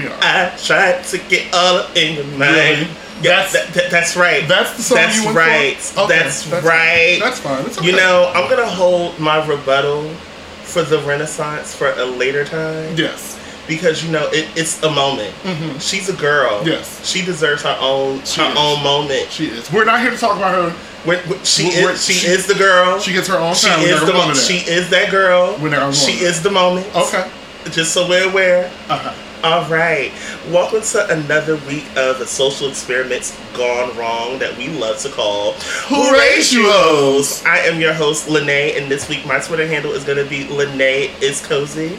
here we are. I tried to get all up in your mind. Really? Yeah, that, that- that's right. That's the song That's you went right. for? Okay, that's, that's right. fine. That's fine. It's You know, I'm gonna hold my rebuttal for the Renaissance for a later time Yes. because you know it, it's a moment. Mhm. She's a girl. Yes. she deserves her own She her is. own moment. She is. We're not here to talk about her. When, when she we're- is she, she- is the girl. She gets her own She time. We're is the going mo- to she is that girl. We're not going She is the moment. Okay. Just so we're aware. Uh-huh. All right. Welcome to another week of the social experiments gone wrong that we love to call Horatios. I am your host, Lene, and this week my Twitter handle is going to be Lene is cozy.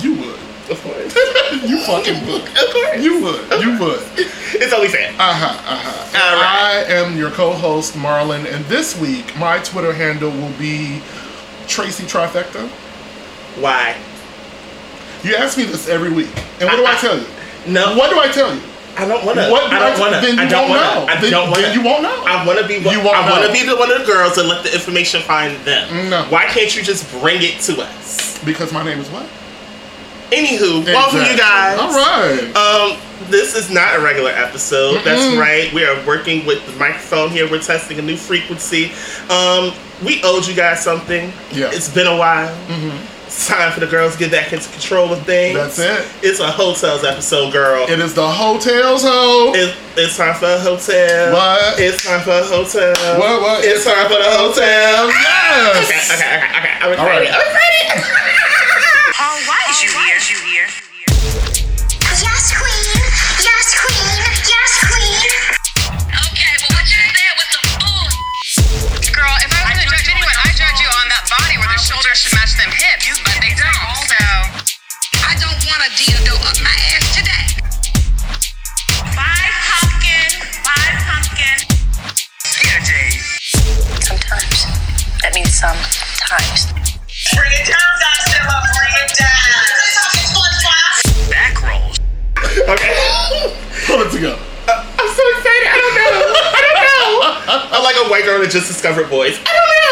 You would. Of course. You fucking would. of course. You would. You would. It's only fair. Uh huh. Uh huh. All I am your co-host Marlon, and this week my Twitter handle will be Tracy Trifecta. Why? You ask me this every week, and what do I tell you? No. What do I tell you? I don't want to. What do I don't want to. Then you I don't want know. to. I Then- don't want to. you won't know. I want to be. You won't I want to be the one of the girls and let the information find them. No. Why can't you just bring it to us? because my name is what? Anywho, welcome you guys. All right. Um, this is not a regular episode. That's Mm-mm. right. We are working with the microphone here. We're testing a new frequency. Um, we owed you guys something. Yeah. It's been a while. Mhm. It's time for the girls to get back into control of things. That's it. It's a hotels episode, girl. It is the hotels ho. It- it's time for a hotel. What? It's time for a hotel. What? What? It's time for the hotel. Yes. Okay, okay, okay, okay. I'm All right. excited. I'm excited. Paul, why is you here? You here? Yes, queen. Yes, queen. Yes, queen. Okay, well, what you there with the bull? Girl, if I was gonna judge anyone, I judge you on that body where the shoulders should match them hips, dildo up my ass today. Five pumpkin, five pumpkin. Here, Dave. Sometimes. That means sometimes. Bring it down, Godzilla. Bring it down. Back rolls. Okay. Pull it together. I'm so excited. I don't know. I don't know. I'm like a white girl that just discovered boys. I don't know.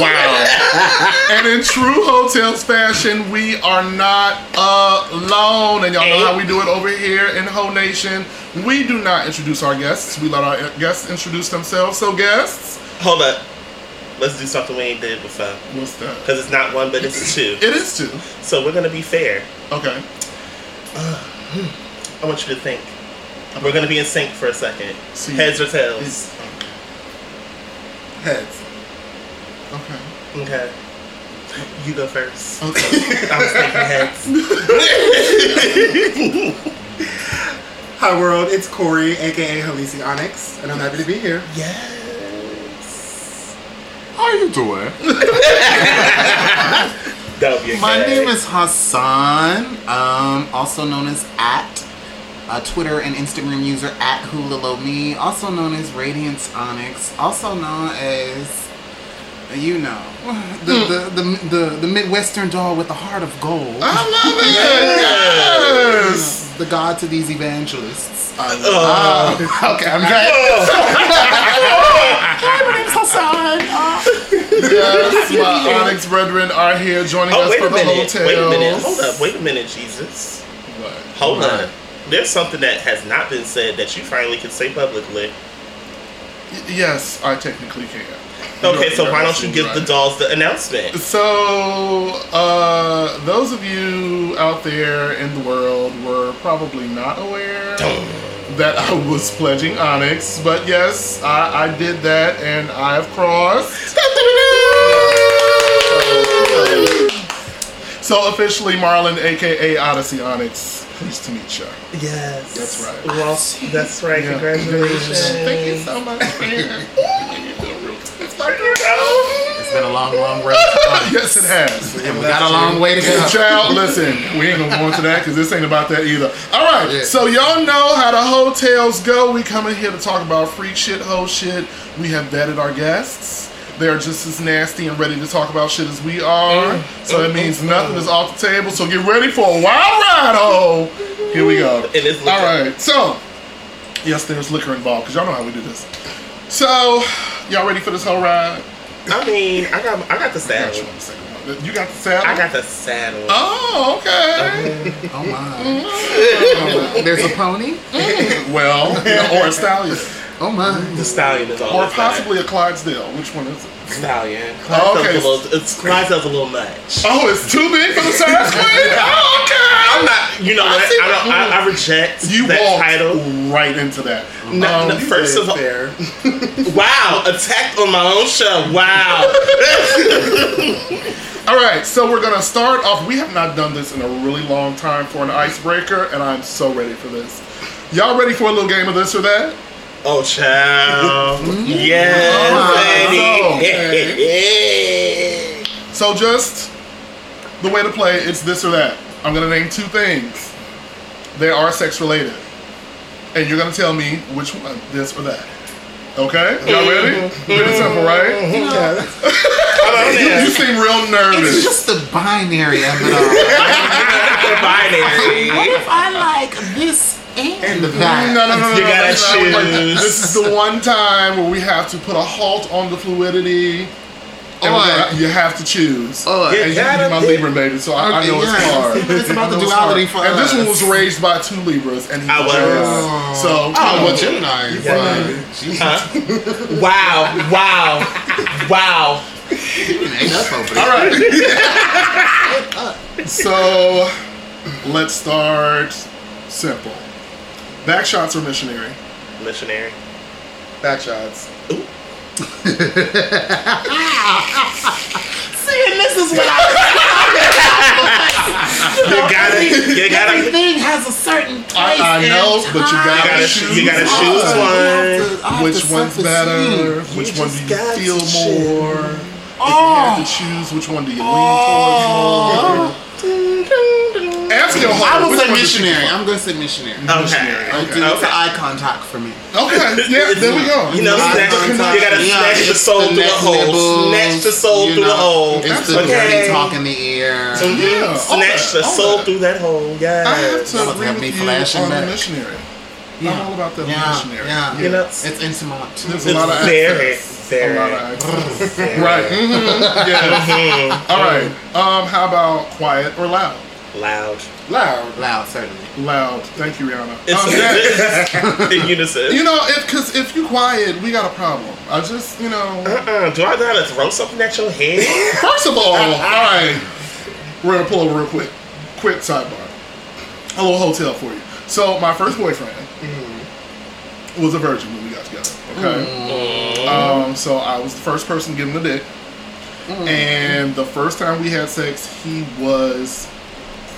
Wow. and in true hotels fashion, we are not alone. And y'all know how we do it over here in Ho Nation. We do not introduce our guests. We let our guests introduce themselves. So guests, Hold up. Let's do something we ain't did before. what's that? Because it's not one, but it's two. It is two. So we're gonna be fair. Okay. Uh, hmm. I want you to think. We're gonna be in sync for a second. See. Heads or tails? It's- Heads. Okay. Okay. You go first. Okay. I was thinking heads. Hi world, it's Corey, aka Halisi Onyx, and I'm happy to be here. yes. How you doing? That'll be a My name is Hassan, um, also known as at a Twitter and Instagram user at Hulalomi, also known as Radiance Onyx, also known as you know the, hmm. the, the, the, the Midwestern doll with the heart of gold. I love it. Yes. The god to these evangelists. I uh, love Oh, okay, I'm glad. Hi, my name's Hassan. Uh, Yes, my Onyx brethren are here joining Oh us for a the minute. hotels. Wait a minute. Hold up. Wait a minute, Jesus. What? Hold What? on. There's something that has not been said that you finally can say publicly. Yes, I technically can. Okay, so why don't you give the dolls the announcement? So, uh, those of you out there in the world were probably not aware that I was pledging Onyx, but yes, I, I did that and I have crossed. So officially, Marlon, aka Odyssey Onyx, pleased to meet you. Yes. That's right. Well, that's right. Yeah. Congratulations. Thank you so much, man. It's like you it's been a long, long road. yes, it has. And we got a long way to go. Child, listen, we ain't gonna go into that because this ain't about that either. All right, Yeah. so y'all know how the hotels go. We coming here to talk about freak shit, hoe shit. We have vetted our guests. They're just as nasty and ready to talk about shit as we are. So that means uh, uh, nothing uh. is off the table. So get ready for a wild ride, ho. Here we go. It is liquor. All right, so yes, there's liquor involved because y'all know how we do this. So y'all ready for this whole ride? I mean, I got I got the I saddle. you in a second. You got the saddle. I got the saddle. Oh, okay. Oh my. Oh, there's a pony. Mm. well, or a stallion, Oh my. The stallion is all or this possibly a Clydesdale. Which one is it? bad. stallion. Oh, okay. a little, it's Clydesdale's a little much. Oh, it's too big for the size queen. Oh, okay. I'm not. You know I what? I don't. I, I reject You that walked title. right into that. No, Um, no, first of all, Fair. wow, attacked on my own show. Wow. All right, so we're gonna start off. We have not done this in a really long time for an icebreaker, and I'm so ready for this. Y'all ready for a little game of this or that? Oh, child. Oh, yes, baby. So just the way to play, it's this or that. I'm gonna name two things. They are sex related, and you're gonna tell me which one, this or that. Okay? Y'all mm-hmm. ready? Pretty mm-hmm. simple, right? Yeah. You, you seem real nervous. It's just the binary of it all. Binary. What if I like this and No, that? no, no, no. You no, gotta that's not what- choose. This is the one time where we have to put a halt on the fluidity. And we're gonna- you have to choose. Or- and you, gotta my. Libra baby, so I, I Okay, know it's yeah. hard. It's about the duality for And this one was raised by two Libras, and he's I a was. Gemini. So, Oh, you well, know, Gemini. Huh? Wow, wow, wow. Ain't up over all there. right. so, let's start simple. Back shots or missionary? Missionary. Back shots. See, and this is what I You gotta, you gotta, Everything has a certain place. I and know, but you gotta gotta, choose you gotta one. choose I have one. to- Which one's better? You Which one do you feel to choose. more? If you had to choose, which one do you lean towards oh. more? Ask your I heart. will which say one does she missionary. I'm going to say missionary. Okay. Missionary, I okay. do it's Okay. eye contact for me. Okay, yeah, there we go. You know, Eye snatch, contact. you gotta Yeah, snatch the soul through the hole. Snatch the soul through the hole. It's the Okay. dirty talk in the ear. Yeah, all Snatch the soul through that hole. I have Yes. to That agree with you on the missionary. Yeah. I'm all about that Yeah, missionary. yeah. You know, It's intimate. There's a lot of It's very, access. very. A lot of access. right. mhm, Yeah. All right. Um, how about quiet or loud? Loud. Loud. Loud, certainly. Loud. Thank you, Rihanna. It's Um, yeah. in unison. You know, if because if you quiet, we got a problem. I just, you know. Uh-uh. Do I gotta throw something at your head? First of all, all right, we're gonna pull over real quick. Quick sidebar. A little hotel for you. So my first boyfriend was a virgin when we got together. Okay. Um, so I was the first person to give him the dick, and the first time we had sex, he was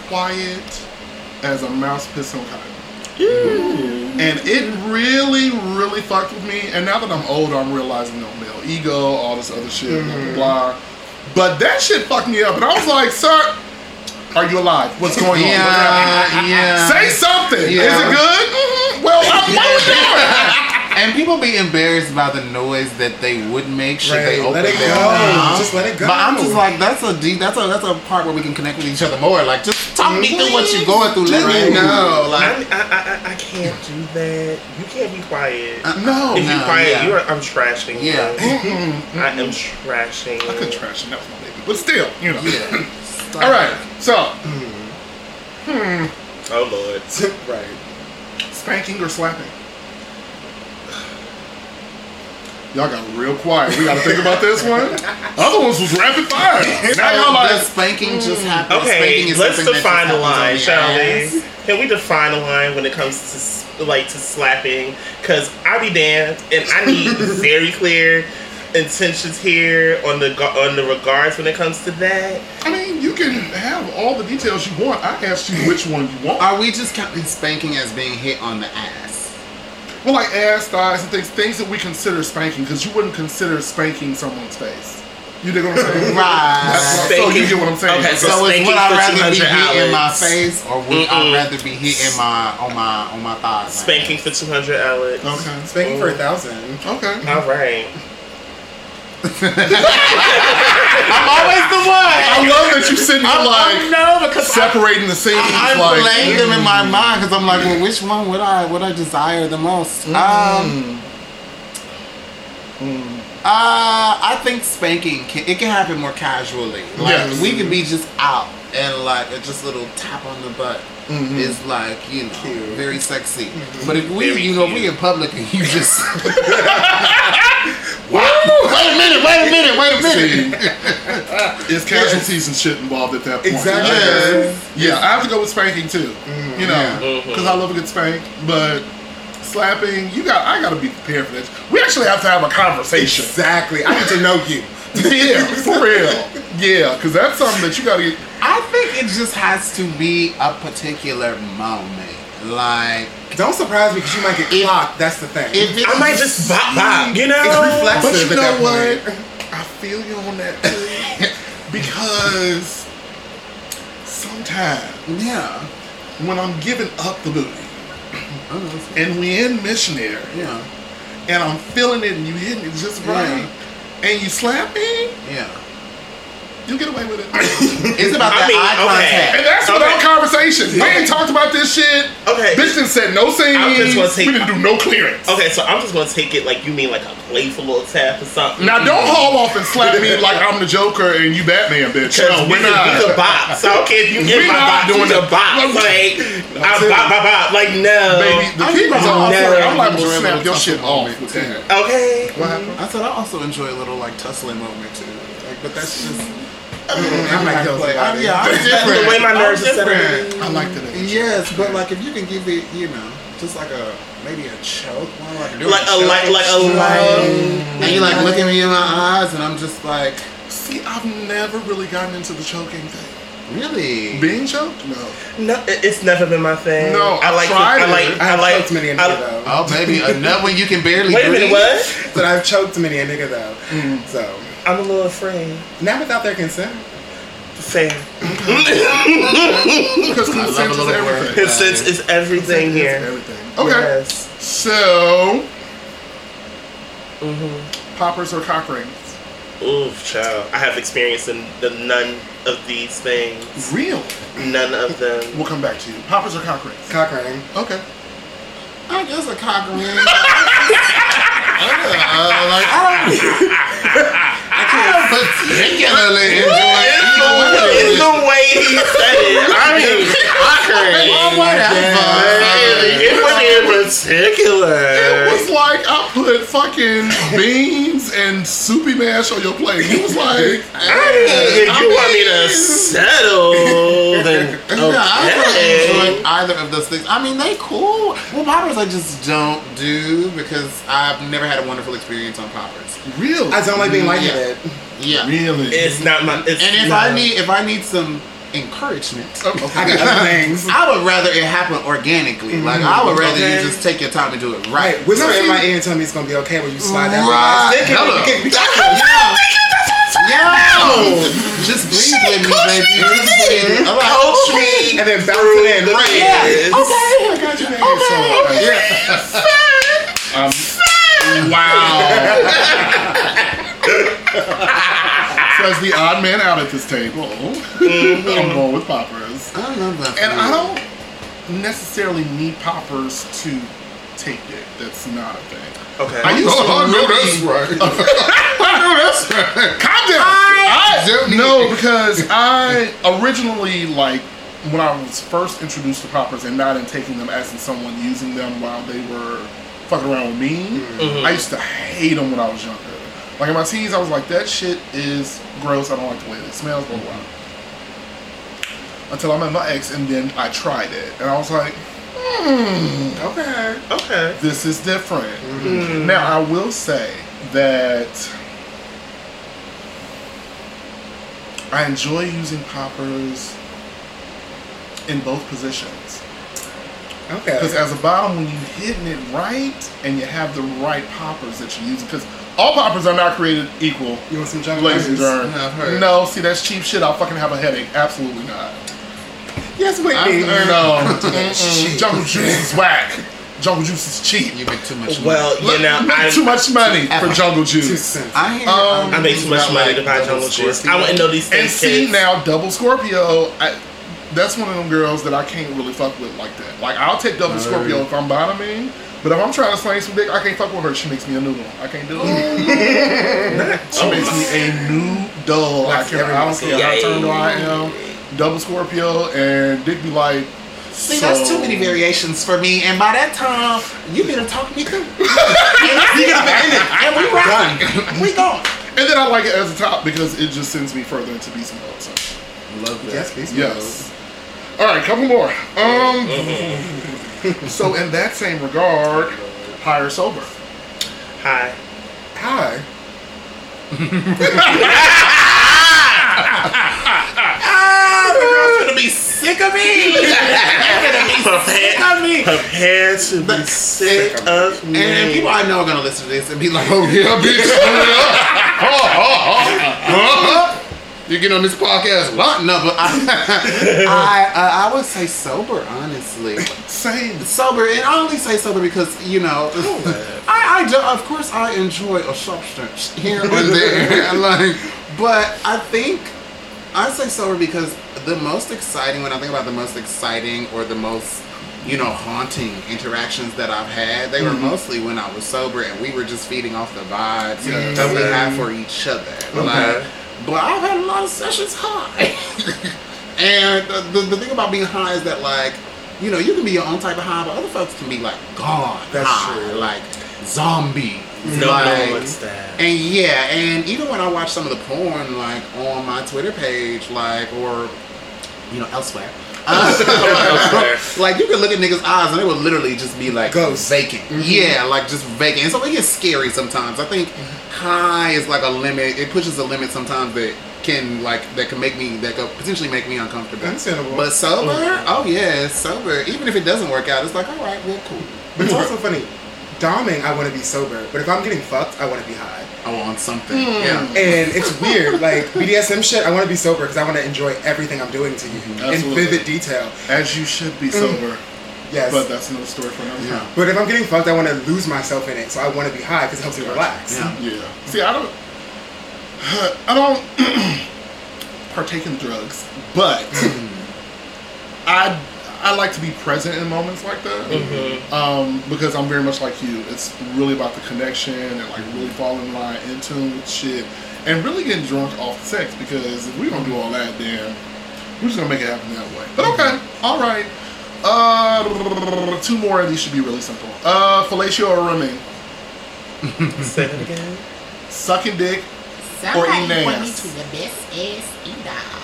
quiet as a mouse piss on cotton. And it really, really fucked with me. And now that I'm older, I'm realizing no male ego, all this other shit, blah blah blah. But that shit fucked me up, and I was like, "Sir, are you alive? What's going on? What's? Yeah, yeah. Say something. Is it good? Mhm. Well, I'm, doing? And people be embarrassed by the noise that they would make should they open let it their go. mouth. Just let it go. But I'm just like, that's a deep, that's a that's a part where we can connect with each other more. Like, just talk me through what you're going through. Let me Right. know. I, Like, I, I, I can't do that. You can't be quiet. Uh, no. if you no, quiet, yeah. you are, I'm trashing you. Yeah. I am mm-hmm. Mm-hmm. trashing I could trash him. That was my baby, but still, you know. yeah. All right. So, mm-hmm. hmm. Oh, Lord. right. spanking or slapping? Y'all got real quiet. We got to think about this one. Other ones was rapid fire. Now y'all Does like, spanking just happen? Okay, Spanking is let's just define the line, the shall we? Can we define a line when it comes to like to slapping? Cause I be damned, and I need very clear intentions here on the on the regards when it comes to that. I mean, you can have all the details you want. I asked you which one you want. Are we just counting spanking as being hit on the ass? Well, like ass, thighs, and things, things that we consider spanking, because you wouldn't consider spanking someone's face. You dig what I'm saying? Right. So you get what I'm saying? Okay, So is Spanking would I for rather be 200 hit in my face or would I Mm-mm. rather be hit in my on my on my thighs? Spanking for two hundred outlets. Okay. Spanking for a thousand. Okay. All right. I'm always the one. I love that you sitting here I'm, like I'm no because I, separating the scenes. I like, playing them in my mind because I'm like, well, which one would I would I desire the most? Um, Uh, I think spanking can it can happen more casually. Like Yes. we can be just out and like a just little tap on the butt mm-hmm. is like you know Cute. very sexy. Mm-hmm. But if we Very you know if cute. we in public and you just wow wait a minute wait a minute wait a minute It's casualties and shit involved at that point. Exactly. Yes. Yeah, I have to go with spanking too. Mm-hmm. You know, Yeah. Uh-huh. because I love a good spank. But slapping, you got. I got to be prepared for this. We actually have to have a conversation. Exactly. I need to know you. yeah, for real. Yeah, because that's something that you got to get. I think it just has to be a particular moment like Don't surprise me because you might get If- clocked. That's the thing. if it's I might just bop bop, you know? it's reflexive But you at know that what? point. I feel you on that too. because sometimes yeah when I'm giving up the booty and we in missionary yeah and I'm feeling it and you hitting it just right and you slap me, yeah you get away with it. it's about I that mean, eye okay. contact and that's Okay. without conversation. We ain't talked about this shit. Okay. Bitch didn't said no scenes. I'm just gonna take- we didn't do no clearance. Okay, so I'm just gonna take it like you mean like a playful little tap or something. Now don't haul off and slap me like I'm the Joker and you Batman, bitch. Because No, we, we're can, we can not. bop. So I if you We in my not box, doing you can bop. Like, Like, I That's it. bop, bop, bop. Like, no. Baby, the I people enjoy are it. I'm like, Enjoy well, a snap little your shit off moment, with too. that. Okay. What happened? I said I also enjoy a little like tussling moment too. Like, but that's just. I'm like those Like, I, about yeah, I'm different. the way my nerves are different. set I like that. Yes, but like if you can give it, you know, just like a maybe a choke, one like a, Like a light, like a light. Mm-hmm. and you like looking me in my eyes, and I'm just like, See, I've never really gotten into the choking thing. really? Being choked? No. No, it's never been my thing. No, I like. I tried I like. I I have like. choked many a I- nigga though. Oh, baby, enough when you can barely Wait a breathe. minute. What? But I've choked many a nigga though. Mm. So I'm a little afraid. not without their consent. Fair. Because consent is everything. Consent is everything Consent is here. everything. Okay. Yes. So, Mm-hmm. poppers or cock rings? Oof, child. I have experience in the none of these things. Real. None of them. We'll come back to you. Poppers or cock rings? Cock ring. Okay. I guess a cock ring. uh, like I don't, I can't particularly enjoy It's either the, it's the way he said it. I mean, cockring. Oh, whatever. It was in particular. It was like I put fucking beans and soupy mash on your plate. He was like, If you want me to settle, then No, I don't okay. enjoy either of those things. I mean, they cool. Well, poppers I just don't do because I've never had a wonderful experience on poppers. Real. I don't like being Yeah. lightheaded. Yeah. Really? It's not my. It's And if not- I need if I need some encouragement, I got other things. I would rather it happen organically. Like I would rather Okay. you just take your time and do it Right, right. whisper in my ear and tell me it's gonna be okay when you slide that. Right. Stick it. Hello. You can- you can- Yo, just breathe with me, baby. Just breathe. All right. coach me And then bounce it in. the Right. biz. I got you, man. So, uh, um, wow. so as the odd man out at this table, mm-hmm. I'm going with poppers. I love that. And for I don't necessarily need poppers to take it. That's not a thing. Okay. I used to oh, really, right. I know that's right. Calm down. I I, don't no, because I originally like when I was first introduced to poppers and not in taking them as in someone using them while they were fucking around with me. I used to hate them when I was younger. Like in my teens, I was like, that shit is gross. I don't like the way it smells. Blah blah. Until I met my ex, and then I tried it, and I was like, hmm, okay Okay. this is different. Now, I will say that I enjoy using poppers in both positions. Okay. Because as a bottom, when you're hitting it right and you have the right poppers that you're using, because all poppers are not created equal, You want some jungle ladies and juice? germs. Yeah, I've heard. No, see, that's cheap shit. I'll fucking have a headache. Absolutely not. Yes, wait. I've me. heard- No. Jungle juice is whack. Jungle juice is cheap. You make too much. Money. Well, you know, Make I too much money for jungle Two juice. cents. I hear. Um, I make too much money like to buy jungle juice. I wouldn't know these things. And see kids. now, double Scorpio. I, that's one of them girls that I can't really fuck with like that. Like I'll take double Scorpio if I'm bottoming, But if I'm trying to slang some dick, I can't fuck with her. She makes me a noodle. I can't do it. Oh. she Oh makes me a noodle. I, That's can, I don't care how turned on I am. Double Scorpio and Dick be like. See, so- that's too many variations for me, and by that time, you better talk to me through. and we rocking. We gone. And then I like it as a top because it just sends me further into beast mode. So Love that. Yes, please. yes. All right, couple more. Um. so in that same regard, high or sober? Hi. Hi. Ah, the girl's gonna be sick of me. They're gonna be sick of me. Prepare to be sick of me. And people I know are gonna listen to this and be like, "Oh yeah, bitch, oh, you get on this podcast a lot." But I, I, uh, I would say sober, honestly. Same. Sober, and I only say sober because you know, I, I do, of course I enjoy a substance here and there, like, but I think I say sober because the most exciting when I think about the most exciting or the most you know haunting interactions that I've had, they were mostly when I was sober and we were just feeding off the vibes that we Okay. have for each other. Like, but I've had a lot of sessions high. And the, the, the thing about being high is that like, you know, you can be your own type of high, but other folks can be like gone That's high, true. like zombie. no, like, no, what's that? And yeah, and even when I watch some of the porn, like on my Twitter page, like or you know elsewhere, like you can look at niggas' eyes and they would literally just be like Ghosts. vacant. Yeah, like just vacant. And so it gets scary sometimes. I think Mm-hmm. high is like a limit. It pushes a limit sometimes that can like that can make me that could potentially make me uncomfortable. Understandable. But sober, oh yeah, sober. Even if it doesn't work out, it's like all right, well, cool. But it's also funny. Doming, I want to be sober, but if I'm getting fucked, I want to be high. I want something. Hmm. Yeah. And it's weird, like BDSM shit. I want to be sober because I want to enjoy everything I'm doing to you mm-hmm. in vivid detail. As you should be mm. sober. Yes. But that's another story for another Yeah. time. But if I'm getting fucked, I want to lose myself in it. So I want to be high because it helps me relax. Yeah. Mm-hmm. Yeah. See, I don't. I don't partake in drugs, but mm-hmm. I I like to be present in moments like that um, because I'm very much like you. It's really about the connection and like really falling in line, in tune with shit, and really getting drunk off the sex. Because if we don't do all that, then we're just gonna make it happen that way. But okay, all right. Uh, two more of these should be really simple. Uh, fellatio or rimming? Say that again. Sucking dick or eating ass. the best ass eater.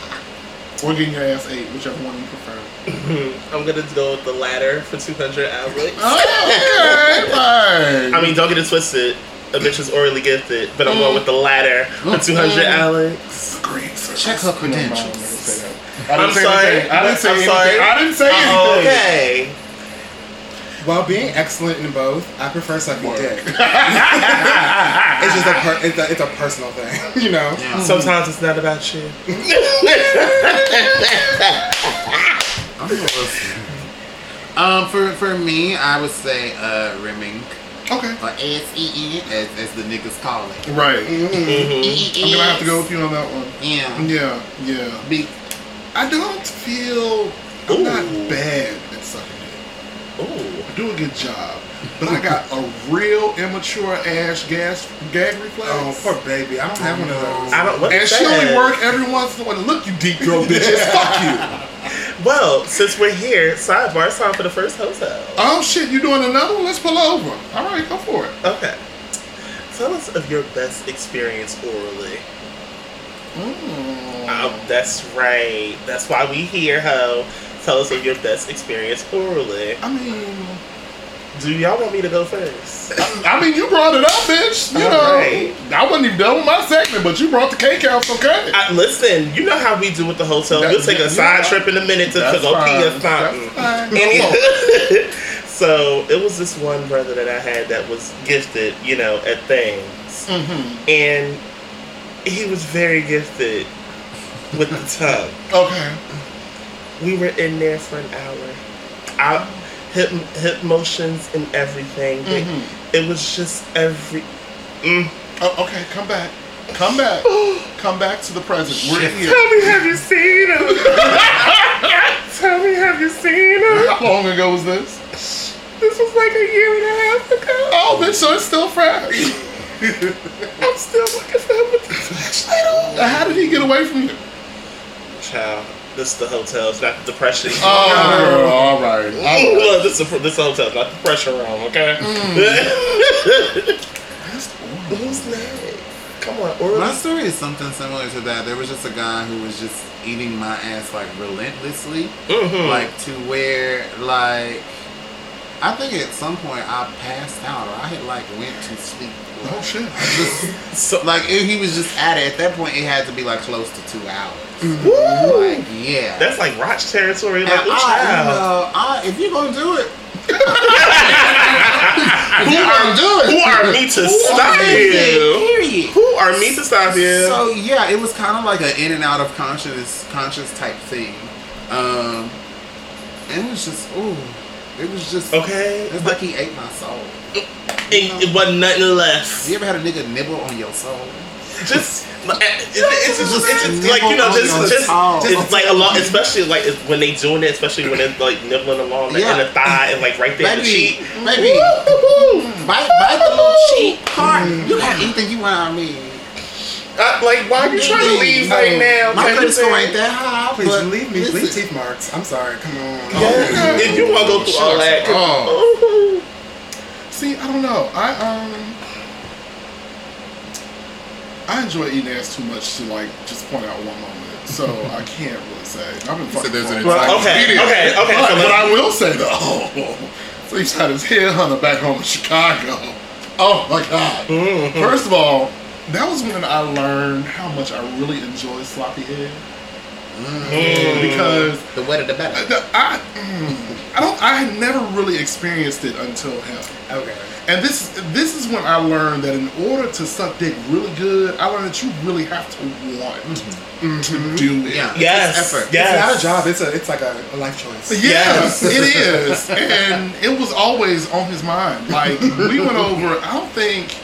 Or getting your ass ate, whichever one you prefer. I'm gonna go with the latter for 200 Alex. Oh, okay, fine. I mean, don't get it twisted. A bitch is orally gifted, but I'm going with the latter for 200 Alex. Great, sir. Check her credentials. didn't say that. I didn't I'm say sorry. anything. I didn't say I'm anything. sorry. I didn't say anything. Okay. While being excellent in both, I prefer sucking Word. dick. it's just a, per- it's a it's a personal thing, you know. Yeah. Sometimes it's not about you. I'm gonna. Um, for for me, I would say uh, rimming Okay. or S E N as as the niggas call it. Right. I'm I'm gonna have to go with you on that one. Yeah. Yeah, yeah. Be, I don't feel I'm not bad at sucking dick. Ooh. I do a good job, but I got a real immature ass gas gag reflex. Oh, poor baby. I don't have one of those. I don't. What and is she only that? work every once in a while. Look, you deep throat bitches. Fuck you. Well, since we're here, sidebar. It's time for the first hotel. Oh shit, you doing another one? Let's pull over. All right, go for it. Okay. Tell us of your best experience orally. Mm. Um, that's right. That's why we here, ho. Tell us of your best experience orally. I mean, Do y'all want me to go first? I mean, you brought it up, bitch. You All know, right. I wasn't even done with my segment, but you brought the cake out, okay? I, listen, you know how we do with the hotel. That- we'll take a side yeah. trip in a minute to, to That's go pee or fine. something. That's fine. Any- so it was this one brother that I had that was gifted, you know, at things, Mm-hmm. and he was very gifted with the tongue. Okay. We were in there for an hour. I hip hip motions and everything. but Mhm. It was just every. Mm. Oh, okay, come back. Come back. come back to the present. We're here. Tell me, have you seen him? Tell me, have you seen him? How long ago was this? This this was like a year and a half ago. Oh, bitch, so it's still fresh. I'm still looking for him with the flashlight on. How did he get away from you? Child, this is the hotel. It's not the depression. Oh, girl, all right. All right. look, this is this hotel, not the pressure room, okay? Who's next? Come on, or My story is something similar to that. There was just a guy who was just eating my ass like relentlessly, Mhm. like to where like I think at some point I passed out or I had like went to sleep. Oh, shit. Just so, like if he was just at it. At that point, it had to be like close to two hours. woo! Like yeah. That's like Roch territory. And Like, I, ooh, you know, I, if you're gonna do it, Who are, do it. who are me to stop you? Period. Who are me to stop you? So yeah, it was kind of like an in and out of conscious, conscious type thing. Um, and it was just, ooh, it was just, okay. it's like he ate my soul. It, it wasn't nothing left. You ever had a nigga nibble on your soul? Just it's, eh, it's, it's, Just it's, it's like you know, just on just it's like a lot, especially like when they doing it, especially when it's like nibbling along the, in Yeah. the thigh and like right there in the cheek. baby, bite, bite the little cheek part. Mm. You got anything you want on me? Uh, like, why are you trying to leave right now? My Type of credit score thing. ain't that high. Please but leave me. listen. Leave teeth marks. I'm sorry. Come on. Yeah. If you want to go through all that, Oh. See, I don't know. I um, I enjoy eating ass too much to like just point out one moment. So I can't really say. I've been fucking. there's an for a Well, while. okay, okay, okay, But so what let's- I will say though, so he's had his headhunter back home in Chicago. Oh my god! Mm-hmm. First of all, that was when I learned how much I really enjoy sloppy head Mm. because The wetter the better. the- I, mm, I don't. I had never really experienced it until him. Okay. And this this is when I learned that in order to suck dick really good, I learned that you really have to want to do it. Yeah. yes, It's effort. yes. It's not a job. It's a. It's like a, a life choice. Yes, it is. And it was always on his mind. Like, we went over, I don't think,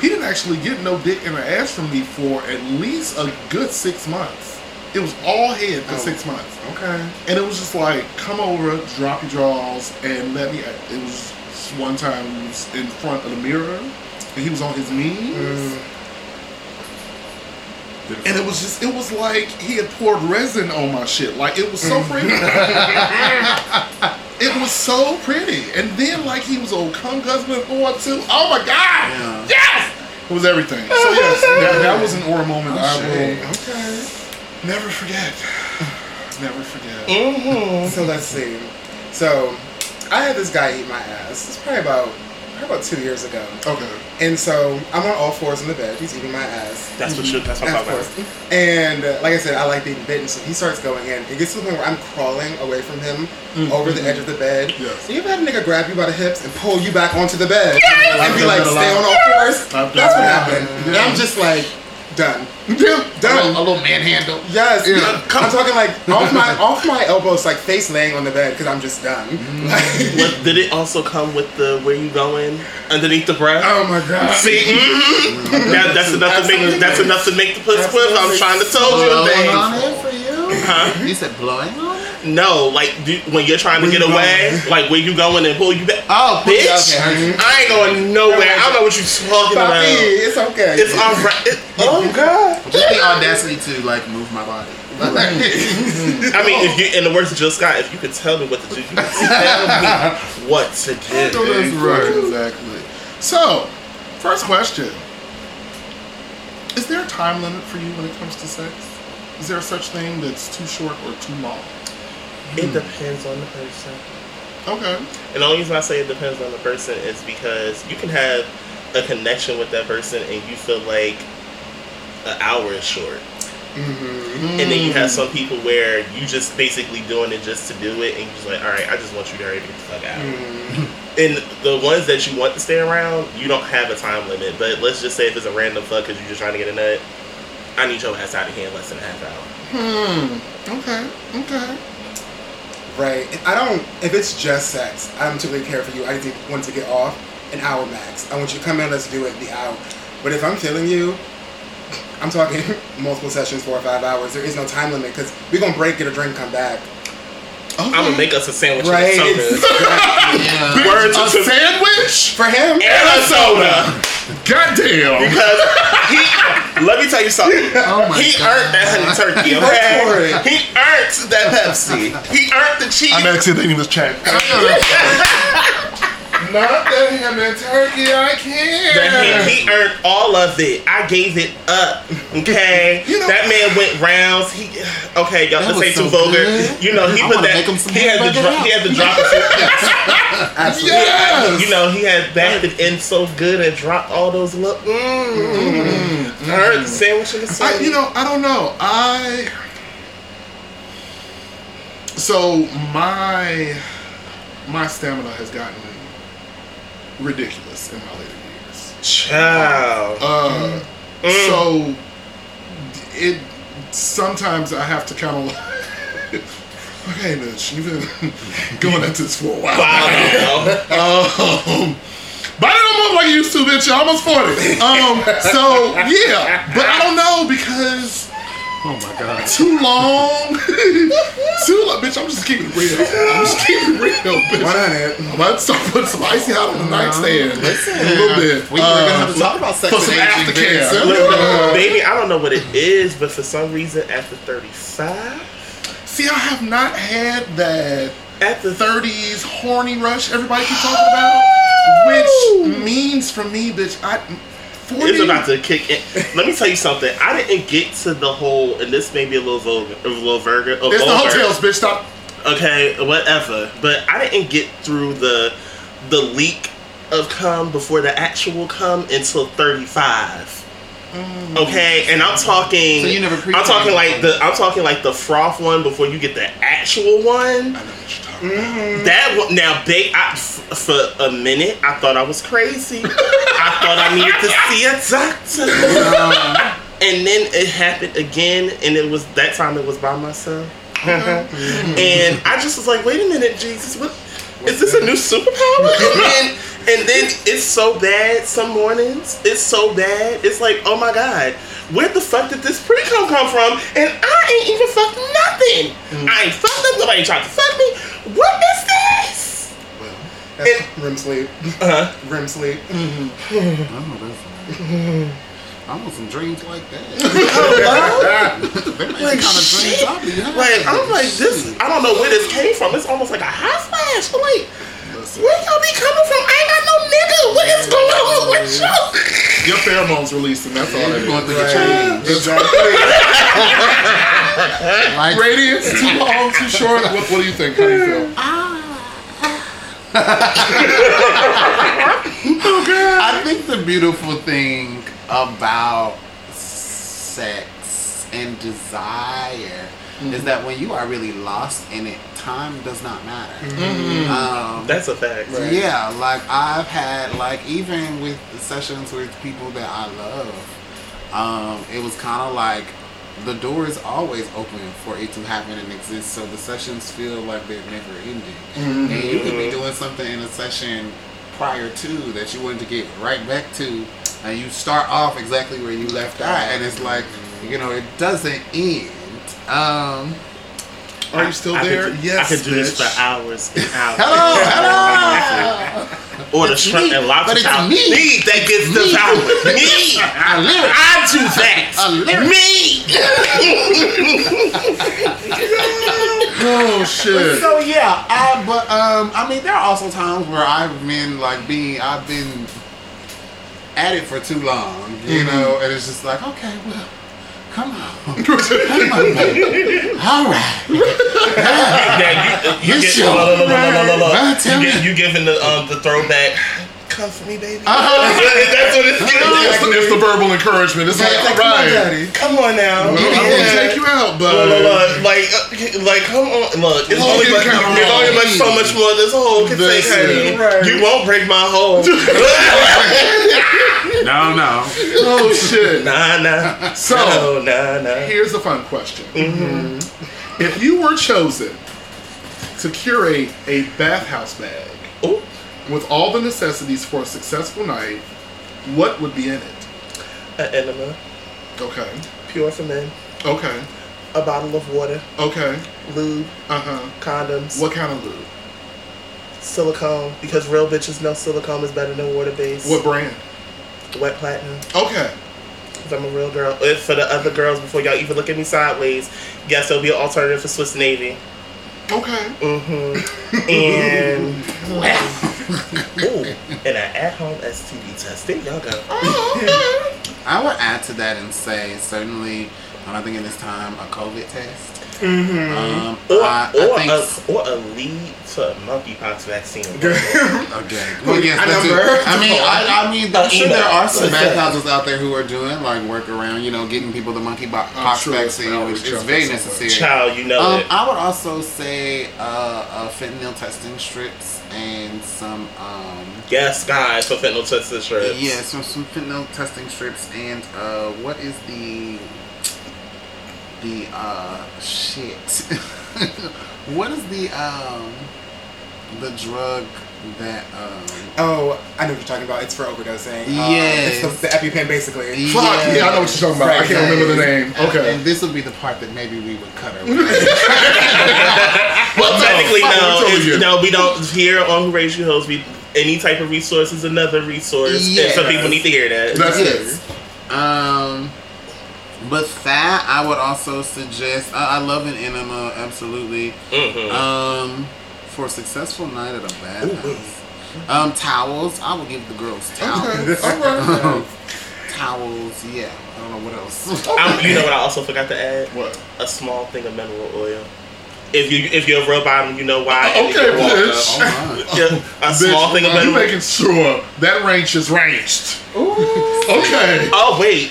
he didn't actually get no dick in the ass from me for at least a good six months. It was all head for Oh. six months. Okay. And it was just like, come over, drop your drawers, and let me. It was one time was in front of the mirror, and he was on his knees. Mm. And it was just, it was like he had poured resin on my shit. Like, it was so pretty. it was so pretty. And then, like, he was old cum husband or too. Oh my God! Yeah. Yes! It was everything. So, yes, that, that was an aura moment I shit. will Okay. never forget. Never forget. Mm-hmm. So let's see. So I had this guy eat my ass. It's probably about probably about two years ago. Okay. And so I'm on all fours in the bed. He's eating my ass. That's what you. That's what I'm talking about. And uh, like I said, I like being bitten, so he starts going in. It gets to the point where I'm crawling away from him over the edge of the bed. Yes. You ever had a nigga grab you by the hips and pull you back onto the bed? I've And be like, stay on all fours? That's what happened. And I'm just like, done. Yeah. Done. A little manhandle. Yes, Yeah. I'm talking like off my off my elbows, like face laying on the bed because I'm just done. What, did it also come with the where you going underneath the breath? oh my god! See, mhm. that, that's enough to make that's enough to make the puss flip. I'm trying to tell you Blowing things. on it for you? Huh? You said blowing on it? No, like do, when you're trying to get away, going? like where you going and pull you back. Oh, Bitch, okay. I ain't going nowhere. I don't know what you're talking Papi, about. it's okay. It's alright. It, oh god! Just the audacity to like move my body. I mean, if you in the words of Jill Scott, if you could tell me what to do, you could tell me what to do. That's Right, exactly. So, first question. Is there a time limit for you when it comes to sex? Is there such thing that's too short or too long? It depends on the person. Okay. And the only reason I say it depends on the person is because you can have a connection with that person and you feel like an hour is short. Mm-hmm. And then you have some people where you just basically doing it just to do it, and you're just like, all right, I just want you to hurry to get the fuck out. And the ones that you want to stay around, you don't have a time limit. But let's just say if it's a random fuck because you're just trying to get a nut, I need your ass out of here in less than a half hour. Hmm. Okay. Okay. Right. I don't. If it's just sex, I don't typically care for you. I just want to get off an hour max. I want you to come in. Let's do it. The hour. But if I'm feeling you, I'm talking multiple sessions, four or five hours. There is no time limit because we're gonna break, get a drink, come back. I'm gonna make us a sandwich Right. and a soda. Yeah. Word a to sandwich For him, and a soda. goddamn Because he, let me tell you something. Oh my he God. earned that honey turkey, okay? He earned that Pepsi. He earned the cheese. I'm actually thinking this chat not the ham and turkey I can't That he, he earned all of it. I gave it up. Okay, You know- that man went rounds. He okay, y'all. That This was ain't too vulgar. good. You know, he I put that. make him some he had to hamburger drop. He had to drop it. absolutely. yes You know, he had backed it in so good and dropped all those look. Mmm. Mm-hmm. I heard the sandwich in the I, you know, I don't know. I so my my stamina has gotten ridiculous in my later years. Child. Uh, Mm. so it sometimes I have to kind of like, okay, bitch, you've been going at this for a while. Wow. Um, but I don't move like you used to, bitch. You're almost 40. Um, so yeah, but I don't know because Oh my god. too long. too long, bitch. I'm just keeping it real. I'm just keeping it real, bitch. Why not? I'm about to start putting some icy hot on the nightstand. Listen, a little bit. We, we're gonna have Uh, to talk about sex for some and aging aftercare. Look, Uh, baby, I don't know what it is, but for some reason, after 35, See, I have not had that at the 30s horny rush everybody keeps talking about, which means for me, bitch, I 40. It's about to kick in. Let me tell you something. I didn't get to the whole, and this may be a little vulgar, a little vulgar. a It's the vulgar. hotels, bitch. Stop. Okay, whatever. But I didn't get through the the leak of come before the actual come until thirty five. Mm. Okay, and I'm talking. So you never I'm talking like the. I'm talking like the froth one before you get the actual one. I know what you're talking about. Mm-hmm. That one now, babe. I, f- for a minute, I thought I was crazy. I thought I needed to see a doctor. and then it happened again, and it was that time it was by myself. Mm-hmm. and I just was like, wait a minute, Jesus, what is this a new superpower? And then and then it's so bad some mornings. It's so bad. It's like, oh my god. Where the fuck did this pre-cum come from? And I ain't even fucked nothing. Mm. I ain't fucked up. Nobody tried to fuck me. What is this? That's REM sleep. Uh-huh. REM sleep. Oh, that's I want some dreams like that. They Like, kind of dreams shit. I be having. Like I'm like this. I don't know where this came from. It's almost like a hot flash. I'm like, Listen, where y'all be coming from? I ain't got no nigga. What is going on with you? your pheromones releasing. That's all You're that going is. through your Right. change. Exactly. Like, Radiance too long, too short. What, what do you think? How do you feel? I think the beautiful thing about sex and desire is that when you are really lost in it, time does not matter. Um, That's a fact. Yeah, like I've had like even with sessions with people that I love, um, it was kind of like the door is always open for it to happen and exist. So the sessions feel like they're never ending, and you could be doing something in a session prior to that you wanted to get right back to, and you start off exactly where you left off, and it's like you know it doesn't end. Um, Are you still I there? Could, yes, I could do this for hours and hours. hello, hello. Or the It's shrimp me, and lobster but it's power. me. Me that gets the Me. power. Me. A lyric. I do that. A lyric. Me. Oh shit. So yeah, I but um I mean there are also times where I've been like being I've been at it for too long, you know, and it's just like okay, well, come on, come on, all right, Yeah, you, you, You get, sure? look, look, look, look, look, look. Huh? You, get, you giving the um the throwback. Come for me, baby. Uh-huh. That's what it's It's giving. the, it's the verbal encouragement. It's like, Like, all come on, daddy. Come on now. Well, I Yeah. won't take you out, but Look, look, look, like, uh, like, come on, look. It's Oh, only, you but, it's on only me. but so much more this hole can take, That's honey. it. Right. You won't break my hole. no, no, oh shit. nah, nah. So- no, nah, nah. Here's a fun question. If you were chosen to curate a bathhouse bag Ooh. With all the necessities for a successful night, what would be in it? An enema, Okay. pure for men. Okay. a bottle of water, Okay. lube, Uh huh. condoms, What kind of lube? silicone, because real bitches know silicone is better than water based. What brand? Wet platinum. Okay. Because I'm a real girl. If for the other girls, before y'all even look at me sideways, yes, there'll be an alternative for Swiss Navy. Okay. Mm-hmm. And ooh, and an at-home STD test. There y'all go. Oh. I would add to that and say certainly, and I think in this time a COVID test. Mm-hmm. Um, Or, I, or, I think a, or a lead to a monkeypox vaccine. Okay. Well, yes, A that's it. number? I mean, I, I mean, I'm sure there are some bathhouses out there who are doing like work around, you know, getting people the monkeypox I'm sure it's vaccine, out which there is very necessary. Child, you know Um, it. I would also say uh, uh, fentanyl testing strips and some, um, Yes, guys, for fentanyl testing strips. yeah, so some fentanyl testing strips and uh, what is the the uh, shit? what is the um, the drug that um, Oh, I know what you're talking about. It's for overdosing. Uh, Yes. it's the, the EpiPen, basically. Fuck. Yeah, I know what you're talking about. I can't remember the name. Okay. And this would be the part that maybe we would cut her. Well, no, technically, no. we totally It's, get it. no, we don't. Here on Who Raised You Hoes, we any type of resource is another resource, and some people need to hear that. That's yes. it. Um, but that I would also suggest. I, I love an enema, absolutely. Mhm. Um, for a successful night at a bathhouse. Um, towels. I will give the girls towels. Okay. All right. towels. Yeah. I don't know what else. I'm, you know what I also forgot to add? What? A small thing of mineral oil. If you if you're a real bottom, you know why. Okay, you're a walker, bitch. oh yeah, a small thing of you making sure that range is ranged. Okay. Oh wait.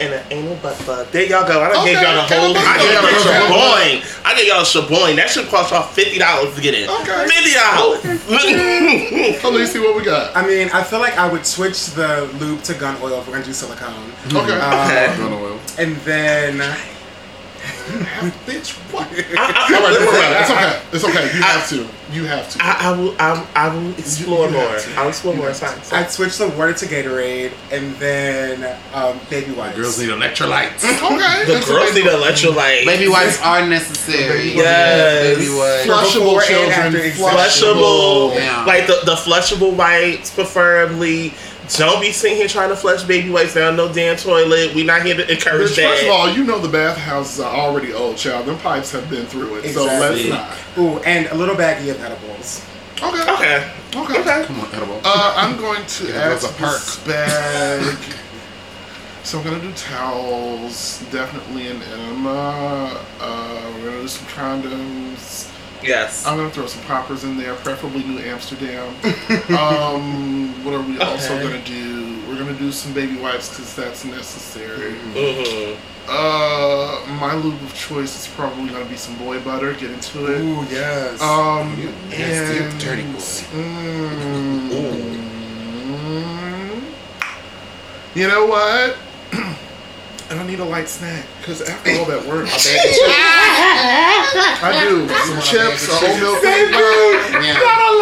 And an anal butt plug. There y'all go. I done Okay, gave y'all the whole. okay, I gave y'all a the I gave y'all a shaboing. That should cost y'all fifty dollars to get in. Okay. Fifty dollars. So let's see what we got. I mean, I feel like I would switch the lube to gun oil if we're gonna do silicone. Okay. Um, Gun oil. and then Bitch, what? I, All right, don't worry about it. It's okay. It's okay. You have to. You have to. I, I will. I, I will explore you more. I'll explore more. It's fine. It's. I'd switch the water to Gatorade and then um, baby wipes. Girls need electrolytes. Okay. The that's girls need electrolyte. Baby wipes are necessary. Yes. Baby wipes. Flushable children. after flushable, Yeah. like the, the flushable wipes, preferably. Don't be sitting here trying to flush baby wipes down no damn toilet. We not here to encourage Bitch, that. first of all, you know the bathhouses are already old, child. Them pipes have been through it, so let's Exactly. not. Ooh, and a little baggie of edibles. Okay. okay, Okay. okay. Come on, edible. Uh, I'm going to Yeah, add those to perk. bag. so I'm gonna do towels, definitely an enema. Uh, we're gonna do some condoms. Yes. I'm gonna throw some poppers in there, preferably New Amsterdam. um, what are we also gonna do? We're gonna do some baby wipes because that's necessary. hmm Uh, my lube of choice is probably gonna be some boy butter. Get into it. Ooh, yes. Um, You and dirty boy. mm, you know what? I need a light snack because after all that work, I do some chips, or oatmeal cake. Yeah.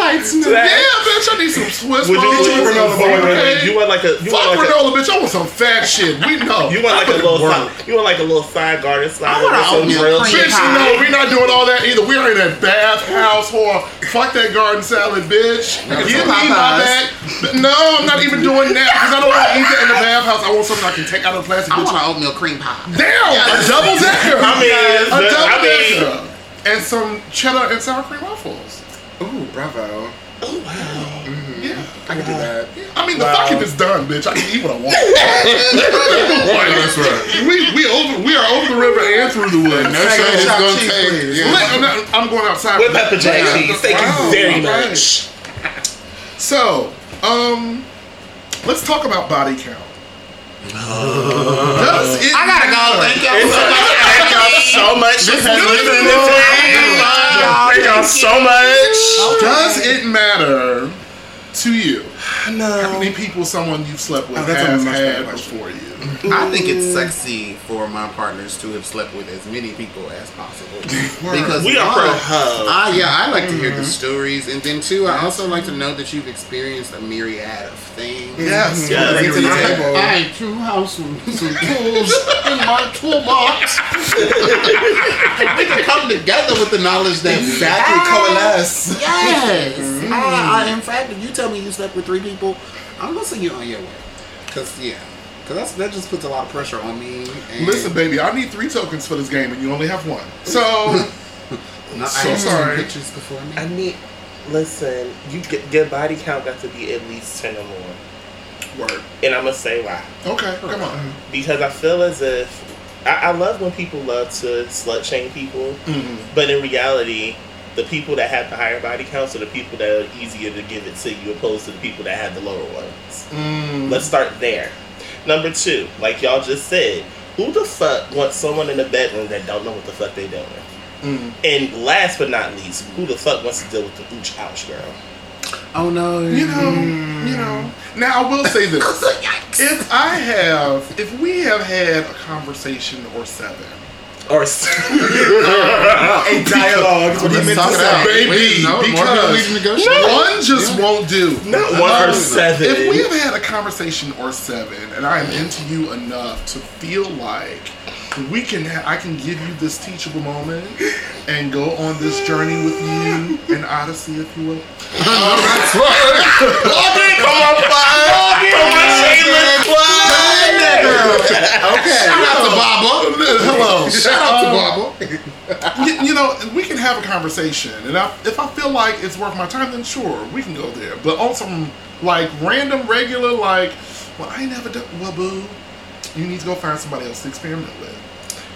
Yeah, bitch, I need some Swiss Would you, rolls. would you, granola wait, wait, wait, okay? you want like a you Fuck want like a, granola, bitch. I want some fat shit. We know. you want like I a put little side, you want like a little side garden salad want with an some oatmeal grilled cream chicken. Bitch, you know, we're not doing all that either. We are in that bathhouse whore. Fuck that garden salad, bitch. Give me my bag. No, I'm not even doing that because I don't want to eat that in the bathhouse. I want something I can take out of the plastic. Bitch. want an oatmeal cream pie. Damn, a double decker. I mean, a double I mean- decker. And some cheddar and sour cream waffles. Ooh, bravo. Oh wow. Yeah. I can do that. I mean, the Wow. fucking is done, bitch. I can eat what I want. That's right. we we over we are over the river and through the woods. No shade is chopped gonna cheese, take. please. Yeah. Look, I'm, not, I'm going outside. With pepper jack Yeah. cheese. Thank Wow, you very all right. much. So, um, let's talk about body count. Does it I gotta go. Thank y'all so much. Thank y'all so much for has been listening to. Thank y'all so much. Does it matter to you, how many people someone you've slept with Oh, that's a has much had question. before you? I think it's sexy for my partners to have slept with as many people as possible. because We are one, pro hub. I, yeah, I like to hear the mm-hmm. stories, and then too, I also like to know that you've experienced a myriad of things. Yes. Yeah, Bring it to the I too have some, some tools in my toolbox. we can come together with the knowledge that we Exactly, have. coalesce. Yes. I, I, in fact, if you tell me you slept with three people, I'm gonna send you on your way. Cause yeah, cause that's, that just puts a lot of pressure on me. And Listen, baby, I need three tokens for this game, and you only have one. So, no, I so have some sorry. pictures before me. I need. Listen, you get your body count got to be at least ten or more, word. and I'm gonna say why. Okay, come on. Because I feel as if I, I love when people love to slut shame people, Mhm. but in reality, the people that have the higher body counts are the people that are easier to give it to you, opposed to the people that have the lower ones. Mm. Let's start there. Number two, like y'all just said, who the fuck wants someone in the bedroom that don't know what the fuck they doing? Mm. And last but not least, who the fuck wants to deal with the ooch ouch girl? oh no, You know, you know. Now I will say this: if I have, if we have had a conversation or seven, Or A dialogue is what he Let's meant to say. Baby, Wait, no, more because we can one just won't do. not one No, or seven. If we have had a conversation or seven, and I am into you enough to feel like we can, ha- I can give you this teachable moment and go on this journey with you, an odyssey, if you will. Come on, Bob. Come on, Shameless plug. Okay, shout out to Baba. Hello. Shout out to Um, Baba. you, you know, we can have a conversation, and I, if I feel like it's worth my time, then sure, we can go there. But on some like random, regular, like, well, I ain't never done. Well, boo, you need to go find somebody else to experiment with.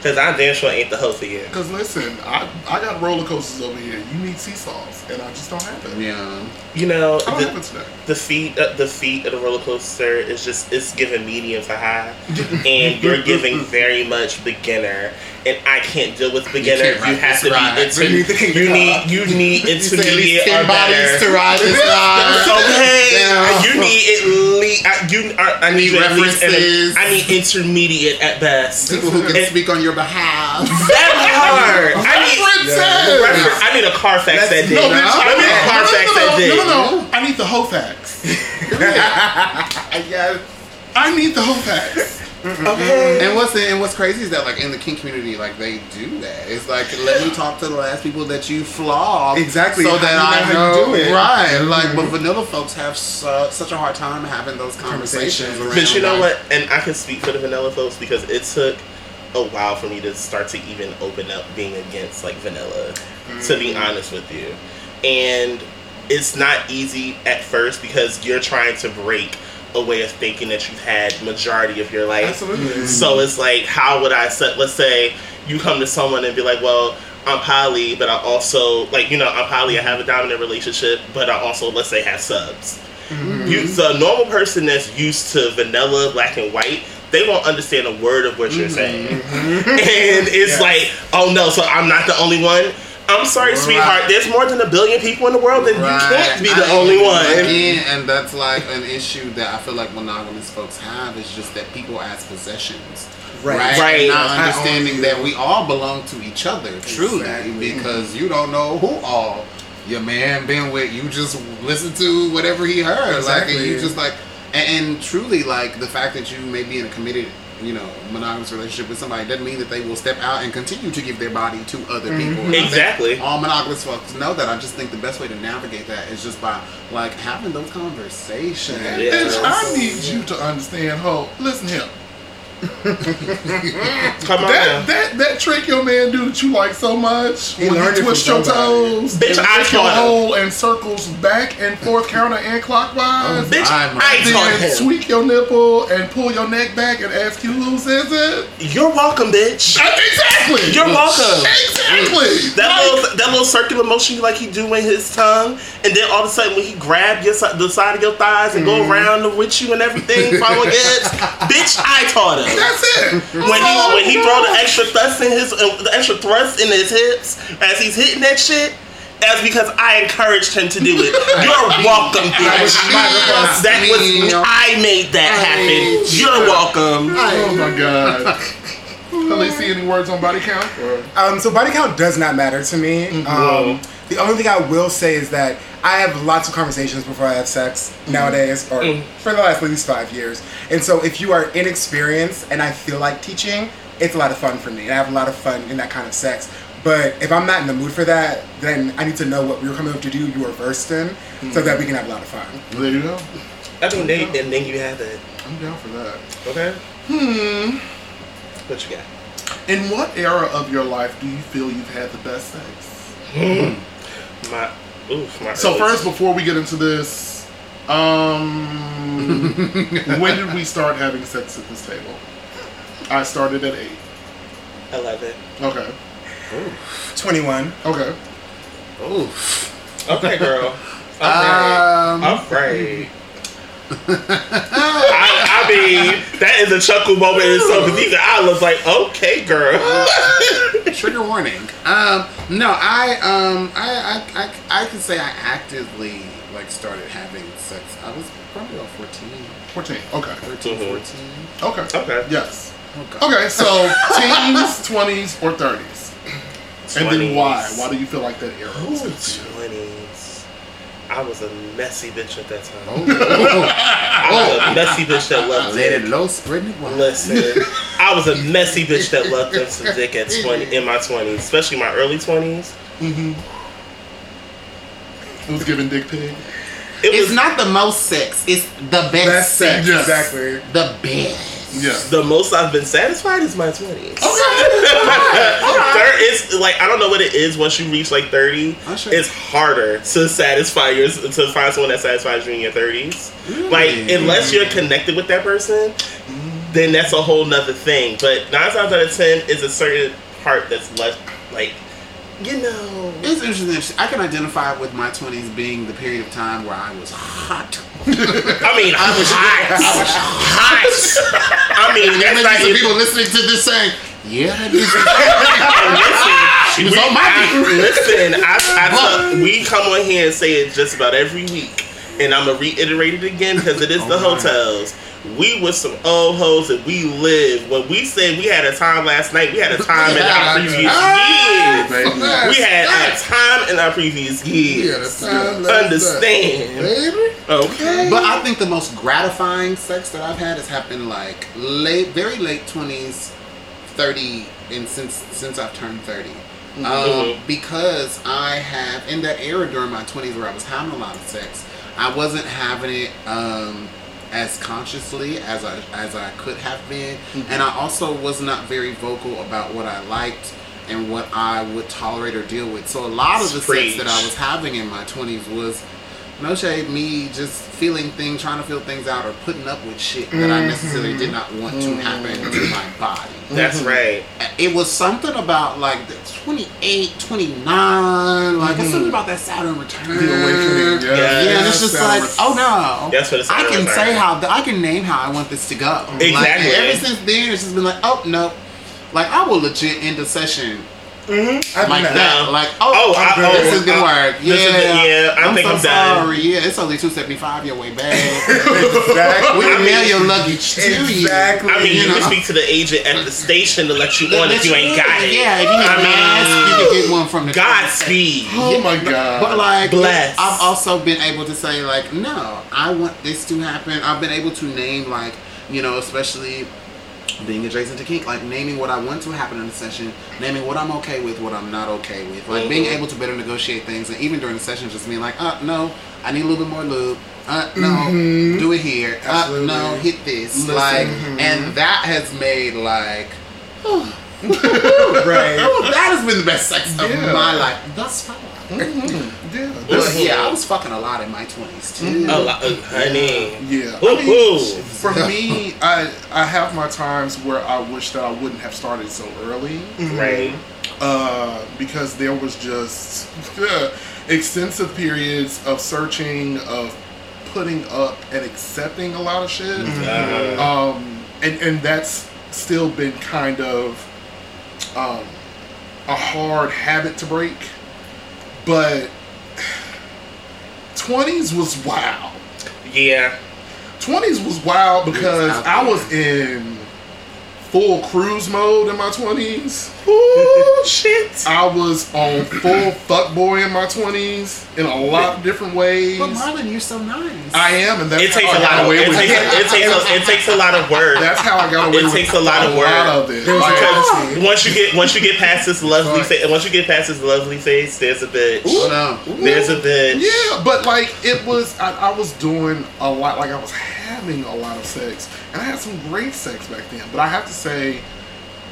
Cause I damn sure ain't the hoe for you. Because listen, I I got roller coasters over here. You need seesaws, and I just don't have it. Yeah. You know, I don't have the, it today. the feet, uh, the feet of the roller coaster is just it's giving medium to high, and you're giving very much beginner. And I can't deal with beginner. can't You, have to ride. be inter- You need you need you need You at least intermediate or bodies better. to ride this ride. Okay, Yeah. you need at least I, you. I, I need Need you at least references. I need intermediate at best. People who can And- speak on your behalf. That hard. I need. References! reference- I need a Carfax that day. No, bitch, Let me no, a Carfax no, no, that no, day. no, no, no. I need the Hofax. Yes. I need the Hofax. Okay. And what's and what's crazy is that like in the kink community, like they do that. It's like let me talk to the last people that you flogged, Exactly. so that I know how know, you do it? right? Like, mm-hmm. but vanilla folks have su- such a hard time having those conversations. Conversations. around, But you know like, what? And I can speak for the vanilla folks because it took a while for me to start to even open up being against like vanilla. To be mm. honest with you, and it's not easy at first because you're trying to break a way of thinking that you've had majority of your life. Absolutely. Mm. So it's like, how would I set? Let's say you come to someone and be like, well. I'm poly, but I also like you know I'm poly. I have a dominant relationship, but I also let's say have subs. Mm-hmm. You, the normal person that's used to vanilla, black and white, they won't understand a word of what you're mm-hmm. saying, mm-hmm. and it's like, oh no, so I'm not the only one. I'm sorry, sweetheart. There's more than a billion people in the world, and you can't be the I- only one. Again, and that's like an issue that I feel like monogamous folks have is just that people as possessions. Right. Right. Right. Not understanding that we all belong to each other, truly. Exactly. Because you don't know who all your man been with. You just listen to whatever he heard. Like and you just like and, and truly like the fact that you may be in a committed you know, monogamous relationship with somebody doesn't mean that they will step out and continue to give their body to other people. Mm-hmm. And I Exactly. All monogamous folks know that. I just think the best way to navigate that is just by like having those conversations. Yeah. Bitch, I need you to understand, ho. Listen here. Come on That, now. that that trick your man do that you like so much He when learned you it twist from your toes, Bitch, and I lick your taught him. hole and circles back and forth, counter and clockwise. Bitch, I'm- I taught then him. tweak your nipple and pull your neck back and ask you who says it. You're welcome, bitch. Uh, exactly. You're welcome. Exactly. That Like, little that little circular motion like he do with his tongue, and then all of a sudden when he grab your the side of your thighs and Mm-hmm. go around with you and everything, follow gets, bitch, I taught him. That's it. When he when he throw the extra thrust in his uh, the extra thrust in his hips as he's hitting that shit, That's because I encouraged him to do it. You're welcome, That was bitch. That was I made that happen. You're welcome. Oh my god. Can they see any words on body count? Or? Um, so body count does not matter to me. Um, the only thing I will say is that I have lots of conversations before I have sex mm-hmm. nowadays, or mm-hmm. for the last at least five years. And so if you are inexperienced and I feel like teaching, it's a lot of fun for me. And I have a lot of fun in that kind of sex. But if I'm not in the mood for that, then I need to know what we're coming up to do, you are versed in, so that we can have a lot of fun. There you go. I mean, they, and then you have it. I'm down for that. Okay. Hmm. What you got? In what era of your life do you feel you've had the best sex? Hmm. My. Oof, my So early- first, before we get into this, um, when did we start having sex at this table? I started at eight. eleven. Okay. 21. Okay. Oof. Okay, girl. Alright. Um, Alright. I, I mean, that is a chuckle moment in itself because even I was like, okay, girl. Trigger warning. Um, no, I um, I, I, I, I can say I actively like started having sex. I was probably about 14, 14. Okay. 13, Mhm. 14. Okay. Okay. Yes. Oh, Okay, so teens, 20s, or 30s. And then why? Why do you feel like that era was good? Twenties. I was a messy bitch at that time. Oh, oh. I was a messy bitch that loved let it. it low, spreading it wide. Listen, I was a messy bitch that loved them some dick at twenty in my twenties, especially my early twenties. Mm-hmm. It was giving dick pig. It It's was not the most sex. It's the best, Best sex, Yes. exactly. The best. Yeah. the most I've been satisfied is my twenties. Okay. There is like I don't know what it is once you reach like thirty. Sure. It's harder to satisfy your to find someone that satisfies you in your thirties. Like unless you're connected with that person, then that's a whole nother thing. But nine times out of ten is a certain part that's less like you know. It's interesting. I can identify with my 20s being the period of time where I was hot. I mean, I was hot. I was hot. I mean, that's Maybe not some people listening to this saying, yeah, that is Listen, She was we- on my I- dick. Listen, I, I tell- we come on here and say it just about every week, and I'm gonna reiterate it again because it is the Alright. hotels. We was some old hoes and we lived. When we said we had a time last night, we had a time in our previous years. Baby. We had a time in our previous years. Understand? Baby. Okay. But I think the most gratifying sex that I've had has happened like late, very late twenties, thirty, and since since I've turned 30 Um, Mhm. because I have in that era during my twenties where I was having a lot of sex, I wasn't having it um, as consciously as I as I could have been, and I also was not very vocal about what I liked and what I would tolerate or deal with. So a lot of the Preach. sex that I was having in my twenties was no shade, me just feeling things, trying to feel things out, or putting up with shit that I mm-hmm. necessarily did not want to mm-hmm. happen to my body. That's mm-hmm. right. It was something about like the 28, 29, like it's something about that Saturn return. The awakening. Yeah. Yeah, Yeah, and it's just like, oh no. That's what it's I can about. say how I can name how I want this to go. Like, Exactly. ever since then, it's just been like, oh no. Like I will legit end a session Mm-hmm. I've like been that. Like, oh, Oh, I'm good. oh, this is gonna work. this is Yeah, the- yeah, I I'm think so I'm done. sorry. Yeah, it's only two seventy five your way back. Exactly. we I can mean- mail your luggage to you. Exactly. I mean, you, You can speak to the agent at the station to let you on if you ain't got it. Yeah, if you need I a mask, you can get one from the Godspeed. Oh my god. But like, Bless. I've also been able to say like, no, I want this to happen. I've been able to name like, you know, especially being adjacent to kink, like naming what I want to happen in the session, naming what I'm okay with, what I'm not okay with, like being Mhm. able to better negotiate things, and even during the session, just being like, uh, no, I need a little bit more lube. Uh, no, do it here. Uh, no, hit this. Listen. Like, and that has made like. right. that has been the best sex of Yeah. my life thus far. yeah. But yeah, I was fucking a lot in my twenties too. A lot, uh, honey. yeah. Ooh, I mean, ooh. for me, I I have my times where I wish that I wouldn't have started so early. Right. uh, because there was just extensive periods of searching, of putting up and accepting a lot of shit. Uh, Um, and, and that's still been kind of um, a hard habit to break. but 20s was wild. Yeah. 20s was wild because Yes, I was in full cruise mode in my 20s. Ooh, shit. I was on full fuckboy in my 20s in a lot of different ways. But Marlon, you're so nice. I am, and that's It takes how a I got lot of away it takes, it. it takes a, it takes a lot of work. That's how I got away It with takes a lot of work. lot of it. There was Like, once you get once you get past this lovely Sorry. face, once you get past this lovely face, there's a bitch. Hold on. There's a bitch. Yeah, but like it was, I, I was doing a lot. Like I was having a lot of sex, and I had some great sex back then. But I have to say,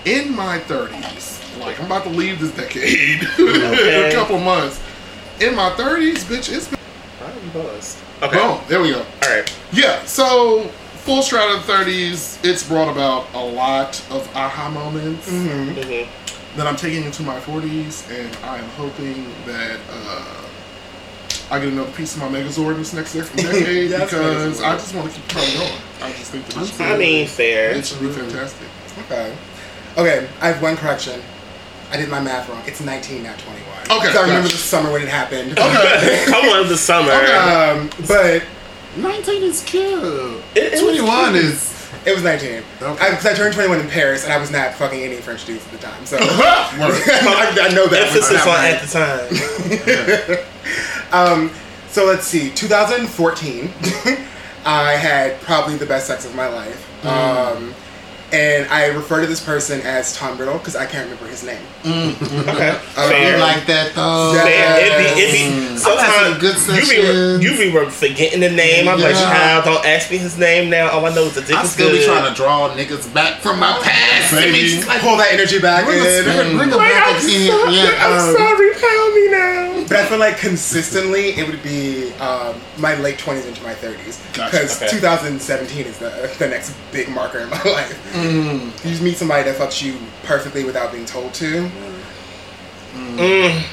in my thirties, like I'm about to leave this decade in a couple months. In my thirties, bitch, it's been Why are you buzzed? Okay. boom. There we go. All right. Yeah, so full stride of the 30s, it's brought about a lot of aha moments Mm-hmm. that I'm taking into my 40s, and I am hoping that uh, I get another piece of my Megazord this next dec- decade Yes, because Megazord. I just want to keep the party going. I just think that it's I mean, fair. it should be fantastic. Okay. Okay, I have one correction. I did my math wrong. It's 19, not 21. Okay, Because I remember gotcha. the summer when it happened. Okay. Come on, the summer. Um, but 19 is cute. It is 21 cute. is. It was 19. Okay. I, 'cause I turned 21 in Paris, and I was not fucking any French dudes at the time. So I, I know that. Emphasis on at the time. So let's see. 2014, I had probably the best sex of my life. Um, and I refer to this person as Tom Riddle because I can't remember his name. Okay. Uh, Fair. Like that though? Yeah. Fair. It be, it be, having sometimes good you be, sessions. you be forgetting the name. I'm like, Yeah. child, don't ask me his name now. All I know is the dick I is still good. be trying to draw niggas back from my past. It Baby. makes like Pull that energy back bring in. a bring a Like, back I'm again. sorry, Yeah. I'm um, sorry, pound me now. But I feel like consistently it would be um, my late 20s into my 30s. Gotcha. Because Okay. 2017 is the, the next big marker in my life. You just meet somebody that fucks you perfectly without being told to. Mm,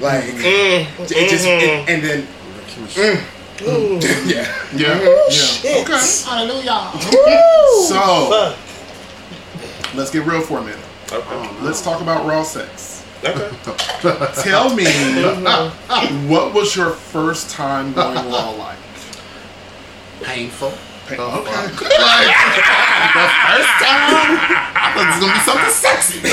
Like, mm, it just, it, and then, ooh, yeah. Yeah. shit. yeah. Okay. Hallelujah. So Fuck. let's get real for a minute. Okay. Let's talk about raw sex. Okay. Tell me, mm-hmm. what was your first time going raw like? Painful. Oh, okay. The? Like, the first time, I thought it was gonna be something sexy. the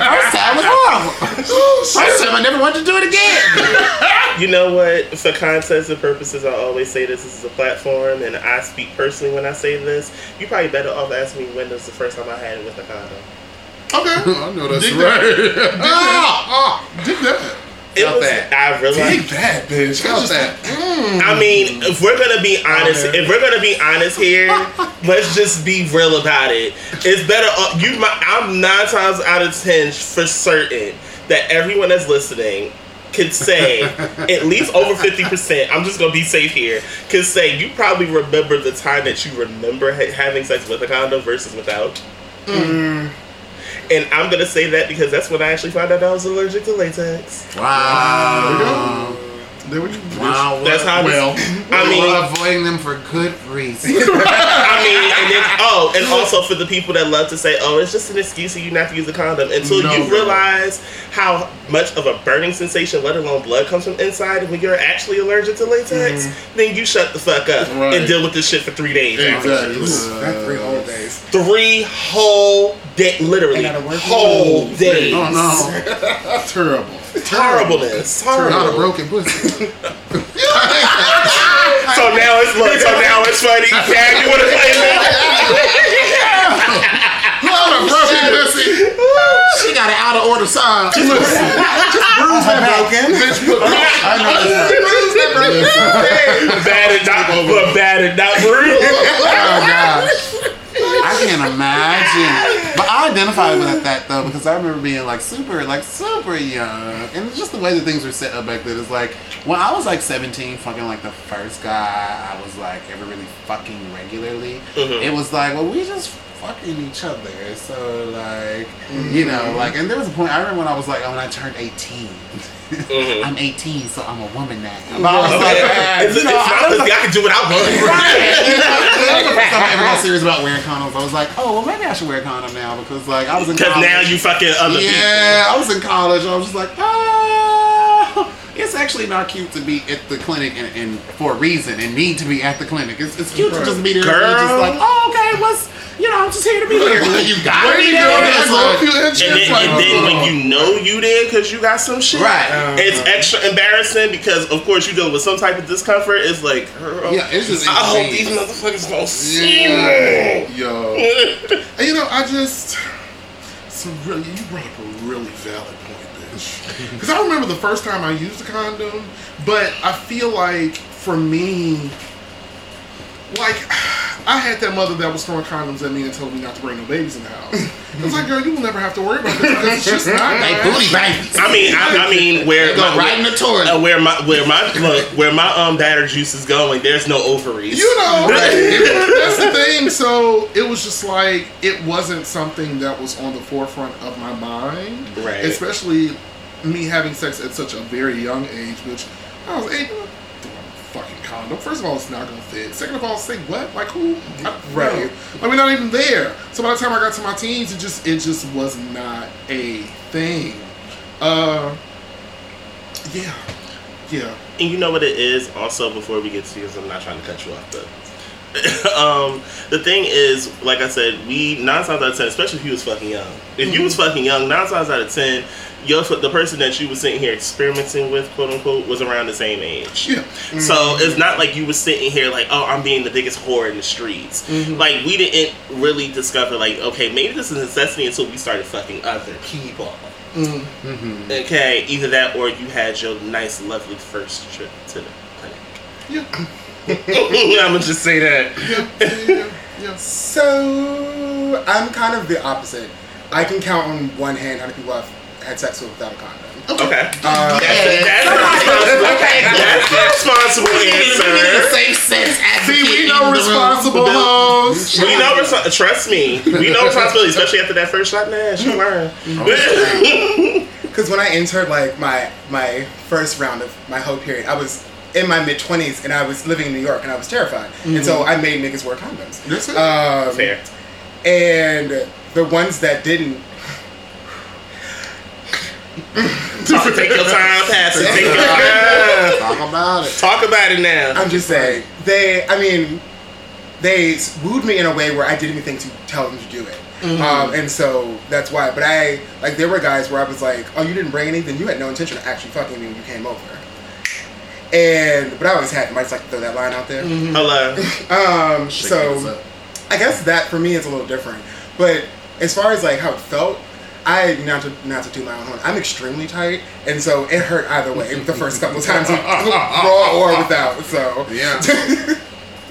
first time was horrible. Oh, first time, I never wanted to do it again. You know what? For context and purposes, I always say this, this is a platform, and I speak personally when I say this. You're probably better off asking me when was the first time I had it with a condom. Okay. I know that's Dig right. Ah, ah, dig that. It Felt was. that. I Dig realized. that, bitch. I Felt just- that. I mean, if we're gonna be honest, Okay. if we're gonna be honest here, let's just be real about it. It's better. Uh, you, my, I'm nine times out of ten for certain that everyone that's listening could say at least over 50% i'm just gonna be safe here could say you probably remember the time that you remember ha- having sex with a condom versus without and i'm gonna say that because that's when i actually found out i was allergic to latex Wow. There we go. Wow. that's how Well, i mean We're avoiding them for good reason. I mean, and then oh, and also for the people that love to say, "Oh, it's just an excuse for you not to use a condom," until No, you girl. realize how much of a burning sensation, let alone blood, comes from inside when you're actually allergic to latex. Then you shut the fuck up Mm-hmm. Right. and deal with this shit for three days. Exactly. That's three whole days. Three whole day, literally And at a work- whole days. Oh no. Terrible. Horribleness. Not a broken pussy. So now it's look. So now it's funny. Cam, you want to play that? Not a broken pussy. She got an out of order sign. Uh, bruise my broken. I know that's right. Bad and not, but bad and not bruised. Oh gosh. I can't imagine. But I identify with that though because I remember being like super, like super young, and just the way that things were set up back then is like when I was like 17, fucking like the first guy I was like ever really fucking regularly. Mm-hmm. It was like, well, we just fucking each other. So like, you mm-hmm. know, like, and there was a point I remember when I was like, oh, when I turned 18. I'm 18, so I'm a woman now. But I was like, It's, you know, it's not was pussy. I can do what I want. you know, that was the first time I ever got serious about wearing condoms. I was like, oh, well, maybe I should wear a condom now because, like, I was in Because college. now you fucking other people. yeah, I was in college. I was just like, ah, know, it's actually not cute to be at the clinic and, and for a reason and need to be at the clinic. It's, it's cute to just be there and Girl. just like, oh, okay, what's, you know, I'm just here to be here. you gotta Where be you there. go? It's There's a like- few inches. And then, like, and then oh. when you know you there because you got some shit, Right. it's extra embarrassing because of course you deal with some type of discomfort. It's like, girl, Yeah, it's just I hope these motherfuckers don't see me. Yo. and you know, I just. So really, you brought up a really valid point, bitch. Because I remember the first time I used a condom, but I feel like for me, like I had that mother that was throwing condoms at me and telling me not to bring no babies in the house. I was like, girl, you will never have to worry about this because it's just not. They gonna booty happen." babies. I mean, I, I mean, where go my, right in the toilet. uh, where my where my look, where my um batter juice is going, there's no ovaries. You know, that's the thing. So it was just like it wasn't something that was on the forefront of my mind, Right. Especially me having sex at such a very young age, which I was eight. Doing condom. First of all, it's not gonna fit. Second of all, say what? Like who? I, Right. right. I mean, not even there. So by the time I got to my teens, it just it just was not a thing. Uh, yeah, yeah. And you know what it is also before we get to because I'm not trying to cut you off, but um, the thing is, like I said, we nine times out of ten, especially if you was fucking young. If you was fucking young, nine times out of ten, your the person that you was sitting here experimenting with, quote unquote, was around the same age. Yeah. So mm-hmm. it's not like you was sitting here like, oh, I'm being the biggest whore in the streets. Mm-hmm. Like we didn't really discover like, okay, maybe this is a necessity until we started fucking other people. Mm-hmm. Okay, either that or you had your nice, lovely first trip to the clinic. Yeah. I'm gonna just say that. Yeah. Yeah. yeah, yeah. So I'm kind of the opposite. I can count on one hand how many people I've had sex without a condom. Okay. Uh, That's, a, that's, a responsible, that's a responsible We need a safe sex See, we in know responsible hoes. We know, respo- trust me, we know responsibility, especially after that first shot. Man, she learn. Because when I entered like my my first round of my whole period, I was in my mid twenties and I was living in New York and I was terrified, and so I made niggas wear condoms. That's. Um, Fair. And the ones that didn't, Talk, take your time, pass it. Take your time. Talk about it. Talk about it now. I'm just saying they. I mean, they wooed me in a way where I didn't even think to tell them to do it. Um, and so that's why. But I like there were guys where I was like, "Oh, you didn't bring anything. You had no intention of actually fucking me when you came over." And but I always had them. I just like to throw that line out there. Hello. Um, so. I guess that for me is a little different. But as far as like how it felt, I not to not to do my own horn. I'm extremely tight, and so it hurt either way the first couple of times, raw or without. So Yeah.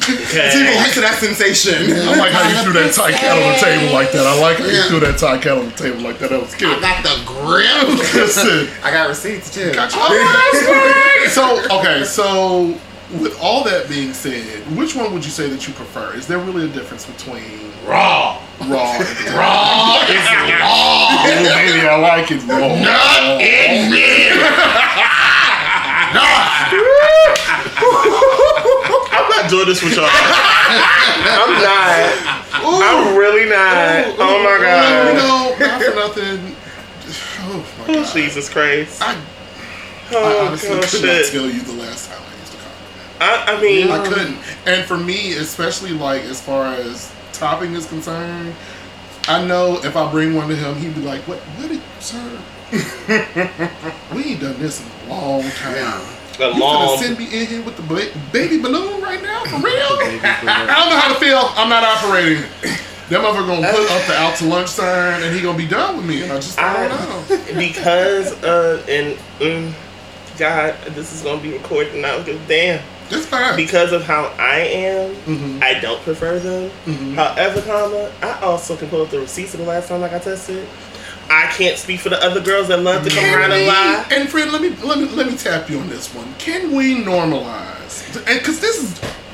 to get Okay. used to that sensation. I like how you threw that tight cat on the table like that. I like how you Yeah. threw that tight cat on the table like that. That was I good. got the grip. That's. I got receipts too. Gotcha. Oh, so okay, so with all that being said, which one would you say that you prefer? Is there really a difference between Raw. raw Raw is raw. Oh, baby, I like it raw. Not in me. I'm not doing this with y'all. I'm not. I'm really not. oh my god. You know, not for nothing. Oh my Oh, god. Jesus Christ. I, I Oh, honestly oh could not tell you the last time I used a condom. I, I mean, I couldn't. And for me, especially like as far as topping is concerned, I know if I bring one to him, he'd be like, "What? What did, sir? we ain't done this in a long time. Yeah. a You long. gonna send me in here with the ba- baby balloon right now for real? I don't know how to feel. I'm not operating. Them motherfucker gonna put up the out to lunch sign and he gonna be done with me, and I just I don't know. because uh and mm, God, this is gonna be recorded now. Cause damn, It's fine. because of how I am, Mhm. I don't prefer them. Mhm. However, comma, I also can pull up the receipts of the last time I got tested. I can't speak for the other girls that love to come Can around and we- lie. And friend, let me let me let me tap you on this one. Can we normalize? And because this is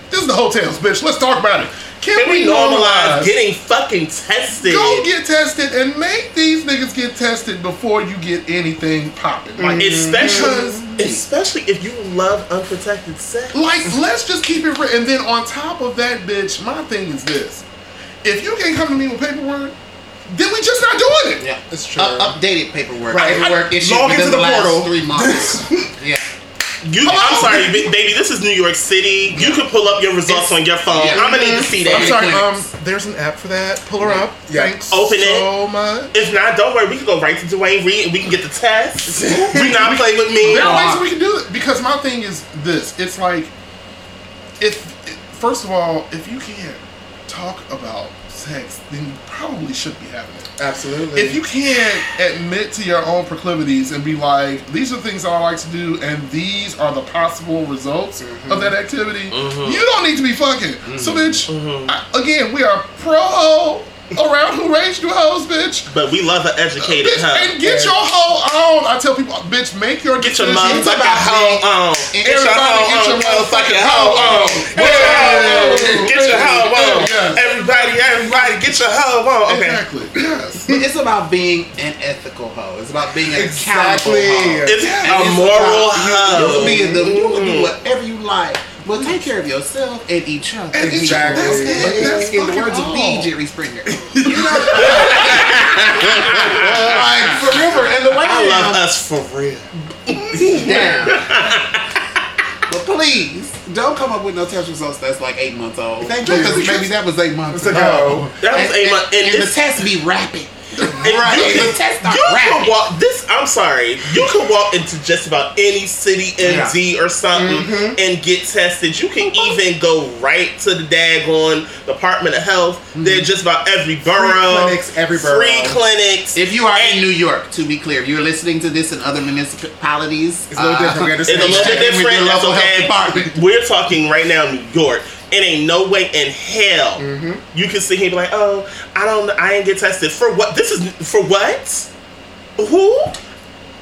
this is the hotels, bitch. Let's talk about it. Can, Can we normalize normalize? getting fucking tested? Go get tested and make these niggas get tested before you get anything popping. Like, especially, because- especially if you love unprotected sex. Like, let's just keep it real. And then on top of that, bitch, my thing is this: if you can't come to me with paperwork, then we just not doing it. Yeah, It's true. Uh, updated paperwork. Right. Paperwork issued Log within into the last portal. three months. yeah. You, I'm sorry, baby. This is New York City. You can pull up your results on your phone. Yeah. I'm gonna need to see that. I'm sorry. Um, there's an app for that. Pull her up. Yeah. Thanks Open it. so much. If not, don't worry. We can go right to Duane Reade and we can get the test. Do not play with me. There are ways we can do it because my thing is this: it's like if first of all, if you can't talk about sex, then you probably should be having it. Absolutely. If you can't admit to your own proclivities and be like, these are things I like to do, and these are the possible results of mm-hmm. that activity, mm-hmm. you don't need to be fucking. So, mm-hmm. bitch, I- again, we are pro around who raised you hoes, bitch. But we love an educated Bitch, hoe. and get your hoe on. I tell people, bitch, make your Get your decisions. motherfucking hoe on. Get your Everybody hoe get your on. motherfucking Motherfucking hoe on. Get your hoe on. Get your hoe on. Everybody, everybody, get your hoe on. Okay. Exactly. Yes. It's about being an ethical hoe. It's about being an accountable hoe. It's And a it's moral about- You hoe. can be in the, you can do whatever you like, but take care of yourself and each other. And each Exactly. other. That's it. That's in the fucking words of all. B. Jerry Springer. You know? like, forever. And the way I I love am, us for real. down. but please, don't come up with no test results that's like eight months old. Thank you. Because maybe that was eight months ago. That was And, a and, month. And, and the test be rapid. And right. you can- test you can walk this. I'm sorry. You can walk into just about any city MD or something Mm-hmm. and get tested. You can mm-hmm. even go right to the daggone Department of Health. Mm-hmm. They're just about every borough. Free clinics, every borough. Free clinics. If you are And- in New York, to be clear, if you're listening to this in other municipalities, It's a little uh, different. We It's a little bit Check in with different. your That's local health okay. We're talking right now, New York. It ain't no way in hell Mm-hmm. you can sit here and be like, "Oh, I don't, I ain't get tested for what? This is for what? Who?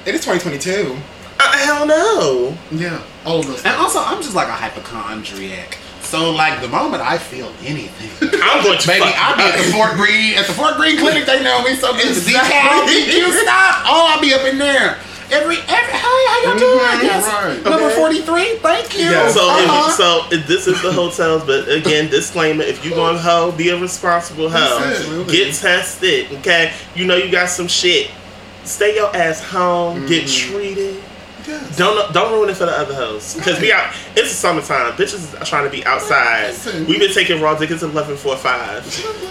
It is 2022. Uh, hell no. Yeah. All of those. And things. also, I'm just like a hypochondriac. So, like, the moment I feel anything, I'm going to baby, fuck- I'll be at the Fort Greene at the Fort Greene Clinic. They know me so good. Exactly. Decal, DQ, stop. Oh, I'll be up in there. Every, every, hey, how y'all doing? Mhm, Yes. right. Number Okay. 43, thank you. Yeah. So, Uh-huh. if, so if this is the hotels, but again, disclaimer: if you going hoe, be a responsible hoe. Absolutely. Get tested, okay? You know you got some shit. Stay your ass home. Get treated. Yes. Don't don't ruin it for the other hoes because we out. It's the summertime. Bitches are trying to be outside. We've been taking raw dick. It's eleven four five.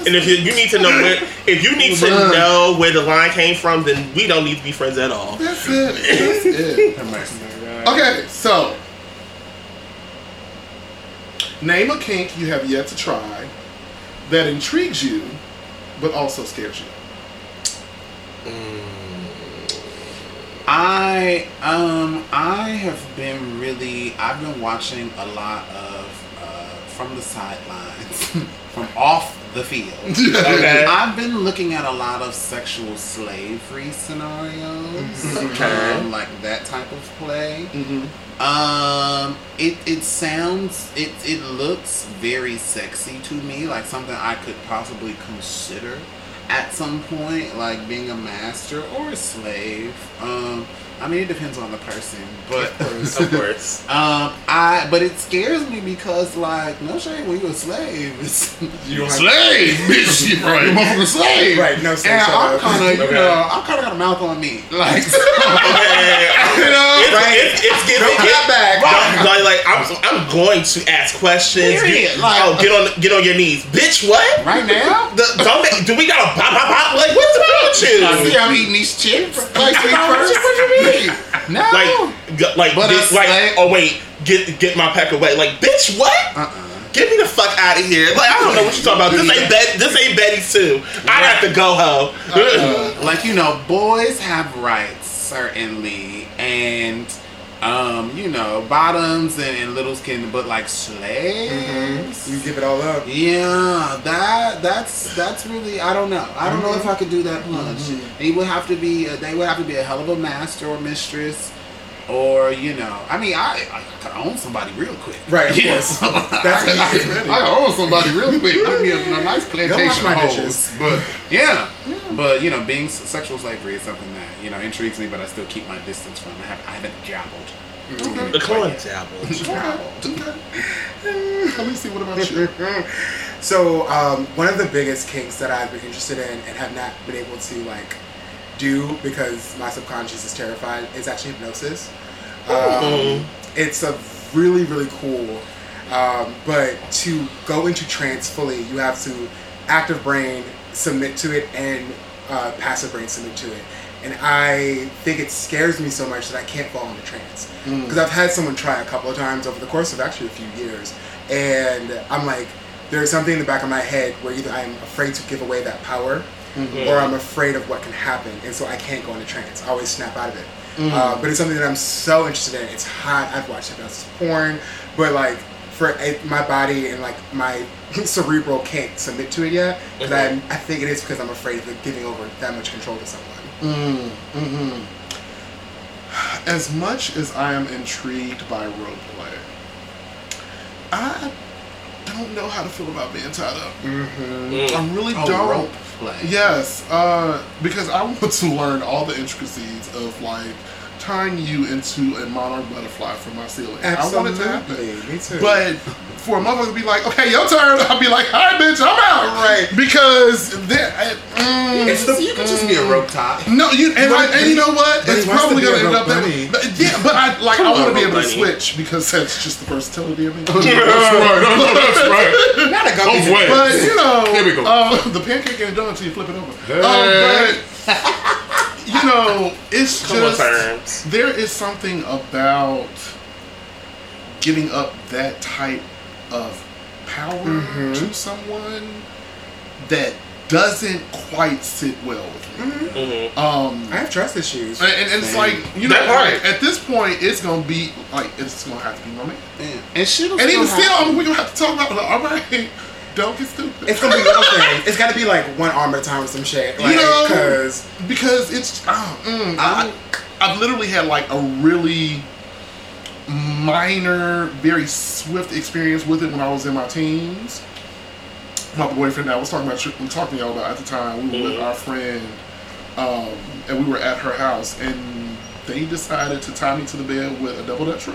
And if you, you need to know where, if you need to know where the line came from, then we don't need to be friends at all. That's it. That's it. Okay, so name a kink you have yet to try that intrigues you, but also scares you. Mm. I um I have been really I've been watching a lot of uh, from the sidelines from off the field. Okay. I've been looking at a lot of sexual slavery scenarios, Okay. um, like that type of play. Um, it it sounds it it looks very sexy to me, like something I could possibly consider at some point, like being a master or a slave. Um, I mean, it depends on the person, but Of course. um, I but it scares me because like no shame when you're a slave, it's You don't have- slave, bitch, you Right. you motherfucking slave, Right, no sex, And shut I'm kind of you Okay. know I kind of got a mouth on me, like Okay. you know, It's, Right. it's, it's giving. Don't back. Like, like, like, I'm, I'm going to ask questions. Period. Like- oh, get on, get on your knees, bitch. What? right now. The, don't they, do we got a pop, pop, pop? Like, what's wrong with I you? see I'm eating these chips. Like, what you mean? No. Like, g- like, But this, I like, oh wait, get get my pack away. Like, bitch, what? uh-uh. Get me the fuck out of here. Like, I don't know what you're talking about. This ain't Bet, this ain't Betty Sue. I have to go, ho. Uh, like you know, boys have rights certainly, and um, you know, bottoms and, and littles can, but like slaves. You give it all up. Yeah, that that's that's really I don't know. I don't know if mm-hmm. I could do that much. Mm-hmm. They would have to be a, they would have to be a hell of a master or mistress, or you know. I mean, I I could own somebody real quick. Right, of Yeah. course. That's get. I could own somebody real quick. Give me a, a nice plantation my of hoes. dishes. But yeah. but you know, being sexual slavery is something that you know intrigues me, but I still keep my distance from. I have I haven't dabbled. The corn dabble. Okay. Let me see. What about you? So um, one of the biggest kinks that I've been interested in and have not been able to like do because my subconscious is terrified is actually hypnosis. Um, it's a really really cool, um, but to go into trance fully, you have to active brain submit to it and uh, passive brain submit to it. And I think it scares me so much that I can't fall into trance mm. because I've had someone try a couple of times over the course of actually a few years, and I'm like, there's something in the back of my head where either I'm afraid to give away that power, mm-hmm. or I'm afraid of what can happen, and so I can't go into trance. I always snap out of it. Mm. Uh, but it's something that I'm so interested in. It's hot. I've watched it. hypnosis porn, but like for it, my body and like my cerebral can't submit to it yet. Because mm-hmm. I I think it is because I'm afraid of giving over that much control to someone. Mm, mm-hmm. As much as I am intrigued by role play, I don't know how to feel about being tied up. Mm-hmm. Mm. I really Oh, don't. rope play. Yes, uh, because I want to learn all the intricacies of like tying you into a monarch butterfly for my ceiling. I want it to happen. Me too. But for a motherfucker to be like, okay, your turn, I'll be like, hi, bitch, I'm out. Right. Because then, I- mm, It's the, you could just be a rope top. no, you and, I, and you know what? It's probably be a gonna end rope up that way. But, yeah, but I like I want to be able to bunny. switch because that's just the versatility of me. That's right. No, no, that's right. not a gummy. Both ways. But you know, Here we go. uh, the pancake ain't done until you flip it over. Hey. Um, but you know, it's Come just there is something about giving up that type of power Mm-hmm. to someone that doesn't quite sit well with me. Mm-hmm. Um, I have trust issues. and, and it's like you know, part. like, at this point, it's gonna be like it's gonna have to be my man. Yeah. And shit. And even still, I mean, we're gonna have to talk about. Like, all right, don't get stupid. It's gonna be little things. It's gotta be like one arm at a time or some shit. Like, you know, because because it's oh, mm, I, I've literally had like a really minor, very swift experience with it when I was in my teens. My boyfriend, and I was talking about, we talking to y'all about at the time. We were with our friend, um, and we were at her house, and they decided to tie me to the bed with a double dutch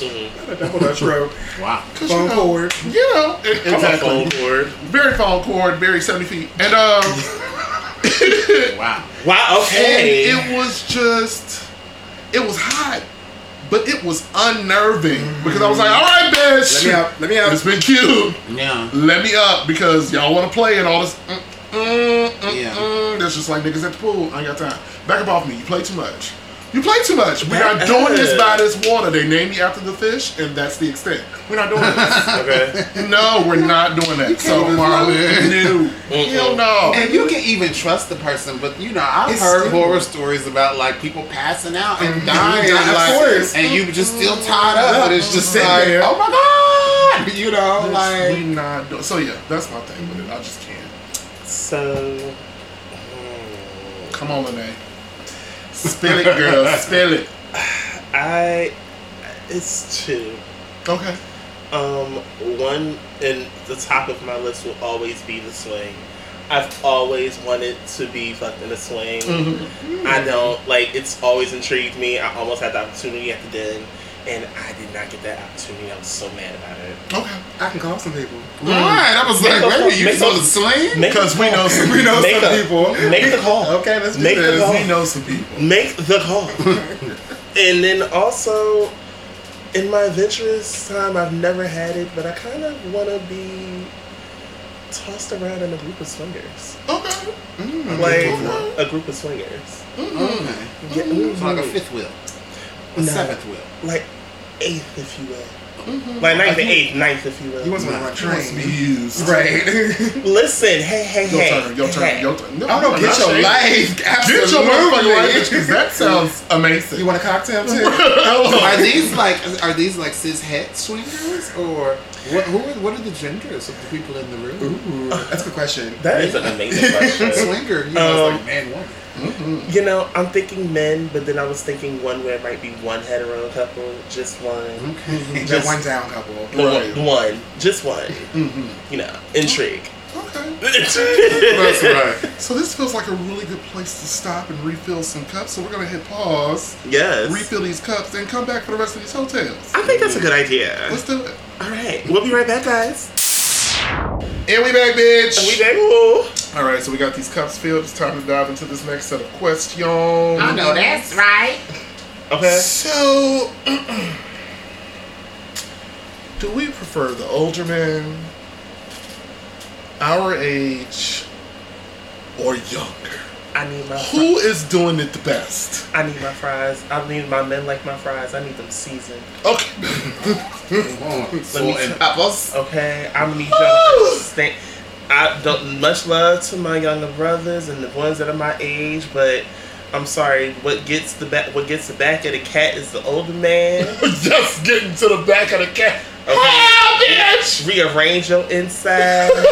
rope. a double dutch rope, Wow. 'Cause, phone you know, cord. You know, e- exactly. phone cord. Very phone cord, very seventy feet, and um. Wow. Wow. Okay. And it was just, it was hot, but it was unnerving because I was like, all right, bitch. Let me up. Let me up. It's been cute. Yeah. Let me up because y'all want to play and all this. Mm, mm, mm, Yeah. mm. That's just like niggas at the pool. I ain't got time. Back up off me. You play too much. You play too much. We're not doing this by this water. They named me after the fish, and that's the extent. We're not doing this. okay. no, we're not doing that. So, Marlon, no. Hell no. And you can even trust the person, but you know, I've It's heard still- horror stories about like people passing out and Mhm. dying, Yeah, of like, course. and you just still tied up, but it's just Sitting like, there. oh my god, you know, we like not doing. So yeah, that's my thing with it. I just can't. So. Come on, Lene. Spill it, girl. Spill it. I. It's two. Okay. Um, one in the top of my list will always be the swing. I've always wanted to be fucked in a swing. I don't like. It's always intrigued me. I almost had the opportunity at the den, and I did not get that opportunity. I was so mad about it. Okay. I can call some people. Mm. right. I was Make like, a wait, phone- you make saw a- the sling? Because we know some We know Make some a- people. Make the call. Okay, let's do Make the this. call. We know some people. Make the call. and then also, in my adventurous time, I've never had it, but I kind of want to be tossed around in a group of swingers. Okay. Mm, like a group of swingers. Mm-hmm. Okay. Yeah, So like a mm-hmm. fifth wheel, a No. seventh wheel. like eighth, if you will. Like ninth and eighth, ninth, if you will. You want someone to run She wants to be train. used. Right. Listen, hey, hey, Your hey. turn. Your turn. hey. Your turn. No, Oh no, I'm get your saying- life. Get your motherfucking life, because that sounds amazing. You want a cocktail too? Are these like are these like cis het swingers or what? Who are, what are the genders of the people in the room? Ooh, that's a good question. That is an amazing question. Swinger, you know, Um, it's like man woman. You know, I'm thinking men, but then I was thinking one where it might be one hetero couple, just one. Just Just- one down couple. Right. One, one, just one. Mm-hmm. You know, intrigue. Okay. That's right. So this feels like a really good place to stop and refill some cups. So we're gonna hit pause, yes. refill these cups, and come back for the rest of these hotels. I think that's a good idea. Let's do it. All right, we'll be right back, guys. And we back, bitch. We back. Ooh. All right, so we got these cups filled. It's time to dive into this next set of questions. I know that's right. Okay. So, do we prefer the older men, our age, or younger? I need my. Who is doing it the best? I need my fries. I need my men like my fries. I need them seasoned. Okay. Salt and peppers. Okay, I'm gonna need y'all to understand. I don't much love to my younger brothers and the ones that are my age, but I'm sorry. What gets the back? What gets the back of the cat is the older man. Just getting to the back of the cat. Okay. Ah, bitch! Rearrange your insides.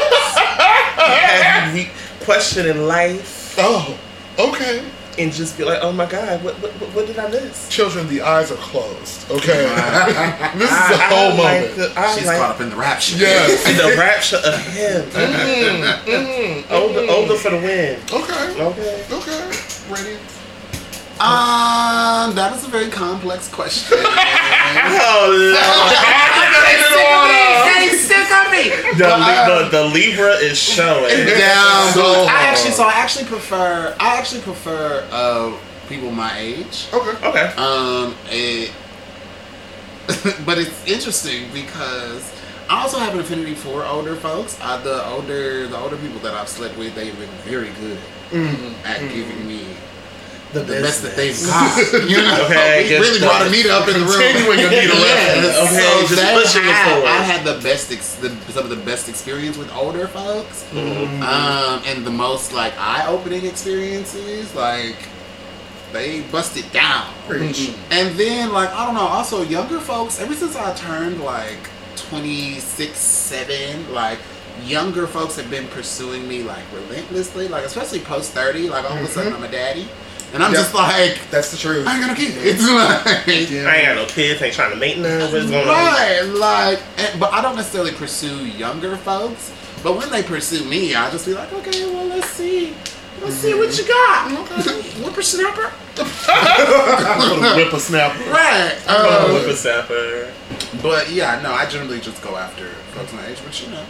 have you re- questioning life Oh, okay. and just be like, oh my god, what what, what- what did I miss? Children, the eyes are closed. Okay. this is I, a whole I moment. like the, I She's like caught up in the rapture. Yes. In the rapture of him. Mm, mm, older, older for the win. Okay. Okay. Okay. Ready? Um, that is a very complex question. Oh Hey, stick on me. The, the, the Libra is showing. Down. So I actually, so I actually prefer, I actually prefer uh people my age. Okay. Okay. Um, it, but it's interesting because I also have an affinity for older folks. Uh, the older, the older people that I've slept with, they've been very good at giving me The, the best that they've got. You know, Okay, we really brought a meter up in the room. Continuing a Yes. reference. Okay, just they pushing it forward. I had the best, ex- the, some of the best experience with older folks, Mm-hmm. um, and the most like eye-opening experiences. Like they busted down. Preach. And then, like, I don't know, also younger folks, ever since I turned like 26, 7, like, younger folks have been pursuing me like relentlessly, like, especially post 30. Like, all of a sudden, I'm a daddy. And I'm Yep. just like, That's the truth. I ain't got no kids. It's like, I ain't got no kids. Ain't trying to make none. What's going on? Right, like, and, but I don't necessarily pursue younger folks. But when they pursue me, I just be like, okay, well, let's see. Let's see what you got. Okay. Whippersnapper. Whippersnapper. Right. Um, whippersnapper. but yeah, no, I generally just go after folks my age, but you know.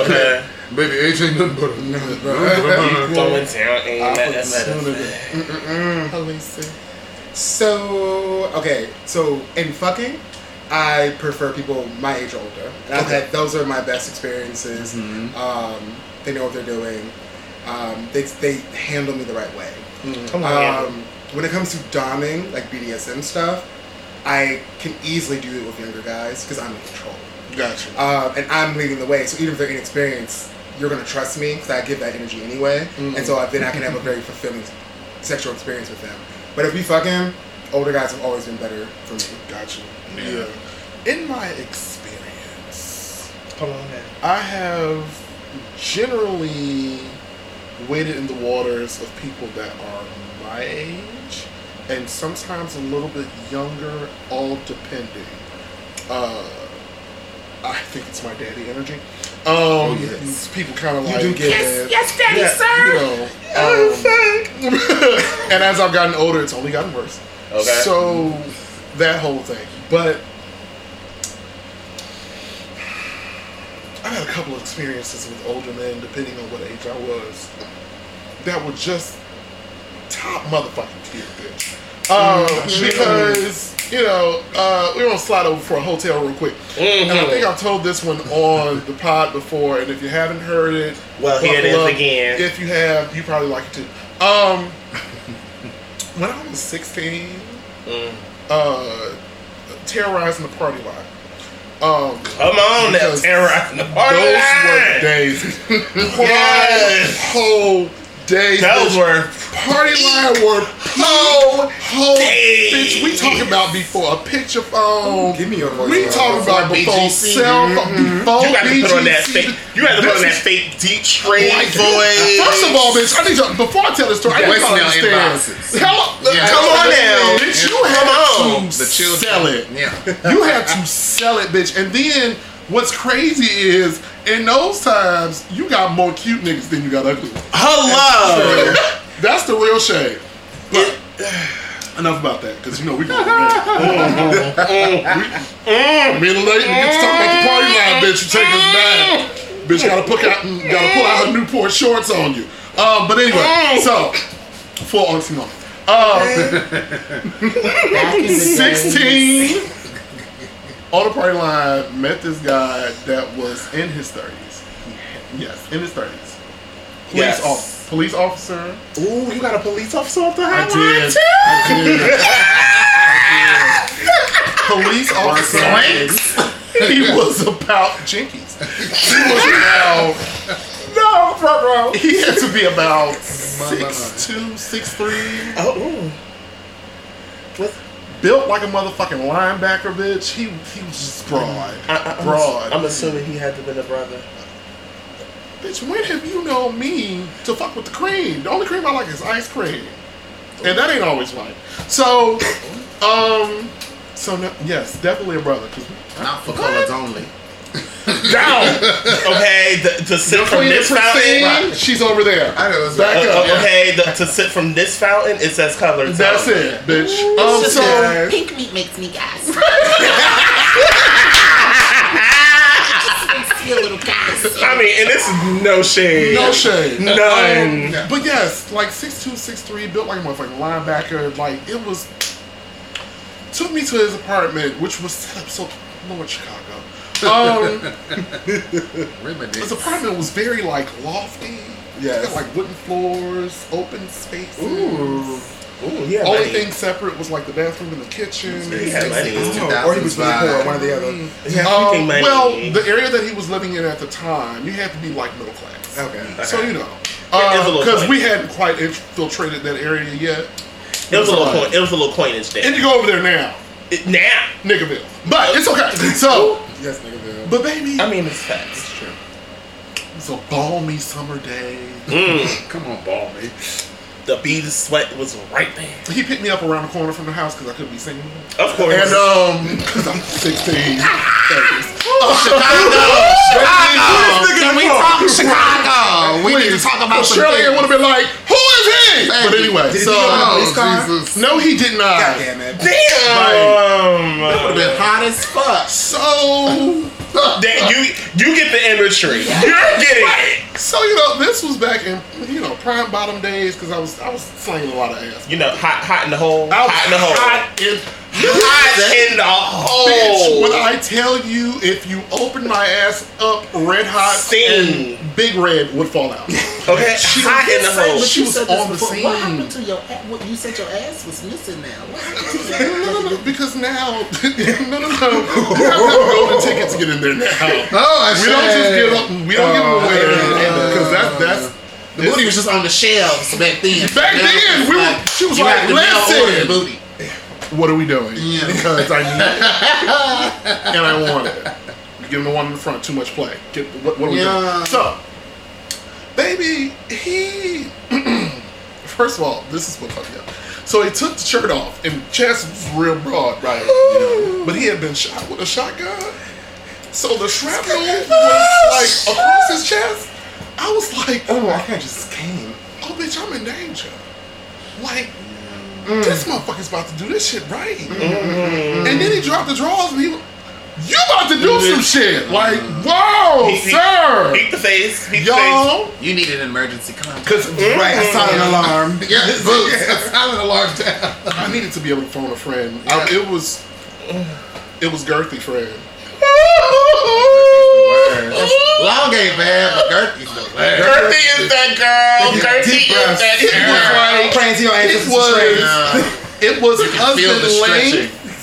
Okay. Baby, age ain't nothing but a Going down ain't that Opportunity. metaphor. Let. So okay, so in fucking, I prefer people my age or older. And I've Okay. had those are my best experiences. Mm-hmm. Um, they know what they're doing. Um, they they handle me the right way. Come on. Um, when it comes to doming, like BDSM stuff, I can easily do it with younger guys because I'm in control. Gotcha. Um, and I'm leading the way. So even if they're inexperienced, you're gonna trust me because I give that energy anyway. And so I, then I can have a very fulfilling sexual experience with them. But if we fucking, older guys have always been better for me. Gotcha. Yeah. In my experience, Come on now. I have generally waded in the waters of people that are my age and sometimes a little bit younger, all depending. Uh, I think it's my daddy energy. Um, yes. people kind of like You like do get that. Yes, daddy, you know. um, and as I've gotten older, it's only gotten worse. Okay. So that whole thing, but I had a couple of experiences with older men, depending on what age I was, that were just top motherfucking tier, bitch. Um, because you know uh, we're gonna slide over for a hotel real quick, and I think I've told this one on the pod before. And if you haven't heard it, Well, here it is up. again. If you have, you probably like it too. Um, when I was sixteen, Mm. uh, terrorizing the party line. Um, Come on now, terrorizing the party those line. Those were days. Yes. whole days. Those bitch. were party line were whole whole days. bitch. We talking about before a picture phone. Give me your voice. We talking about before BGC. cell phone. Mm-hmm. Before You got to put on that BGC. fake. You got to put on that This fake deep strange Like, voice. First of all, bitch, I need you. Before I tell the story, I need you to Voicemail understand. inboxes. Hell, Yeah. Uh, Come on now. bitch. You Come have on. to The sell it. Yeah. You have to sell it, bitch. And then what's crazy is in those times you got more cute niggas than you got ugly. ones. Hello. That's the real shade. But Enough about that, because you know we going there. Me and the lady get to talk about the party line, bitch. You take us back. Bitch gotta put out gotta pull out her Newport shorts on you. Um, but anyway, so full auntie moment. Um, in the 16 on the party line met this guy that was in his 30s. Yes, in his 30s. Police, Yes. off- police officer. Ooh, you got a police officer off the I hotline did. too. I did. Police officer. He was about jinkies. He was about. No, bro, bro. He had to be about six two, six three. Oh, ooh. What? Built like a motherfucking linebacker, bitch. He he was just broad, I, I, I'm, broad. I'm assuming he had to been a brother. Bitch, when have you known me to fuck with the cream? The only cream I like is ice cream. And that ain't always right. So, um, so no, yes, definitely a brother. Cause Not for colors only. Down, Okay, the, to sit the from this fountain. Christine, she's over there. I know, it's Back right. Uh, up. uh, okay, the, to sit from this fountain, it says color. That's tone. it, bitch. Um, so Pink meat makes me gas. See a little gas. I mean, and this is no shade. no shade, None. Um, but yes, like six two, six three, built like a motherfucking linebacker. Like it was. Took me to his apartment, which was set up so Lord Chicago. Um, his apartment was very like lofty. Yeah, It like wooden floors, open spaces. Ooh. Ooh, yeah. Only thing separate was like the bathroom and the kitchen. He had money. Oh, or he was really poor, one or the other. He had Um, money. well, the area that he was living in at the time, you had to be like middle class. Okay. So you know, Yeah, it's a little because point. we hadn't quite infiltrated that area yet. it was a little alright. point. It was a little coinage there. And you go over there now, It- now, Nickerville. But it's okay. So, Yes, nigga. Bill. but baby, I mean, it's facts. True. it's a balmy summer day. Mm, Come on, ball me. The bead of sweat was right there. He picked me up around the corner from the house because I couldn't be singing. Of course. And um, because I'm 16. Chicago, Can we talk Chicago? We need to talk about some Shirley things. would have been like, "Who is he?" But anyway, Did he so go in a police Oh, car? Jesus. no, he did not. God damn it. Damn. That Would have been hot as fuck. So, That you you get the imagery. You're getting it. so you know, this was back in you know prime bottom days because I was I was slinging a lot of ass. You know, hot hot in the hole. I was Hot in the hole. hot in- Hot in the Bitch, when. I tell you, if you open my ass up red hot, Sing. and Big Red would fall out. Okay, She hot in the hole. But she was on the scene. What happened to your? What, you said your ass was missing now. What happened to No, your no, no, no, because now, no, no, no, you have to have a golden ticket to get in there now. Oh, I We don't just give up, we don't give them away oh, because that's that's The booty was just on the shelves back then. Back then, we were- she was you like, have to mail "Listen." booty. What are we doing? Yeah. Because I need it and I want it. You give him the one in the front, too much play. Get what, what are we Yeah. doing? So, baby, he first of all, this is what fucked me up. So he took the shirt off, and chest was real broad, right? You know, but he had been shot with a shotgun. So the shrapnel was like across his chest. I was like, Oh, I just came. oh bitch, I'm in danger. Like, this motherfucker's about to do this shit right. Mm-hmm. And then he dropped the drawers and he you about to do mm-hmm. some shit. Like, whoa, Peek- peek- sir. Peek the face. Peek the face. Y'all, You needed an emergency contact. because mm-hmm. Right, a silent alarm. Yeah, boots. Silent alarm down. I needed to be able to phone a friend. I, um, it was, it was girthy friend. Long ain't bad, but Gertie's the worst. Gertie is that girl. Gertie is breaths. that It was girl. like, Praying to it was, Yeah. it was Feel the husband stretching.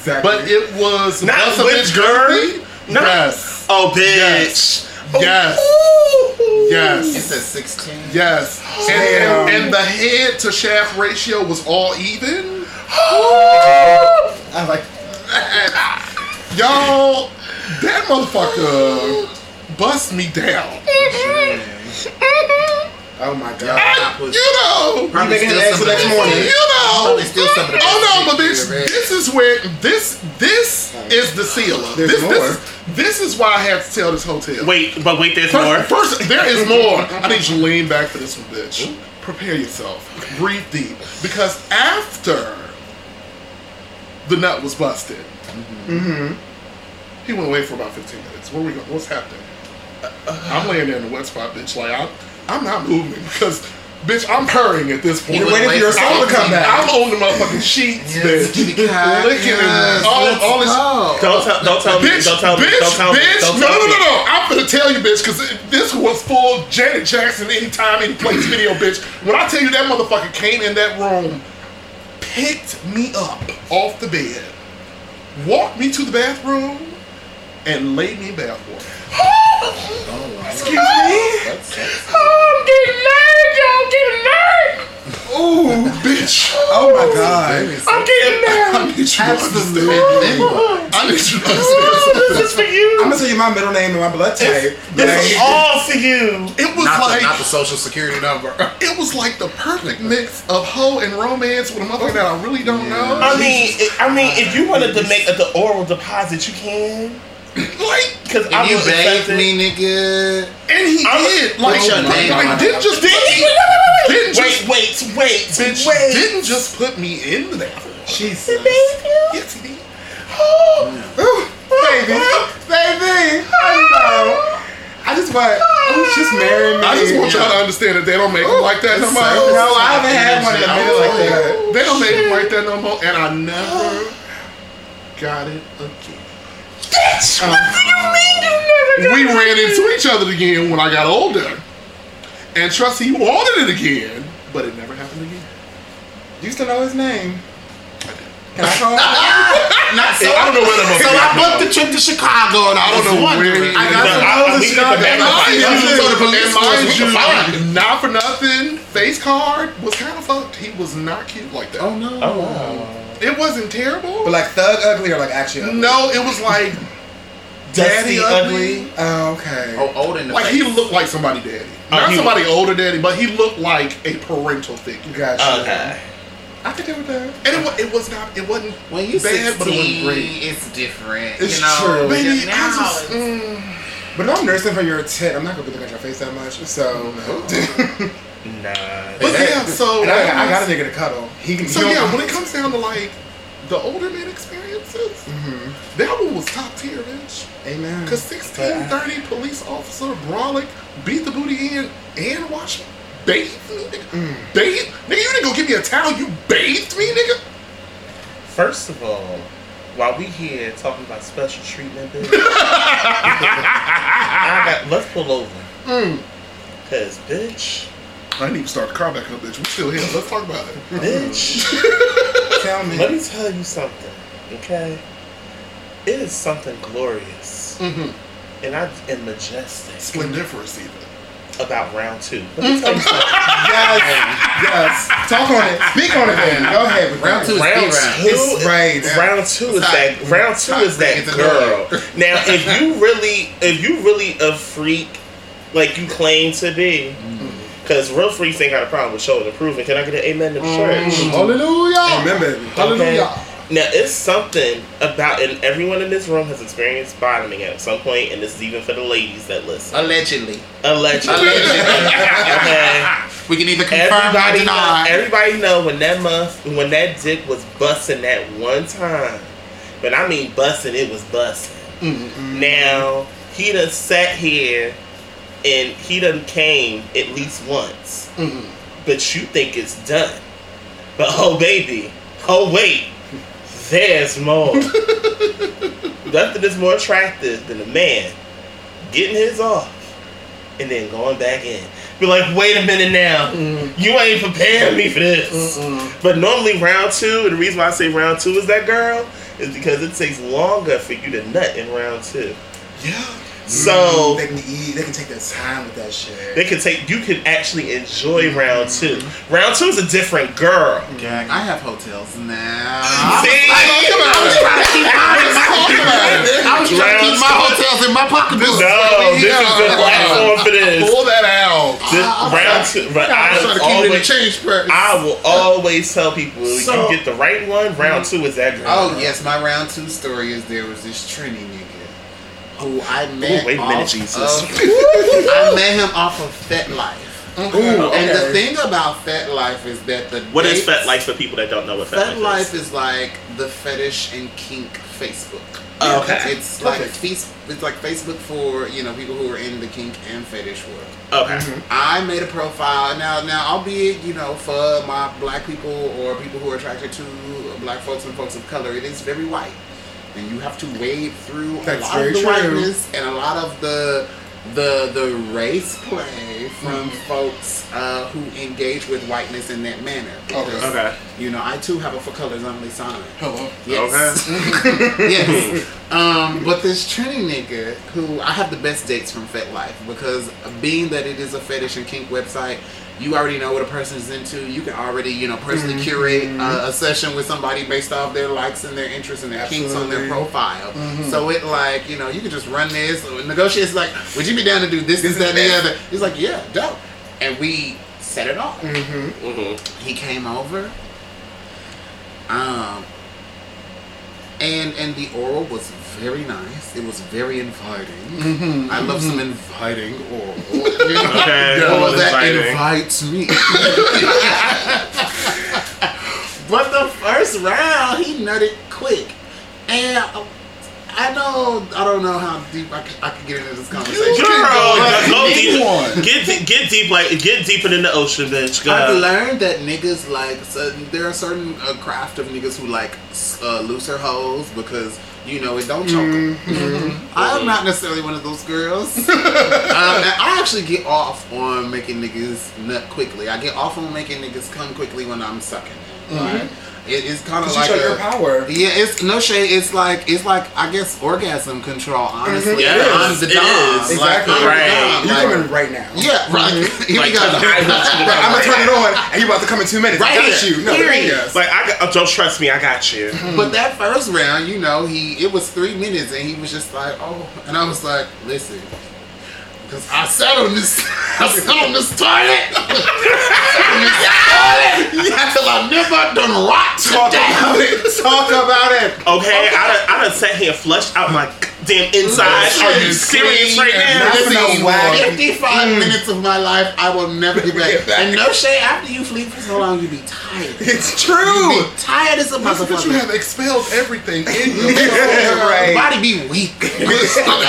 length, but it was Not was a with bitch girth? girthy. Not- Yes, Oh, bitch. Yes. Oh. yes, It yes. says 16. Yes. And, and, and the head to shaft ratio was all even. I was like, Y'all, that motherfucker bust me down. oh my god. That was You know. probably making still an some next morning. You know. Probably still some of the Oh no, but bitch, this is where this this is the sealer. There's this, more. This, this is why I had to tell this hotel. Wait, but wait, there's First, more. first, there is more. I need you to lean back for this one, bitch. Prepare yourself. Breathe deep. Because after the nut was busted. Mm-hmm. He went away for about 15 minutes. Where we going? What's happening? I'm laying there in the wet spot, bitch. Like I'm, I'm not moving because, bitch, I'm purring at this point. You're waiting for your soul to come back. I'm on the motherfucking sheets, bitch. kitty cat, Licking yes, and all, all this. Don't tell, don't tell me, Bitch, don't tell me, bitch, don't tell me, bitch. don't no, tell no, me. no, no. I'm gonna tell you, bitch, because this was full Janet Jackson anytime, any place video, bitch. When I tell you that motherfucker came in that room, picked me up off the bed, walked me to the bathroom, and laid me in bathwater. Excuse me? Oh, I'm getting married, y'all getting married. Ooh, bitch. Oh my god. I'm getting married. I need you to Absolutely. understand. I need you to oh, understand. This is for you. I'm gonna tell you my middle name and my blood type. This is all for you. It was Not like the, not the social security number. it was like the perfect mix of hoe and romance with a motherfucker that I really don't know. I mean, I mean, if you wanted to make a, the oral deposit, you can. Like, Because And I you will bathed accept me, nigga. and he I'm- did. Like, What's your name like on didn't just Did put he? me, Wait, wait, didn't wait, just wait, wait, wait, bitch wait. didn't just put me in the bathroom. Jesus. Yes, he did. Oh, baby, baby, I know. I just want. Oh, just marry me. I just want y'all to understand that they don't make them oh, like that no more. No, I haven't had one in a minute like that. Oh, they don't make them like that no more, and I never got it again. Uh, we ran into each other again when I got older, and trust he wanted it again, but it never happened again. You used to know his name. Can I call him? Not so. I don't know where the So I booked the trip to Chicago, and I, I don't know wondering. where he I got is. some I- hoes in Chicago. come back And and mind find you, out. so the police And mind force, we you, can find him. not for nothing, face card was kind of fucked. He was not cute like that. Oh no. Oh, wow. It wasn't terrible. But like thug ugly or like actually ugly? no, it was like daddy ugly. ugly. Oh, okay. Oh, old in the Like face. he looked like somebody daddy. Oh, Not he- somebody older daddy, but he looked like a parental figure. Gotcha. Okay. I could deal with that. And it, wa- it was not. It wasn't When you bad, 16, but it wasn't great. it's different. It's you know, true. Baby, now I just. Mm, But if I'm nursing for your tit, I'm not gonna be looking at your face that much. So, Nah. but yeah, so and I, got- I got a nigga to cuddle. He can. So he don't- yeah, when it comes down to like the older man experiences, mm-hmm. that one was top tier, bitch. Amen. Cause sixteen thirty police officer Brolick beat the booty in and watched me bathe me, nigga. Mm. Bathe, nigga. You didn't go give me a towel. You bathed me, nigga. First of all, while we here talking about special treatment, bitch, I got, let's pull over. Mm. Cause bitch, I need to start the car back up, bitch. We still here. Let's talk about it. bitch. tell me. Let me tell you something, okay? It is something glorious Mm-hmm. and I and majestic Splendiferous, even. about round two. Let me tell you something. Yes, yes. Talk on it. Speak on it, then. Go ahead. With Round two is Round speed round. two, It's right. round two is It's that round two Hot is that it's girl. Now, if you really, if you really a freak, like you claim to be, because real freaks ain't got a problem with showing and proving. Can I get an amen to the church? Hallelujah. Remember. Okay. Now it's something about, and everyone in this room has experienced bottoming at some point, and this is even for the ladies that listen. Allegedly. Allegedly. Allegedly. okay. We can either confirm or Everybody know, deny. everybody know when that month, when that dick was busting that one time. But I mean busting, it was busting. Mm-hmm. Now he done sat here and he done came at least once. Mm-hmm. But you think it's done. But oh baby, oh wait, there's more. Nothing is more attractive than a man getting his off and then going back in. Be like, wait a minute now, you ain't preparing me for this. But normally round two, and the reason why I say round two is that girl is because it takes longer for you to nut in round two. Yeah. So mm-hmm. They can eat. They can take their time with that shit. they can take you can actually enjoy round two. Mm-hmm. Round two is a different girl. Gag, I have hotels now. See? I was trying to keep oh, mine in my. I was trying to keep my hotels in my pocketbook. No, this is the platform for this. Pull that out. This round two, but I was trying to I keep it in the always, change purse. I will always tell people So- you get the right one. Round mm-hmm. two is that oh, girl. Oh yes, my round two story is there was this Trini nigga who I met. Ooh, wait a minute, off Jesus. of- I met him off of FetLife. Ooh, And the thing about FetLife is that the What is dates- FetLife for people that don't know what Fet, FetLife Life is like the fetish and kink Facebook. Oh, okay. It's like Perfect. face- it's like Facebook for you know people who are in the kink and fetish world. Okay. Mm-hmm. I made a profile now. Now, albeit you know, for my black people or people who are attracted to black folks and folks of color, it is very white, and you have to wade through That's a lot of the true. whiteness and a lot of the the the race play from folks uh, who engage with whiteness in that manner. Because, Okay. You know, I too have a for colors only sign. Hello. Yes. yes. Um, but this Trini nigga, who I have the best dates from FetLife because being that it is a fetish and kink website, you already know what a person is into. You can already, you know, personally Mm-hmm. curate uh, a session with somebody based off their likes and their interests and their kinks on their profile. Mm-hmm. So it like, you know, you can just run this, negotiate. It's like, would you be down to do this, this, that, and the other? He's like, yeah, dope. And we set it off. hmm He came over. Um, and and the oral was very nice. It was very inviting. I love some inviting oral. You know? Okay. Oral that Inviting. invites me. but the first round, he nutted quick, and I know I don't know how deep I could, I could get into this conversation. Girl, but go deep. one. Get get deep like get deeper than the ocean, bitch. Go. I've learned that niggas like so there are certain uh, craft of niggas who like s- uh, looser hoes because you know it don't choke 'em. Mm-hmm. I'm not necessarily one of those girls. um, I actually get off on making niggas nut quickly. I get off on making niggas come quickly when I'm sucking. Right? It is kind of Because you like show your power. yeah, it's no shade. It's like it's like I guess orgasm control. Mm-hmm. Honestly, yeah, I'm the dom. is. Like, Exactly. I'm Right. You're Like, coming right now. yeah, right. Mm-hmm. Here Like, we go. I want you to Right, I'm gonna turn it on, and you about to come in two minutes. Right I got you. No, yes. Like I got, oh, don't trust me, I got you. Mm-hmm. But that first round, you know, he it was three minutes, and he was just like, "Oh," and I was like, "Listen." Cause I sat on this, I sat on this toilet, on this toilet until I never done rot Talk today. about it. Talk about it. Okay, I done, I done sat here flushed out my damn inside. Are you serious right now? Listen, Listen, wag- 55 mm. minutes of my life, I will never get back. Get back. And no shade, after you sleep for so long, you be tired. It's You true. be tired as a That's because you have expelled everything in you. right. Body be weak.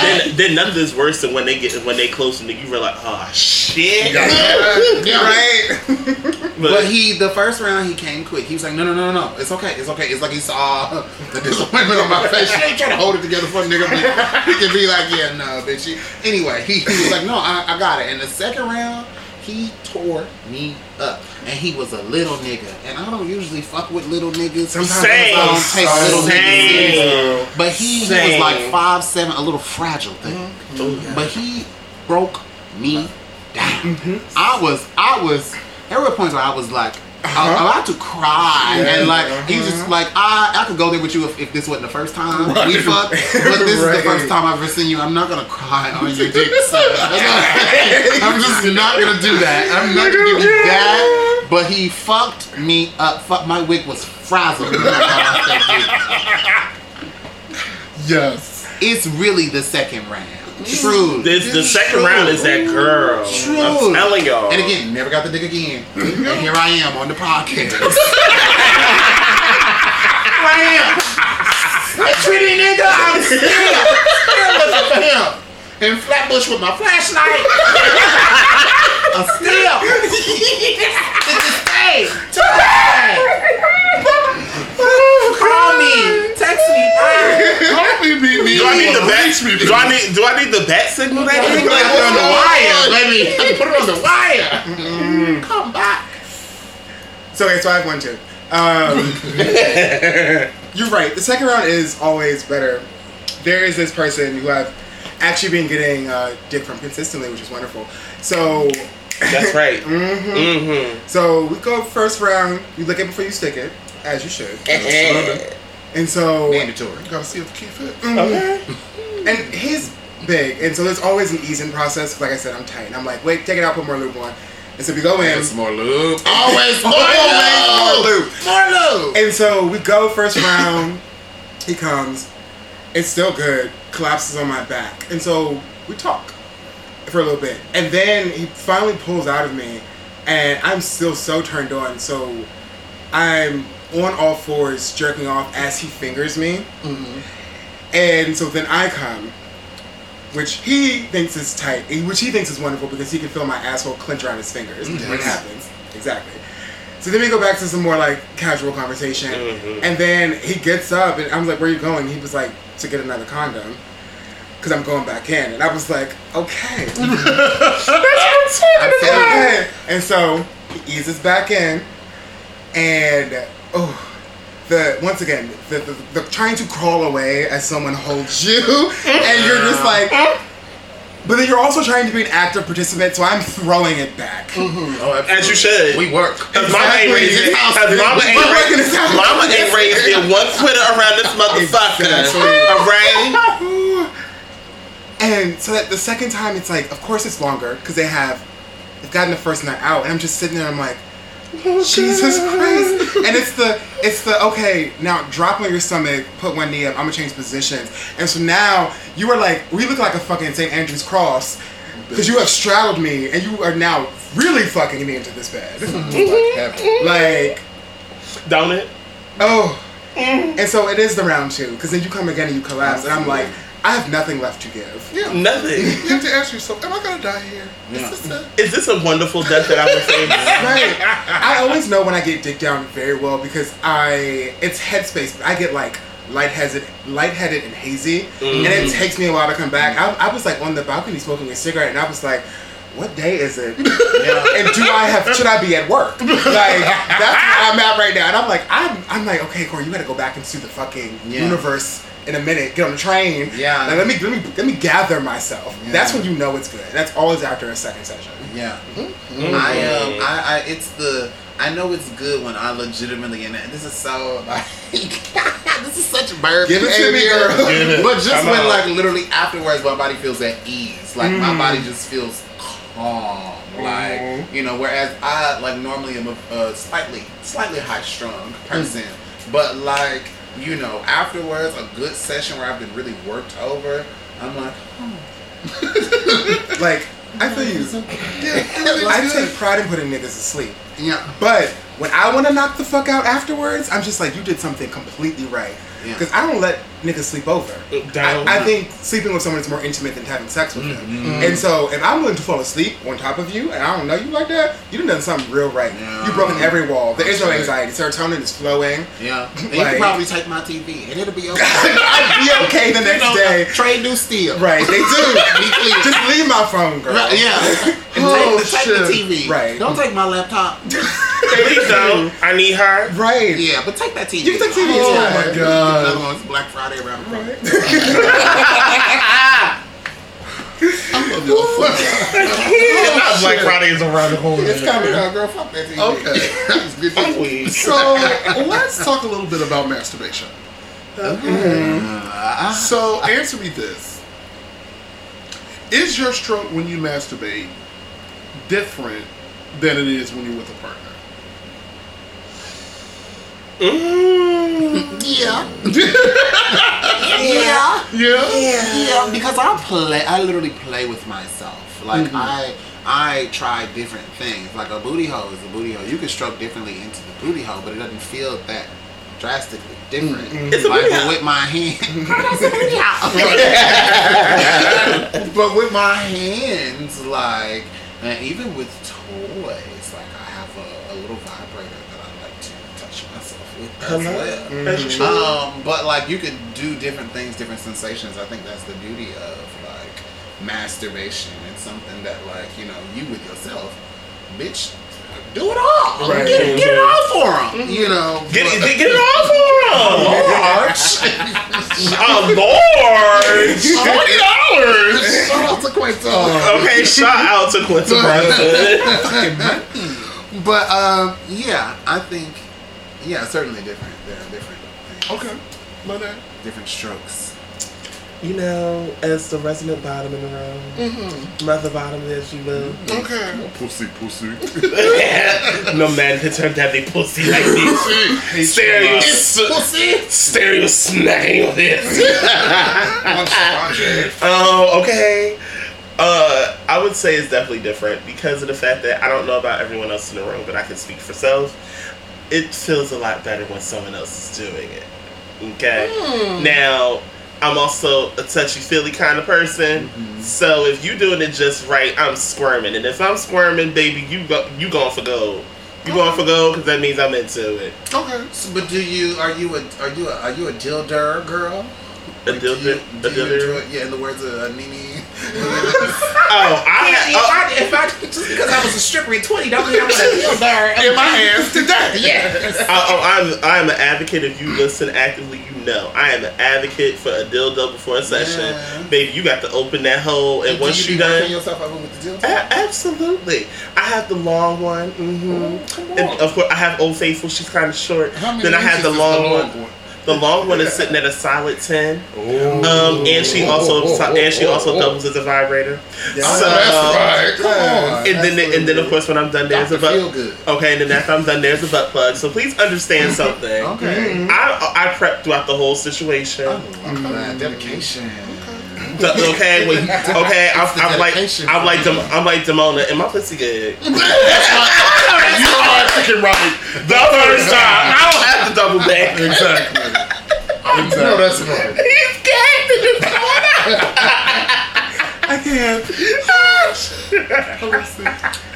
Then, then none of this worse than when they get when they close and you realize, oh shit. Yeah. Right. But he, the first round, he came quick. He was like, no, no, no, no, no. It's okay. It's okay. It's like he saw the disappointment on my face. She ain't trying to hold it together for a nigga. But he can be like, yeah, no, bitch. Anyway, he, he was like, no, I, I got it. And the second round, he tore me up. And he was a little nigga. And I don't usually fuck with little niggas. Sometimes Same. I don't take little niggas seriously. But he, he was like five seven, a little fragile thing. Mm-hmm. But he broke me down. Mm-hmm. I was, I was. There were points where I was like, I was about to cry, Yeah, and like uh-huh. he's just like, I, I could go there with you if, if this wasn't the first time we fucked, but this is the first time I've ever seen you. I'm not gonna cry on your dick, son. I'm just not gonna do that. I'm not gonna give you that. But he fucked me up. Fuck, my wig was frazzled. when I got off that dick. yes. It's really the second round. True. This the second true. round is that girl. True. I'm telling y'all. And again, never got the dick again. and here I am on the podcast. I am. Hey, Trinity nigga, I'm still, still looking for him. In Flatbush with my flashlight. I'm still. to this day. To this day. Call me. Text me. Bye. Call me, beat me. do I need the bat? Reach me, Do I need do I need the bat signal that Put it on the wire, baby. Put it on the wire. Come back. So okay, so I have one too. Um, you're right. The second round is always better. There is this person who I've actually been getting uh, dick from consistently, which is wonderful. So, That's right. Mm-hmm. so we go first round. You lick it before you stick it, as you should. Eh, eh. And so, Mandatory. Gotta see if the key fit. Mm-hmm. and he's big, and so there's always an easing process. Like I said, I'm tight. And I'm like, wait, take it out, put more lube on. And so we go in. more lube. Always more Always more lube. lube. More lube. And so we go first round. he comes. It's still good. Collapses on my back. And so we talk. for a little bit, and then he finally pulls out of me, and I'm still so turned on. So I'm on all fours, jerking off as he fingers me, and so then I come, which he thinks is tight, which he thinks is wonderful because he can feel my asshole clench around his fingers when it happens. Exactly. So then we go back to some more like casual conversation, mm-hmm. and then he gets up and I was like, "Where are you going?" He was like, "To get another condom." Cause I'm going back in, and I was like, okay. I'm feeling okay. And so he eases back in, and oh, the once again, the, the, the trying to crawl away as someone holds you, and you're just like, but then you're also trying to be an active participant, so I'm throwing it back. Mm-hmm. Oh, As you should. We work. Cause mama ain't raised it. Cause mama ain't We're working raised this out. Mama ain't raised it. One Twitter around this motherfucker. Exactly. Alright? And so that the second time, it's like, of course it's longer because they have, they've gotten the first night out, and I'm just sitting there, I'm like, Jesus Christ! And it's the, it's the okay. Now drop on your stomach, put one knee up. I'm gonna change positions, and so now you are like, we look like a fucking St. Andrew's cross because you have straddled me, and you are now really fucking me into this bed, mm-hmm. mm-hmm. like. Don't it? Oh. Mm. And so it is the round two, because then you come again and you collapse, and I'm like, I have nothing left to give. Yeah. Nothing. You have to ask yourself, am I gonna die here? Is this it? Is this a wonderful death that I would say? Right. I always know when I get dick down very well because I it's headspace, but I get like lightheaded, lightheaded and hazy, and it mm. takes me a while to come back. I, I was like on the balcony smoking a cigarette, and I was like. What day is it? And do I have? Should I be at work? Like that's where I'm at right now, and I'm like, I'm, I'm like, okay, Corey, you got to go back into the fucking Yeah. universe in a minute. Get on the train. Yeah. Like, let me let me let me gather myself. Yeah. That's when you know it's good. That's always after a second session. Yeah. I um I, I it's the I know it's good when I legitimately and this is so like this is such a bird Give it to me, girl. Give it. But just Come when on. like literally afterwards my body feels at ease. Like Mm. my body just feels calm. Like Mm-hmm. you know, whereas I like normally am a, a slightly slightly high strung person. Mm. But like, you know, afterwards a good session where I've been really worked over, I'm like, Like I feel you. Yeah, I take pride in putting niggas to sleep. yeah. But when I want to knock the fuck out afterwards, I'm just like, you did something completely right. Yeah. Because I don't let niggas sleep over. I, I think sleeping with someone is more intimate than having sex with them. Mm-hmm. And so if I'm willing to fall asleep on top of you and I don't know you like that, you done done something real right. Yeah. You've broken every wall. There is no anxiety. Serotonin is flowing. Yeah. And you can probably take my TV and it'll be okay. I'd be okay the next You know, day. Trade new steel. Right, they do. Just leave my phone, girl. Right, yeah. And Oh, take, the, take the shit. TV. Right. Don't take my laptop. Please don't. I need her. Right. yeah, but take that TV. You can take TV, it's Oh, fine. my God. Another one's Black Friday around the corner. Not Black Friday is around the corner. It's coming up, girl. Fuck that. Okay. It's good I'm TV. weak. So let's talk a little bit about masturbation. Uh, so answer me this: Is your stroke when you masturbate different than it is when you're with a partner? Yeah. yeah. Yeah. Yeah, Yeah. because I play. I literally play with myself. Like Mm-hmm. I, I try different things. Like a booty hole is a booty hole. You can stroke differently into the booty hole, but it doesn't feel that drastically different. It's a like booty but hole. with my hand. but with my hands, like, and even with toys, like I have a, a little vibrator that I like to touch myself with as Hello? well. As you should. Um, but like you could do different things, different sensations. I think that's the beauty of like masturbation and something that like you know you with yourself, bitch, do it all. Right. Get, it, get it all for them. You know, Get but- it, get it off for him. Oh, Lord. Twenty dollars. Shout out to Quinta. Okay, shout out to Quinta Brunson. But um, yeah, I think yeah, certainly different. There are different things, Okay. Love that. different strokes. You know, as the resident bottom in the room, mother bottom as you will. Okay. Pussy, pussy. no man can turn that big pussy like this. Stereo, Pussy. stereo smacking with this. Oh, okay. Uh, I would say it's definitely different because of the fact that I don't know about everyone else in the room, but I can speak for self. It feels a lot better when someone else is doing it. Okay. Now, I'm also a touchy feely kind of person, so if you doing it just right, I'm squirming, and if I'm squirming, baby, you go, you going for gold. You going for gold because that means I'm into it. Okay. So, but do you are you a are you a, are you a dilder girl? A Like, do dilder, you- a do you dilder. enjoy- Yeah, in the words of uh, Nene. Oh, I, if, oh, I, if I just because I was a stripper at twenty, don't mean I want a dilder In my hands today. Yes. I, oh, I'm I'm an advocate. If you listen actively, you know I am an advocate for a dildo before a session. Yeah. Baby, you got to open that hole, and once you you done, yourself up with the dildo? A- absolutely. I have the long one, hmm and of course I have Old Faithful. She's kind of short. Then I have the inches is long, one. long one? The long one is sitting at a solid ten. Oh. Um, and she also and she also doubles as a vibrator. Yeah. So, That's um, right. Come on. and then and then of course when I'm done there's a Dr. butt. Feelgood. Okay, and then after I'm done there's a butt plug. So please understand something. Okay. I I prep throughout the whole situation. Uh, dedication. The- okay, when, okay, I'm, I'm like I'm like you. Dem- I'm like Demona, and my pussy good. You are freaking right. The first time I don't have to double back. Exactly. Exactly. No, that's right. He's good. I can't.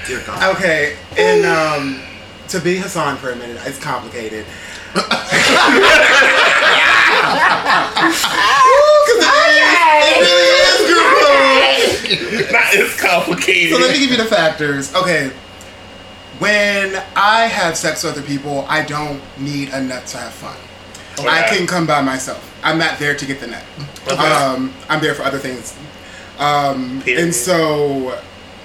Dear God. Okay, and um, to be Hassan for a minute, it's complicated. Not as complicated. So let me give you the factors. Okay, when I have sex with other people, I don't need a nut to have fun. I can come by myself. I'm not there to get the nut. Okay. Um, I'm there for other things. Um, and so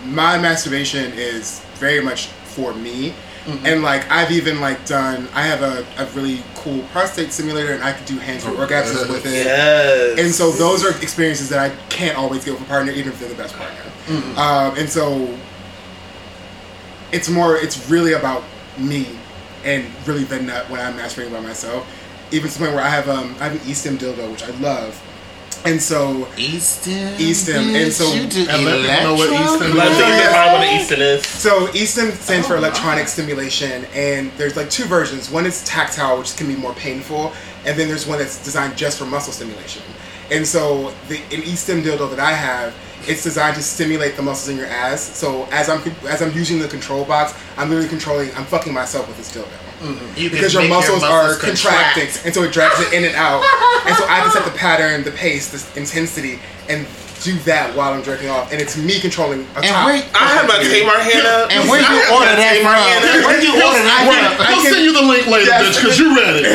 my masturbation is very much for me. Mm-hmm. And like I've even like done, I have a, a really cool prostate simulator, and I can do hands free orgasms with it. yes. And so those are experiences that I can't always get with a partner, even if they're the best partner. Mm-hmm. Um, and so it's more, it's really about me and really the nut when I'm masturbating by myself. Even to the point where I have um, I have an E-stim dildo, which I love. And so E-stim. E-stim, and so- you do And let people know what electro? E-stim Let's is. see if you what an E-stim is. So E-stim stands for electronic stimulation, and there's like two versions. One is tactile, which can be more painful, and then there's one that's designed just for muscle stimulation. And so the an E-stim dildo that I have, it's designed to stimulate the muscles in your ass. So as I'm as I'm using the control box, I'm literally controlling. I'm fucking myself with this dildo. Mm-hmm. You Because your make muscles, are contract. contracting, and so it drags it in and out. and so I can set the pattern, the pace, the intensity, and do that while I'm jerking off. And it's me controlling a And top. where- I have my Kmart hand up. And where you have order that from? Where you order that from? I'll send you the link later, Yes. bitch, because you read it.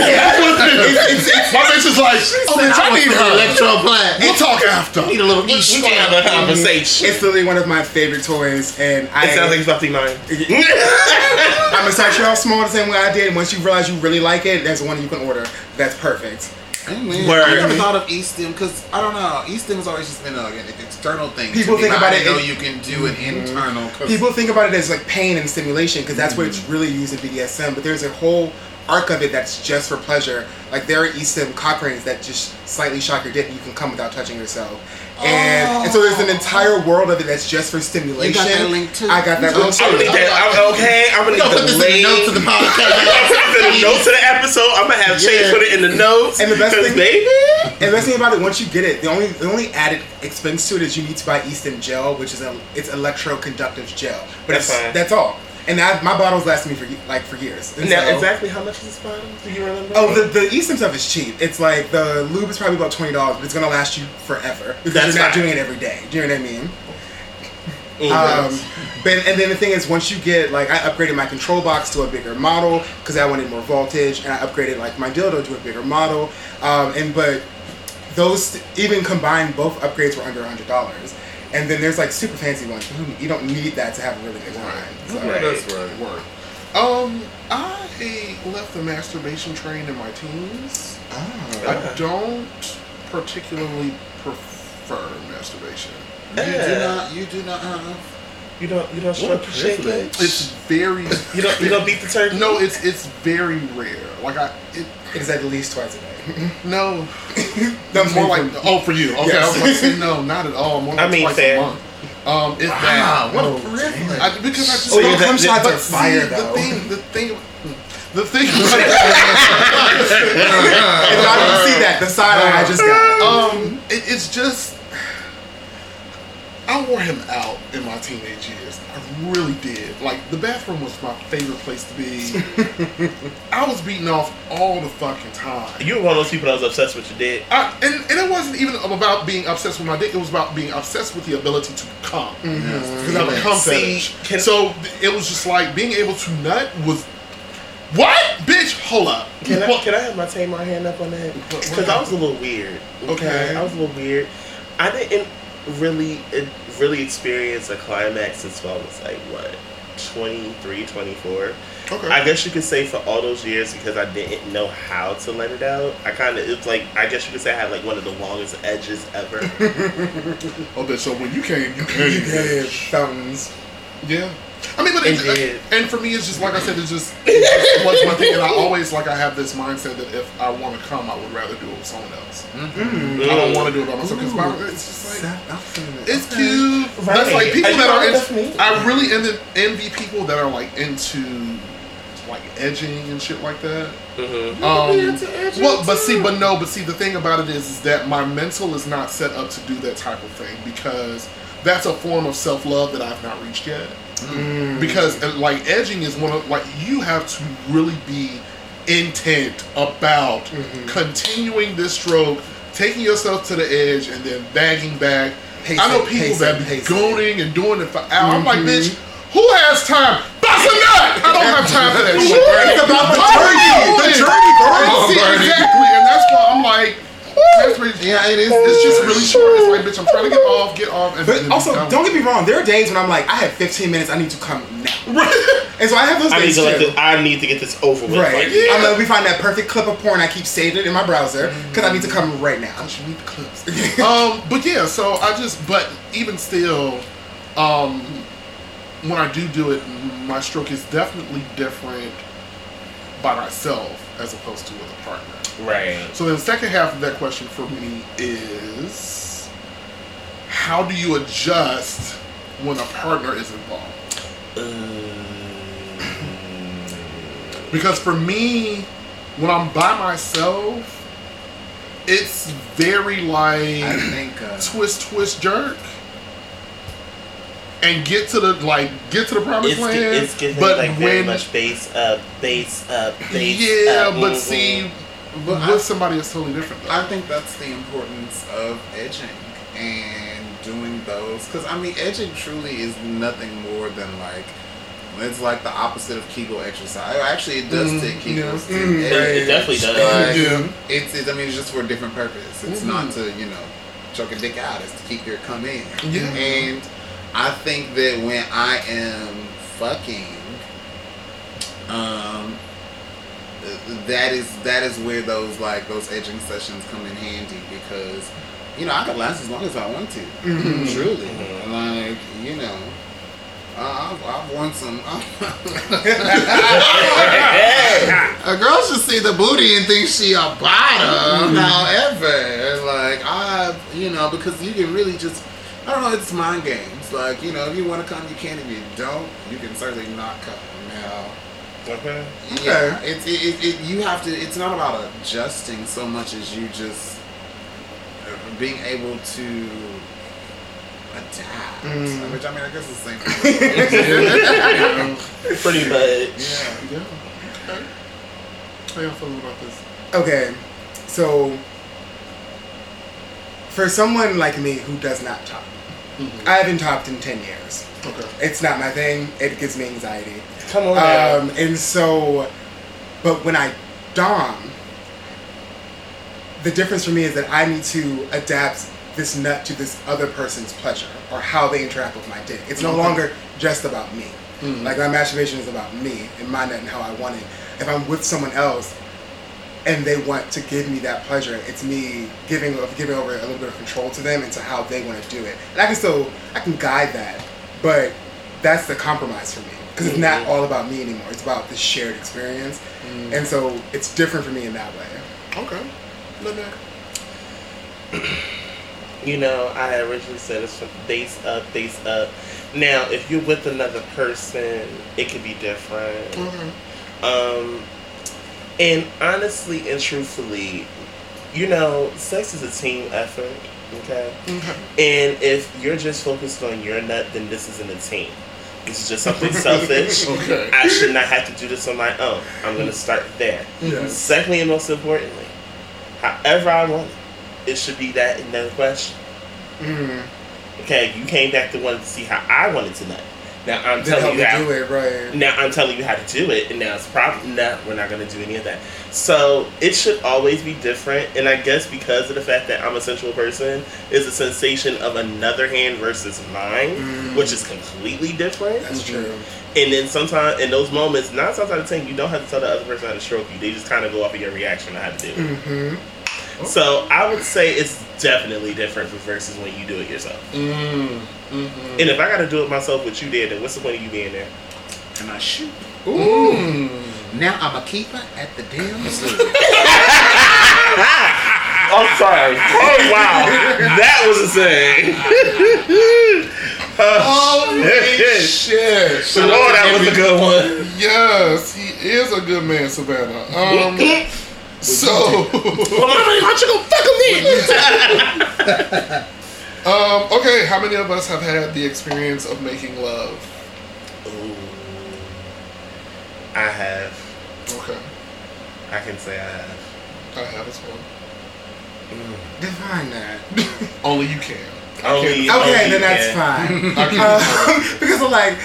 My bitch is like, oh, bitch, I need her. Electro black. We'll talk after. Need a little We we can have a conversation. It's literally one of my favorite toys, and I. It sounds like it's about to be mine. I'm gonna start you off small the same way I did. Once you realize you really like it, there's one you can order. That's perfect. Amen. Word. I never thought of E-stim because I don't know. E-stim has always just been a, an external thing. People think but about I it didn't know in- you can do an mm-hmm. internal. 'cause- People think about it as like pain and stimulation because that's what it's mm-hmm. really used in BDSM. But there's a whole arc of it that's just for pleasure. Like there are E-stim cock rings that just slightly shock your dick and you can come without touching yourself. And, oh. and so there's an entire world of it that's just for stimulation. that link too? I got that You link I'm gonna too. need that. I'm, okay, I'm gonna Don't put need this the in the notes of link. the podcast. Put the notes to the episode. I'm gonna have Chase Yeah. put it in the notes. And the best 'cause thing- baby. And the best thing about it, once you get it, the only the only added expense to it is you need to buy E-stim gel, which is a it's electroconductive gel. But That's it's- fine. That's all. And I, my bottles lasted me for like for years. And Now, so- exactly how much is this bottle? Do you remember? Oh, the, the E-stim stuff is cheap. It's like the lube is probably about twenty dollars, but it's gonna last you forever because That's you're not doing it every day. Do you know what I mean? Um, but and then the thing is, once you get like, I upgraded my control box to a bigger model because I wanted more voltage, and I upgraded like my dildo to a bigger model. Um, and but those even combined, both upgrades were under hundred dollars. And then there's like super fancy ones. You- You don't need that to have a really good time. So. Right. That's right. Word. Um, I left the masturbation train in my teens. Oh. I don't particularly prefer masturbation. You do Yeah. not. You do not have. You don't. You don't stroke the shit. It's very You don't. You don't beat the turkey. no. It's it's very rare. Like I it, It's at least twice a day. no. No, more like oh for you. Okay, I was Yes. to say no, not at all. More like I mean, twice fair. a month. Um, it's Wow, that. what a Oh, privilege. I, because I just Oh, yeah, don't- that- Some shots but fire see, though. The thing, the thing, the thing. If I didn't see that, the side eye I just got. um, it, it's just. I wore him out in my teenage years. I really did. Like the bathroom was my favorite place to be. I was beating off all the fucking time. You were one of those people that was obsessed with your dick. I, and, and it wasn't even about being obsessed with my dick. It was about being obsessed with the ability to come. Mm-hmm. Because I'm a cum fetish. can- so it was just like being able to nut was. What? Bitch, hold up. Can I, can I have my Tamar hand up on that? What- what Because I was a little weird. Okay. I was a little weird. I didn't really it really experience a climax until I was like, what, 23, 24? Okay. I guess you could say for all those years because I didn't know how to let it out. I kind of, it's like, I guess you could say I had like one of the longest edges ever. okay so when you came, you came You came. had thumbs. Yeah. I mean, but it, Indeed. and for me, it's just like I said, it's just, it just was my thing, and I always like I have this mindset that if I want to come, I would rather do it with someone else. Mm-hmm. I don't want to do it by myself because it's just like I'm feeling it. it's cute. Right. That's like people that are. right? In, That's me. I really envy, envy people that are like into like edging and shit like that. hmm Um, well, but see, but no, but see, the thing about it is, is that my mental is not set up to do that type of thing because that's a form of self love that I've not reached yet. Because uh, like edging is one of like you have to really be intent about continuing this stroke, taking yourself to the edge, and then bagging back. Pacing, I know people pacing, that be goading and doing it for hours. I'm like, bitch, who has time? Bust a nut! I don't have time for that shit. It's about the journey. The journey, girl. See, exactly, and that's why I'm like, that's really, Yeah, it is. It's just really short. It's like, bitch, I'm trying to get off, get off, and But also, be don't get me wrong. There are days when I'm like, I have 15 minutes. I need to come now. it. And so I have those I need days to let too. this, I need to get this over with. Right. Like, Yeah. I'm like, we find that perfect clip of porn. I keep saving it in my browser because I need to come right now. Don't need the clips? um, but yeah, so I just, but even still, um, when I do do it, my stroke is definitely different by myself as opposed to with a partner. Right. So the second half of that question for me is, how do you adjust when a partner is involved? Because for me, when I'm by myself, it's very like I think. Uh, twist, twist, jerk, and get to the like get to the promised It's, land. it's giving but like very when much bass up, bass up, bass yeah, up. but mhm. see, But with I- somebody is totally different. Though. I think that's the importance of edging and doing those. Because, I mean, edging truly is nothing more than like, it's like the opposite of Kegel exercise. Actually, it does Mm, take Kegels yeah. to Mm, edge. It, it definitely does. But Yeah. it's, it's, I mean, it's just for a different purpose. It's not to, you know, choke a dick out. It's to keep your come in. Yeah. And I think that when I am fucking, um, that is that is where those like those edging sessions come in handy because you know I can last as long as I want to. Mm-hmm. Truly, mm-hmm. like you know. I've, I've won some. a girl should see the booty and think she a bottom. Mm-hmm. However, like I, you know, because you can really just, I don't know, it's mind games. Like you know, if you want to come, you can. If you don't, you can certainly not come. Now, Okay. yeah, it's it, it, it, you have to. It's not about adjusting so much as you just uh, being able to adapt. Which I mean, I guess it's the same. thing. Pretty much. yeah. yeah. Okay. How y'all feeling about this? Okay, so for someone like me who does not top, I haven't topped in 10 years. Okay. It's not my thing. It gives me anxiety. Come on. Um, and so, but when I dom, the difference for me is that I need to adapt this nut to this other person's pleasure or how they interact with my dick. It's no Okay. longer just about me. Mhm. Like my masturbation is about me and my nut and how I want it. If I'm with someone else and they want to give me that pleasure, it's me giving giving over a little bit of control to them into how they want to do it. And I can still I can guide that, but that's the compromise for me because it's not all about me anymore. It's about the shared experience, and so it's different for me in that way. Okay. Lynette. You know, I originally said it's from face up, face up. Now, if you're with another person, it could be different. Mm-hmm. Um, and honestly and truthfully, you know, sex is a team effort. Okay. And if you're just focused on your nut, then this isn't a team. This is just something selfish. Okay. I should not have to do this on my own. I'm going to start there. Yes. Secondly, and most importantly, however I want it, it should be that and no question. Mm. Okay, you came back to want to see how I wanted to nut. Now I'm telling you how. to do it, right? Now I'm telling you how to do it, and now it's probably no, we're not going to do any of that. So it should always be different, and I guess because of the fact that I'm a sensual person, is a sensation of another hand versus mine, which is completely different. That's true. And then sometimes in those moments, nine times out of ten, you don't have to tell the other person how to stroke you. They just kind of go off of your reaction on how to do it. Mm-hmm. So I would say it's definitely different versus when you do it yourself. Mm, mm-hmm. And if I got to do it myself with you there, then what's the point of you being there? And I shoot. Mm. Now I'm a keeper at the damn zoo. I'm sorry. Oh wow, that was a thing. Holy shit! So Lord, that was a good one. Yes, he is a good man, Savannah. Um, so, Well, mama, why don't you go fuck him then? Um, okay, how many of us have had the experience of making love? Ooh. I have. Okay, I can say I have. I have as well. Define that. Only you can. Only, Okay, only then you that's can. fine. I can't. Uh, because I'm like,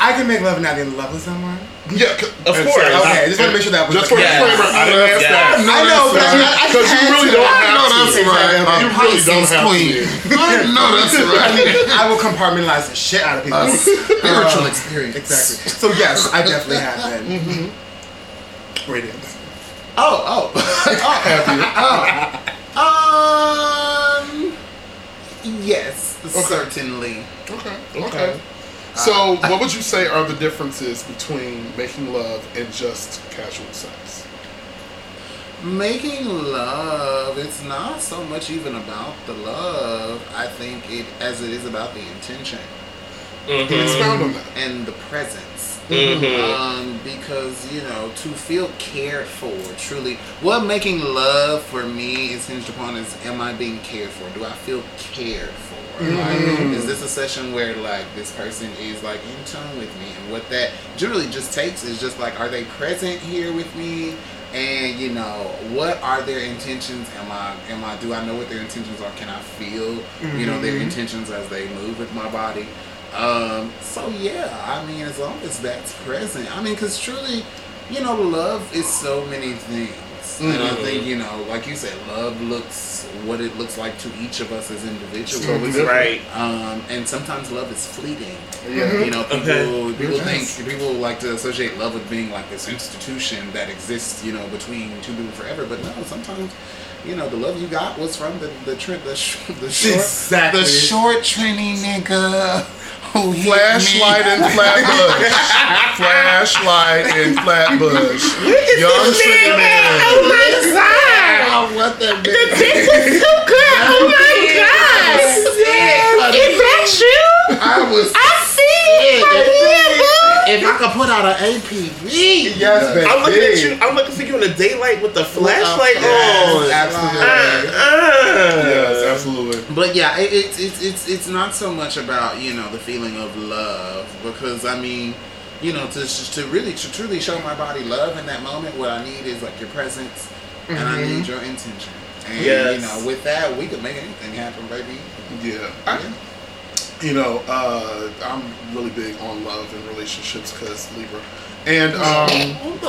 I can make love and not be in love with someone. Yeah, Of course. so- Okay, just want to make sure that was Just for Yes. disclaimer, I didn't ask Yes. that. I know, but I, I, I Because you really to. don't I have know to. that's right. You really don't have queen. to. I know that's I right. mean, I will compartmentalize the shit out of people. Spiritual Uh, experience. Exactly. So yes, I definitely have been. Radiance. Oh, oh. oh. Um. Yes, certainly. Okay. Okay. Okay. So, what would you say are the differences between making love and just casual sex? Making love, it's not so much even about the love. I think it as it is about the intention Mhm. Expound on that. and the presence. Mhm. Um, because you know, to feel cared for, truly, what making love for me is hinged upon is: Am I being cared for? Do I feel cared for? Like, is this a session where like this person is like in tune with me, and what that generally just takes is just like, are they present here with me? And you know, what are their intentions? Am I, am I, do I know what their intentions are? Can I feel, you know, their intentions as they move with my body? Um, so yeah, I mean, as long as that's present, I mean, because truly, you know, love is so many things. And I think, you know, like you said, love looks what it looks like to each of us as individuals. Totally different. Right. Um, and sometimes love is fleeting. Yeah. You know, people Okay. people Yes. think people like to associate love with being like this institution that exists, you know, between two people forever. But no, sometimes, you know, the love you got was from the the tri- the, sh- the short Exactly. the short Trini nigga who hit Flashlight me. and Flatbush. Flashlight and Flatbush. Young Trinity man. Oh I want that bitch. Is so good. Oh my god! Is that true? I was. I If I could put out an APB. Yes, baby. I'm looking at you. I'm looking for you in the daylight with the flashlight Yes, on. Absolutely. Uh, Yes, absolutely. But yeah, it, it's it's it's it's not so much about you know the feeling of love because I mean, you know, to to really to truly show my body love in that moment, what I need is like your presence, and I need your intention. And Yes. you know, with that, we could make anything happen, baby. Yeah. I, you know, uh, I'm really big on love and relationships because Libra. And um,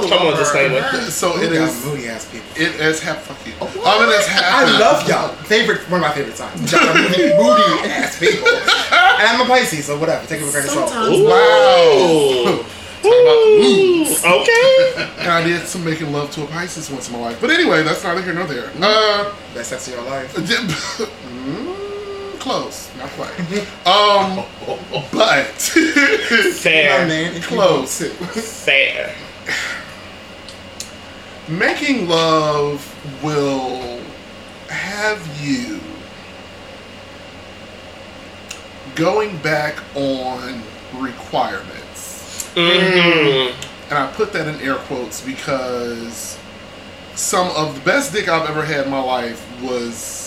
Come on, disclaimer. so it Y'all is. moody ass people. It has happened. Fuck you. Um, it has happened. I love y'all. Favorite, one of my favorite signs. Y'all moody, moody ass people. And I'm a Pisces, so whatever. Take it with a grain of salt. Wow. Okay. And I did some making love to a Pisces once in my life. But anyway, that's neither here nor there. Uh, Best sex of your life. Close, not quite. Um, but My Fair. man, if Close. Fair. making love will have you going back on requirements. Mm-hmm. And I put that in air quotes because some of the best dick I've ever had in my life was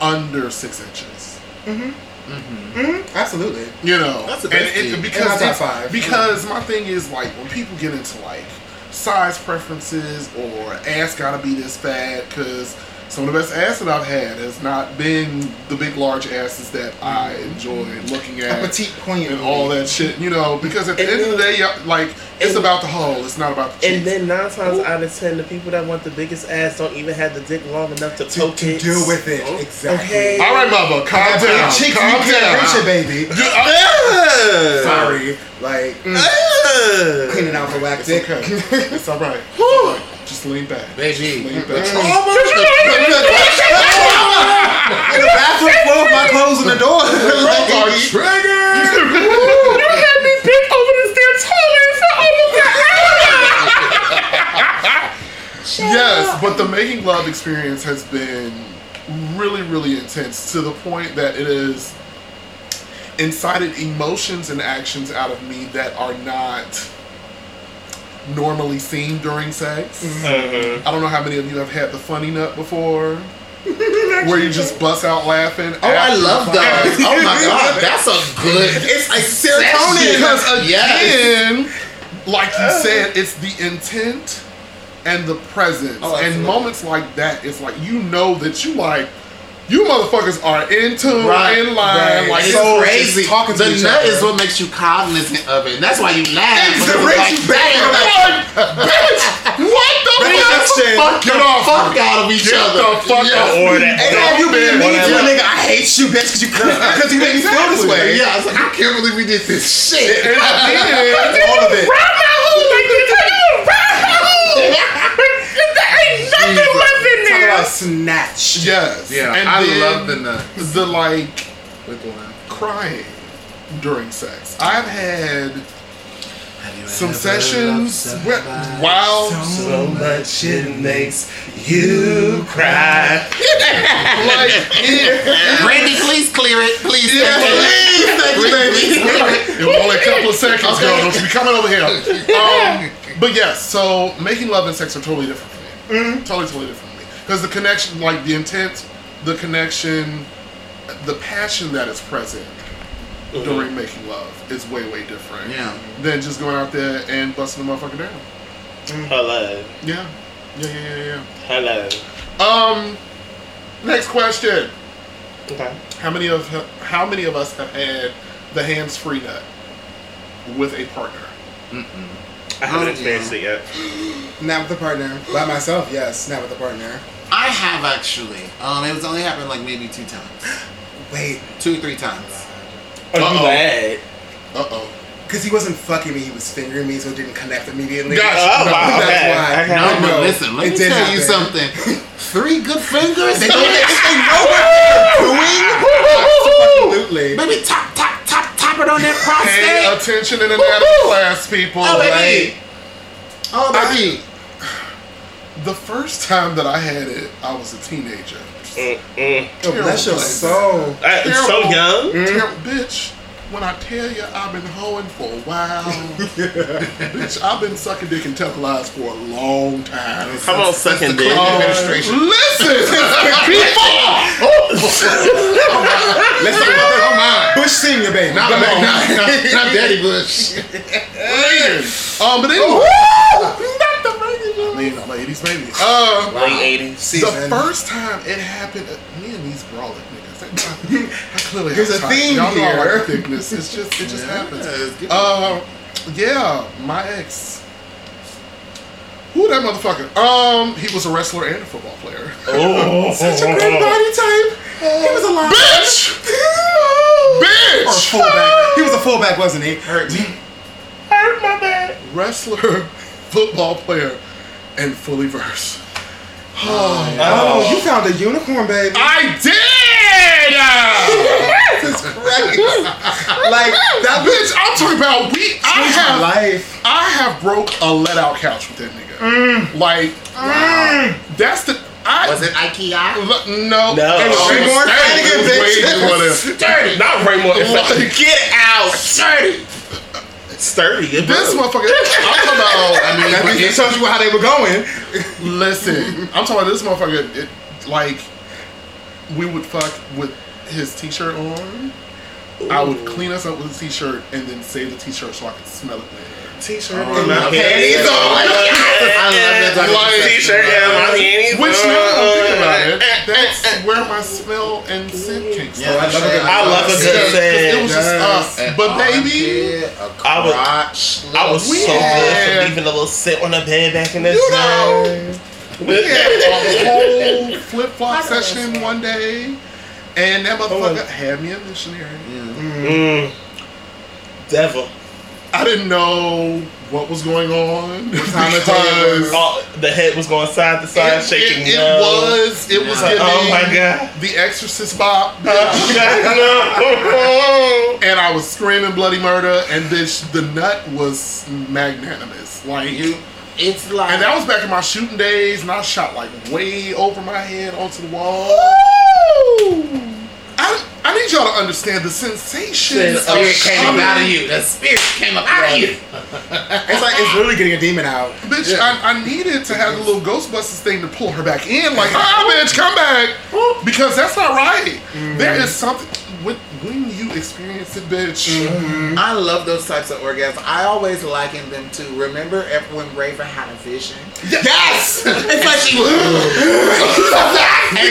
under six inches. Mm-hmm. Mm-hmm. Mm-hmm. Absolutely. You know, That's the and best it, dick. because In my top five. because my thing is like when people get into like size preferences or ass gotta be this fat because some of the best ass that I've had has not been the big large asses that I enjoy looking at A petite queen. and all that shit. You know, because at the And end of the day, like it's about the whole. It's not about the cheeks. And then nine times out of ten, the people that want the biggest ass don't even have the dick long enough to, To, poke to it. deal with it. Exactly. Okay. all right, mother, calm Have big down, cheeks, calm you can't reach it, down. baby. Ugh. Uh, Sorry. Like, mm. ah. Ugh. cleaning out the whack It's dick. okay. It's all right. It's all right. Just lean back. Baby. Lean back. Oh, oh, in the bathroom, full of my clothes in the door. Girls are triggered. You had me bent over this damn toilet for almost an hour. Yes, but the making love experience has been really, really intense to the point that it has incited emotions and actions out of me that are not normally seen during sex. Mm-hmm. I don't know how many of you have had the funny nut before. Where you just bust out laughing. Oh, I love the those. Oh my god, that's a good. It's like serotonin. Because Yes. again, like you said, it's the intent and the presence. Oh, and moments like that, it's like you know that you like you motherfuckers are in tune, Right, in line, right. like It's So crazy. just talking to the each nut other. is what makes you cognizant of it. And that's why you laugh. It's the it's brings you back. damn, Like, bitch, what the Recollection. fuck? Get off fuck out of each Get other. the fuck Yeah. out. Or that. And have you been mean to a nigga? I hate you, bitch, because you because you made me feel this way. Yeah, I was like, I can't believe we did this shit. And then, All of it. Talk about snatch. yes. Yeah, and I then love the nut. the like With one. crying during sex. I've had some sessions where, while So much it makes you cry. like it, Randy, please clear it. Please. Yeah, thank you. please, Please clear it. it only a couple of seconds, girl. Don't you be coming over here. Um, but yes, so making love and sex are totally different me. Totally, totally different. Because the connection, like the intent, the connection, the passion that is present mm-hmm. during making love is way, way different. Yeah. Than just going out there and busting the motherfucker down. Hello. Mm-hmm. Yeah. Yeah, yeah, yeah, yeah. Hello. Um, next question. Okay. How many of how many of us have had the hands free nut with a partner? I haven't Oh, experienced it yet. Not with a partner. By myself, yes. Not with a partner. I have actually. Um, it was only happened like maybe two times, Wait, two three times. Are you Uh-oh. mad? Uh oh. because he wasn't fucking me, he was fingering me, so it didn't connect immediately. Gotcha. Oh, wow. That's Okay. why. Okay. No, I but know. listen, let It me did tell you something. Three good fingers. They don't, they know what they're doing. Absolutely. Baby, tap tap tap tap on that Pay prostate. attention in anatomy class, people. Oh Like, baby. Oh baby. the first time that I had it, I was a teenager. Mm-mm. Oh, bless your soul. Uh, it's so Terrible. young. Terrible. Bitch, when I tell you I've been hoeing for a while, bitch, I've been sucking dick and telling lies for a long time. Come on, sucking dick. Administration. listen, Let's talk about that. Bush Senior, baby. Not, Come not, on. not, not, not Daddy Bush. um, but anyway, I mean, ladies, baby. Uh, Late 80s. the Season. first time it happened, me and these brolic niggas. Clearly There's a theme Y'all know I like thickness. It's just, it just happens. Yes, Uh, yeah, my ex. Who that motherfucker? Um, he was a wrestler and a football player. Oh. Such a great body type. He was a lot. Bitch! bitch. Or fullback. He was a fullback, wasn't he? Hurt me. Hurt my back. Wrestler, football player, and fully versed. Oh, you found a unicorn, baby. I did! Jesus Christ. like, that Bitch, I'm talking about we. I have life. I have broke a let out couch with that nigga. Mm. Like, wow, that's the I Was it IKEA? Look, no. No. It was Oh, way more Flanigan, it was bitch. more than- Dirty. Not Raymond. Like- Get out. Dirty. Sturdy. This motherfucker. I'm talking about. I mean, That but it it- tells you how they were going. Listen, I'm talking about this motherfucker. It, like, we would fuck with his t-shirt on. I would clean us up with his t-shirt and then save the t-shirt so I could smell it later. T-shirt Oh, and oh, my okay. panties on. I love that type Like- T-shirt and my panties Which on. now that I'm thinking about it, that's where my smell and scent came from. Yeah, I love a good- I love a good Because it scent. was just us. An But baby, armpit, a I was- I was so We good had- for leaving a little scent on the bed back in the You know. day. We had a whole flip flop session one day, and that motherfucker had me a missionary. Mm. Devil. I didn't know what was going on time of day it was? because Oh, the head was going side to side, it, shaking. it, it no. was it was giving Oh my god. the Exorcist bop, Oh no. and I was screaming bloody murder, and this the nut was magnanimous, like. You, it's like and that was back in my shooting days, and I shot like way over my head onto the wall. I, I need y'all to understand the sensation The of spirit came up coming- out of you. The spirit came up out of you. It's like it's really getting a demon out. Bitch, I, I needed to have the little Ghostbusters thing to pull her back in. Like, ah, bitch, come back. Because that's not right. There is something. When, when you experience it, bitch. Mm-hmm. I love those types of orgasms. I always liken them to remember if- when Raven had a vision. Yes! It's like she and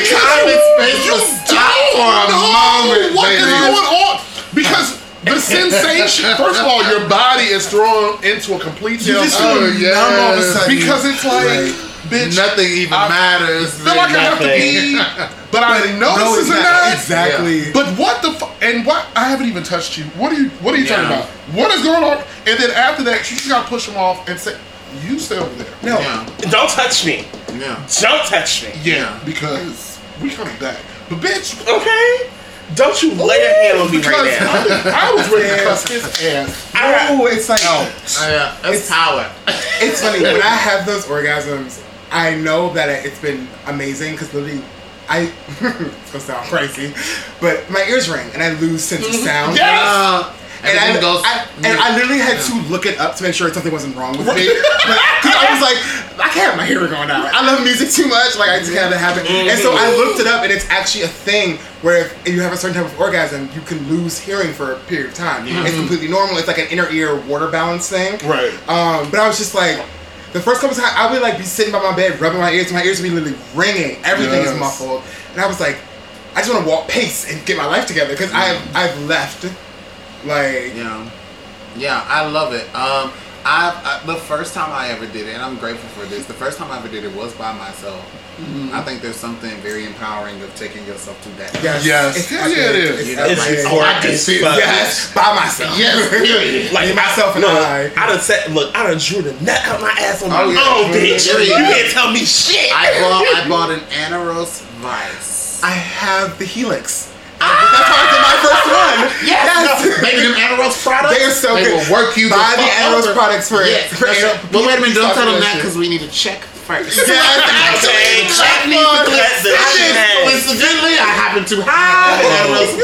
time and space You will stop for a don't know moment, what is baby. going on. Because the sensation, first of all, your body is thrown into a complete You just tailspin. feel yes. all of a sudden. Because it's like, bitch, Nothing even I matters. feel like I have to pee, but I know no, this is a exactly. nut. exactly. But what the fu- and what I haven't even touched you. What are you what are you talking about? What is going on? And then after that, you just gotta push them off and say, "You stay over there." no, Yeah, Don't touch me. yeah. Don't touch me. Yeah, because we coming back. But bitch, Okay? Don't you lay a hand on me because right now. I was ready to cuss his ass. I got, oh, it's like Oh, yeah. That's It's- power. it's funny when I have those orgasms. I know that it's been amazing because literally, I it's gonna sound crazy, but my ears ring and I lose sense of sound. Yes! Uh, And I, goes. I, and I literally had to look it up to make sure something wasn't wrong with me. Because I was like, I can't have my hearing going out. I love music too much. Like, I just can't have it happen. And so I looked it up, and it's actually a thing where if you have a certain type of orgasm, you can lose hearing for a period of time. It's completely normal. It's like an inner ear water balance thing. Right. Um, but I was just like, the first couple times I would like be sitting by my bed, rubbing my ears, my ears would be literally ringing. Everything Yes. is muffled, and I was like, I just want to walk pace and get my life together because I've I've left, like Yeah, yeah, I love it. Um, I, I the first time I ever did it, and I'm grateful for this. The first time I ever did it was by myself. Mm-hmm. I think there's something very empowering of taking yourself to that. yes, Yes. it's Yeah, epic. yeah, it is. It's You know, It's epic. euphoric I can see fuck. Yes, by myself. Yes, period. Like Me, myself, and look, I. I done said, look, I done drew the nut out my ass on my Oh, yeah. own, bitch. Yeah, You can't tell me shit. I bought I bought an Aneros Vice. I have the Helix. That's how I did my first ah! one. Yes, baby, them Aneros products. They are so they good. will work you. Buy the the fuck Aneros products for Yes, for that's it. But wait a minute, don't tell them that because we need to check first. Yes, Okay, check me the the. Coincidentally, I happen to have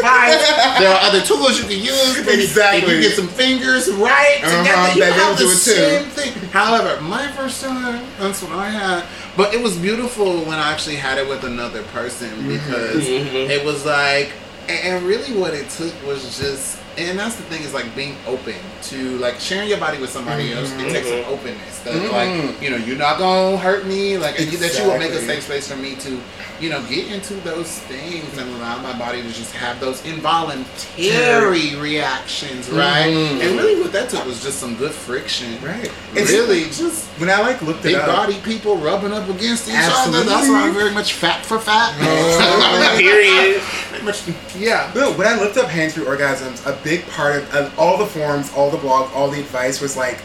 Vice. There are other tools you can use. but If Exactly. you get some fingers right Uh-huh, together, you have the do it too. same thing. However, my first time, that's what I had. But it was beautiful when I actually had it with another person because it was like, and really what it took was just, and that's the thing is like being open to like sharing your body with somebody mm-hmm. else. It takes some mm-hmm. openness. That like, mm-hmm. you know, you're not gonna hurt me. Like, and you, that you will make a safe space for me to, you know, get into those things and allow my body to just have those involuntary reactions, right? And really, what that took was just some good friction, Right. It's- Really, just When I like looked it big up, body people rubbing up against each other. That's why I'm very much fat for fat. Period. Very much, yeah. No, when I looked up hands-free orgasms, a big part of, of all the forums, all the blogs, all the advice was like,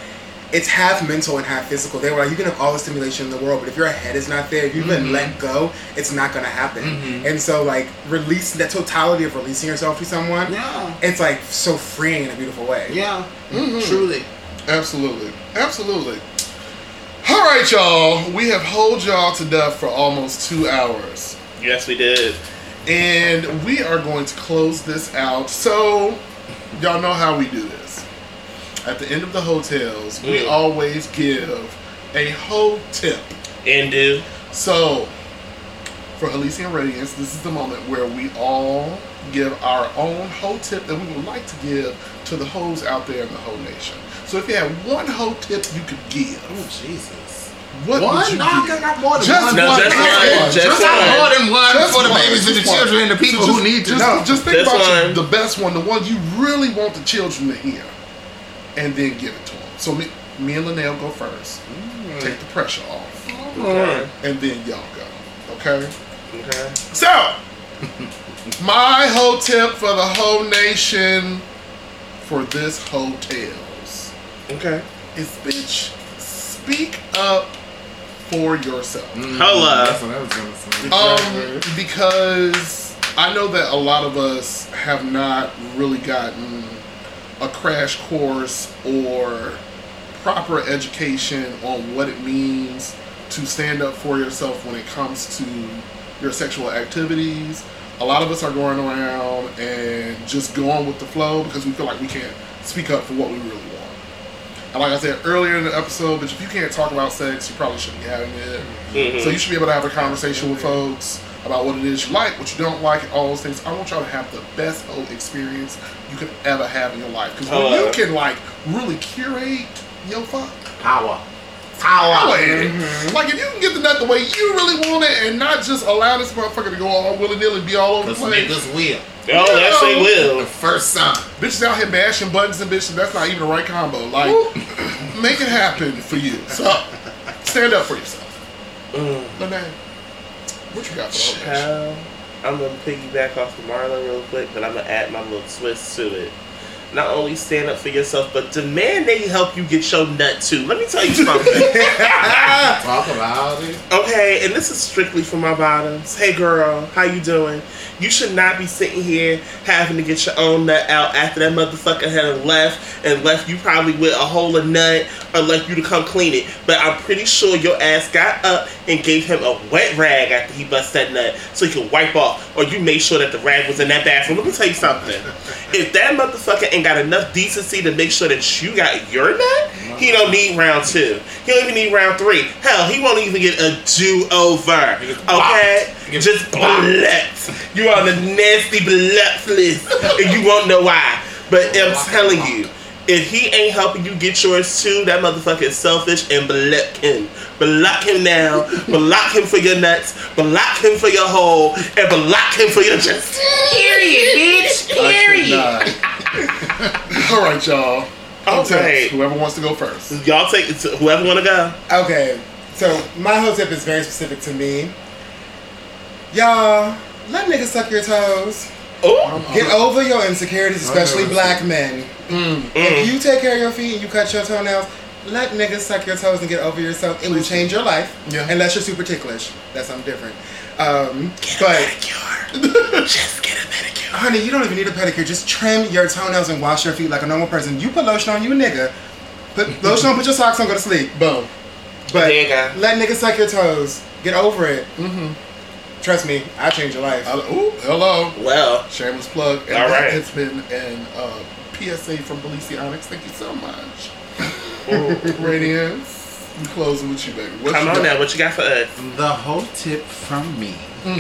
it's half mental and half physical. They were like, you can have all the stimulation in the world, but if your head is not there, if you've been mm-hmm. let go, it's not gonna happen. Mm-hmm. And so, like, releasing that totality of releasing yourself to someone, Yeah. it's like so freeing in a beautiful way. Yeah, mm-hmm. truly. Absolutely. Absolutely. All right, y'all. We have hold y'all to death for almost two hours. Yes, we did. And we are going to close this out. So, y'all know how we do this. At the end of the hotels, we Mm. always give a whole tip. And do. So, for Elysian Radiance, this is the moment where we all give our own whole tip that we would like to give to the hoes out there in the whole nation. So, if you had one whole tip you could give, Oh Jesus. What One? you No, I got more than Just one. No, just Just one. one. Just Just one. more than one Just for the babies and the one. children and the people So who need to just, know. Just think This about your- the best one, the one you really want the children to hear, and then give it to them. So me, me and Linnell go first. Mm. Take the pressure off, Okay. and then y'all go. Okay. Okay. So, my whole tip for the whole nation for this hotels Okay. is bitch, speak up for yourself. Holla. That's what I was gonna say. Um, because I know that a lot of us have not really gotten a crash course or proper education on what it means to stand up for yourself when it comes to your sexual activities. A lot of us are going around and just going with the flow because we feel like we can't speak up for what we really want. And like I said earlier in the episode, bitch, if you can't talk about sex, you probably shouldn't be having it. Mhm. So you should be able to have a conversation with folks about what it is you like, what you don't like, all those things. I want y'all to have the best whole experience you could ever have in your life. Because when Hello. you can like really curate your fuck, Power. power Power. in it. Like if you can get the nut the way you really want it, and not just allow this motherfucker to go all willy nilly, be all over the place. niggas will. Oh, yes, they The will. first son. Bitches out here bashing buttons and bitches. That's not even the right combo. Like, make it happen for you. So stand up for yourself. Mm. Lene, what you got for the whole nation? Child, I'm gonna piggyback off of Marlon real quick, but I'm gonna add my little twist to it. Not only stand up for yourself, but demand they help you get your nut too. Let me tell you something. Talk about it. okay, and this is strictly for my bottoms. Hey girl, how you doing? You should not be sitting here having to get your own nut out after that motherfucker had left and left you probably with a hole of nut or left you to come clean it. But I'm pretty sure your ass got up and gave him a wet rag after he bust that nut so he could wipe off. Or you made sure that the rag was in that bathroom. Let me tell you something. If that motherfucker ain't got enough decency to make sure that you got your nut, he don't need round two. He don't even need round three. Hell, he won't even get a do over. Okay? Just blocked. blocked. You on the nasty blocked list, and you won't know why. But I'm telling you, if he ain't helping you get yours too, that motherfucker is selfish and block him. Block him now. block him for your nuts. Block him for your hole. And block him for your chest. Period, bitch. Period. All right, y'all. All Hotels. right. Whoever wants to go first. Y'all take it to whoever want to go. Okay, so my whole tip is very specific to me. Y'all, let niggas suck your toes. Oh, Get over your insecurities, especially black men. If you take care of your feet and you cut your toenails, let niggas suck your toes and get over yourself. It will change your life. Yeah. Unless you're super ticklish. That's something different. Um, get but pedicure. just get a pedicure. honey, you don't even need a pedicure. Just trim your toenails and wash your feet like a normal person. You put lotion on, you a nigga. Put lotion on, put your socks on, go to sleep. Boom. But There you go. let niggas suck your toes. Get over it. Mm-hmm. Trust me, I changed your life. I- Ooh, hello. Well, Shameless plug. And All that right. has been an uh, PSA from Belize Onyx. Thank you so much. Radiance. I'm closing with you, baby. What come you on got? now. What you got for us? The whole tip from me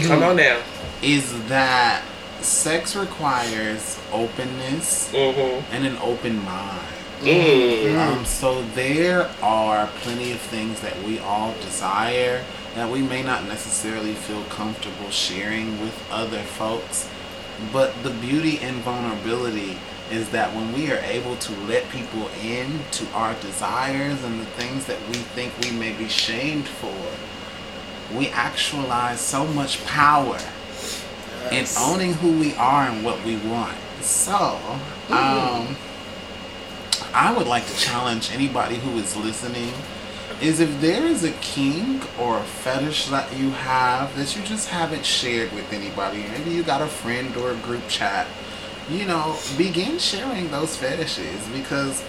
Come on now. is that sex requires openness Mm-hmm. and an open mind. Mm. Um, so there are plenty of things that we all desire that we may not necessarily feel comfortable sharing with other folks. But the beauty and vulnerability is that when we are able to let people in to our desires and the things that we think we may be shamed for, we actualize so much power in owning who we are and what we want. So, um, I would like to challenge anybody who is listening is if there is a kink or a fetish that you have that you just haven't shared with anybody, maybe you got a friend or a group chat, you know, begin sharing those fetishes because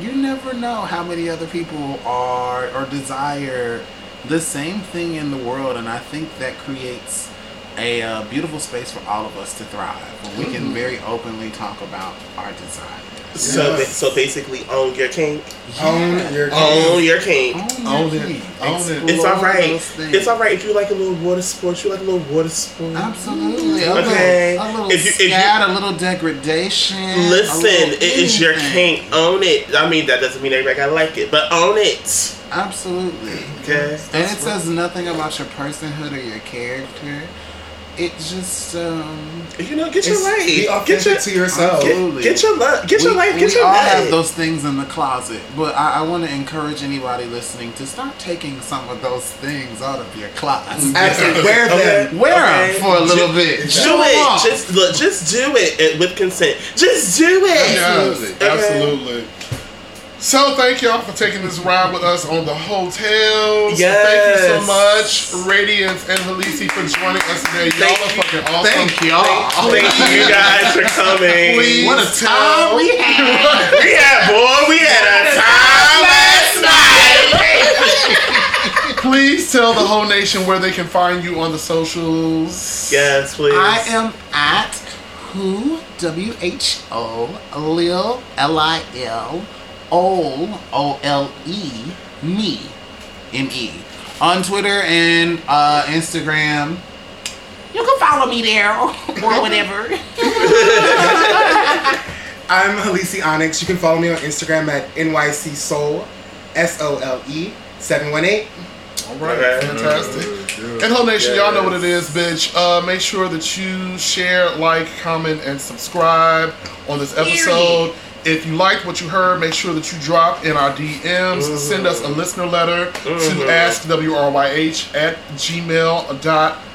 you never know how many other people are or desire the same thing in the world, and I think that creates a uh, beautiful space for all of us to thrive when we can very openly talk about our desires. So, ba- so basically, own your kink. Own your Own your kink. Own it. Own it. It's all Explore right. those things. It's all right if you like a little water sport. You like a little water sport. Absolutely. A Okay. little, a little If you- if you- a little degradation. Listen, little it is your anything. kink. Own it. I mean, that doesn't mean everybody gotta like it, but own it. Absolutely. Okay. And it says nothing about your personhood or your character. It just um You know, get your life. Be Get your, to yourself. Absolutely. get, get your love. Get your life. Get we your all life. have those things in the closet, but I, I want to encourage anybody listening to start taking some of those things out of your closet. Absolutely. Wear Okay. them. Wear Okay. them for a little bit. Do it. off. Just look. Just do it with consent. Just do it. Yes, Okay. absolutely. So thank y'all for taking this ride with us on the hotels. Yes. Thank you so much, Radiance and Halisi, for joining us today. Y'all Thank are you. fucking awesome. Thank y'all. Thank you guys for coming. Please What a tell- time we had. We had boy. We had a time last night. Please tell the whole nation where they can find you on the socials. Yes, please. I am at who W H O Lil L I L O O L E me M E on Twitter and uh, Instagram. You can follow me there or whatever. I'm Halisi Onyx. You can follow me on Instagram at NYC Sole, S O L E 718. All right, Okay. fantastic. And whole nation, y'all know what it is, bitch. Uh, make sure that you share, like, comment, and subscribe on this episode. If you liked what you heard, make sure that you drop in our DMs. Send us a mm-hmm. listener letter to mm-hmm. askwrych at gmail.com.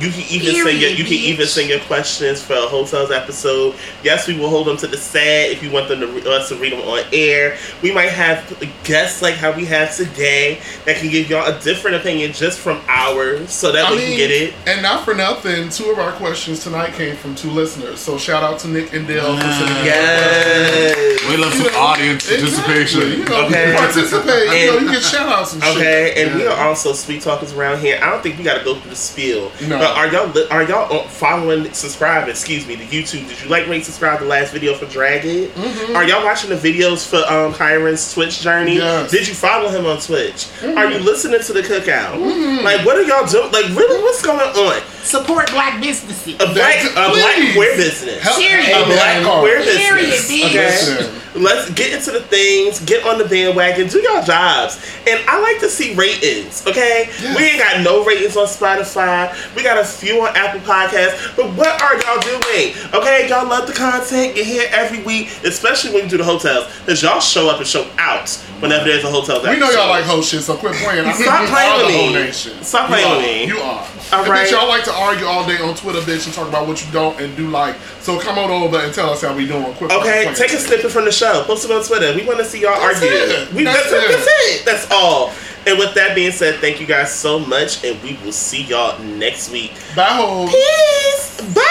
You can even send your you can even send your questions for a hotels episode. Yes, we will hold them to the side if you want them to re- us to read them on air. We might have guests like how we have today that can give y'all a different opinion just from ours, so that we can get it. and not for nothing, two of our questions tonight came from two listeners. So shout out to Nick and Dale for Yes. We love You some know, audience Exactly. participation. You know, Okay. participate. you know, you get shout outs and shit. Okay, and we are also sweet talkers around here. I don't think we got to go through the spiel. No. But are y'all are y'all uh, following, subscribe? Excuse me, to YouTube? Did you like, rate, subscribe the last video for Drag It? Mm-hmm. Are y'all watching the videos for um Kyron's Twitch journey? Yes. Did you follow him on Twitch? Mm-hmm. Are you listening to the cookout? Mm-hmm. Like, what are y'all doing? Like, really, what's going on? Support black businesses. A black, a black Please. queer business. Help- Period. A black Amen. queer Period, business. bitch. Okay. Listen. Let's get into the things, get on the bandwagon, do y'all jobs. And I like to see ratings, okay? Yes. We ain't got no ratings on Spotify. We got a few on Apple Podcasts. But what are y'all doing? Okay, y'all love the content. You're here every week, especially when you do the hotels. Because y'all show up and show out whenever there's a hotel. We know y'all like whole shit, so quit playing. I Stop playing with me. Stop You playing with me. You are. All and right. bitch, y'all like to argue all day on Twitter, bitch, and talk about what you don't and do like. So come on over and tell us how we doing. Quit Okay, playing. take a snippet from the show. Post it on Twitter. We want to see y'all That's argue. it. We, That's that's, it. that's it. That's all. And with that being said, thank you guys so much, and we will see y'all next week. Bye, hoes. Peace. Bye.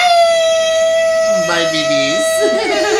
Bye, BBs.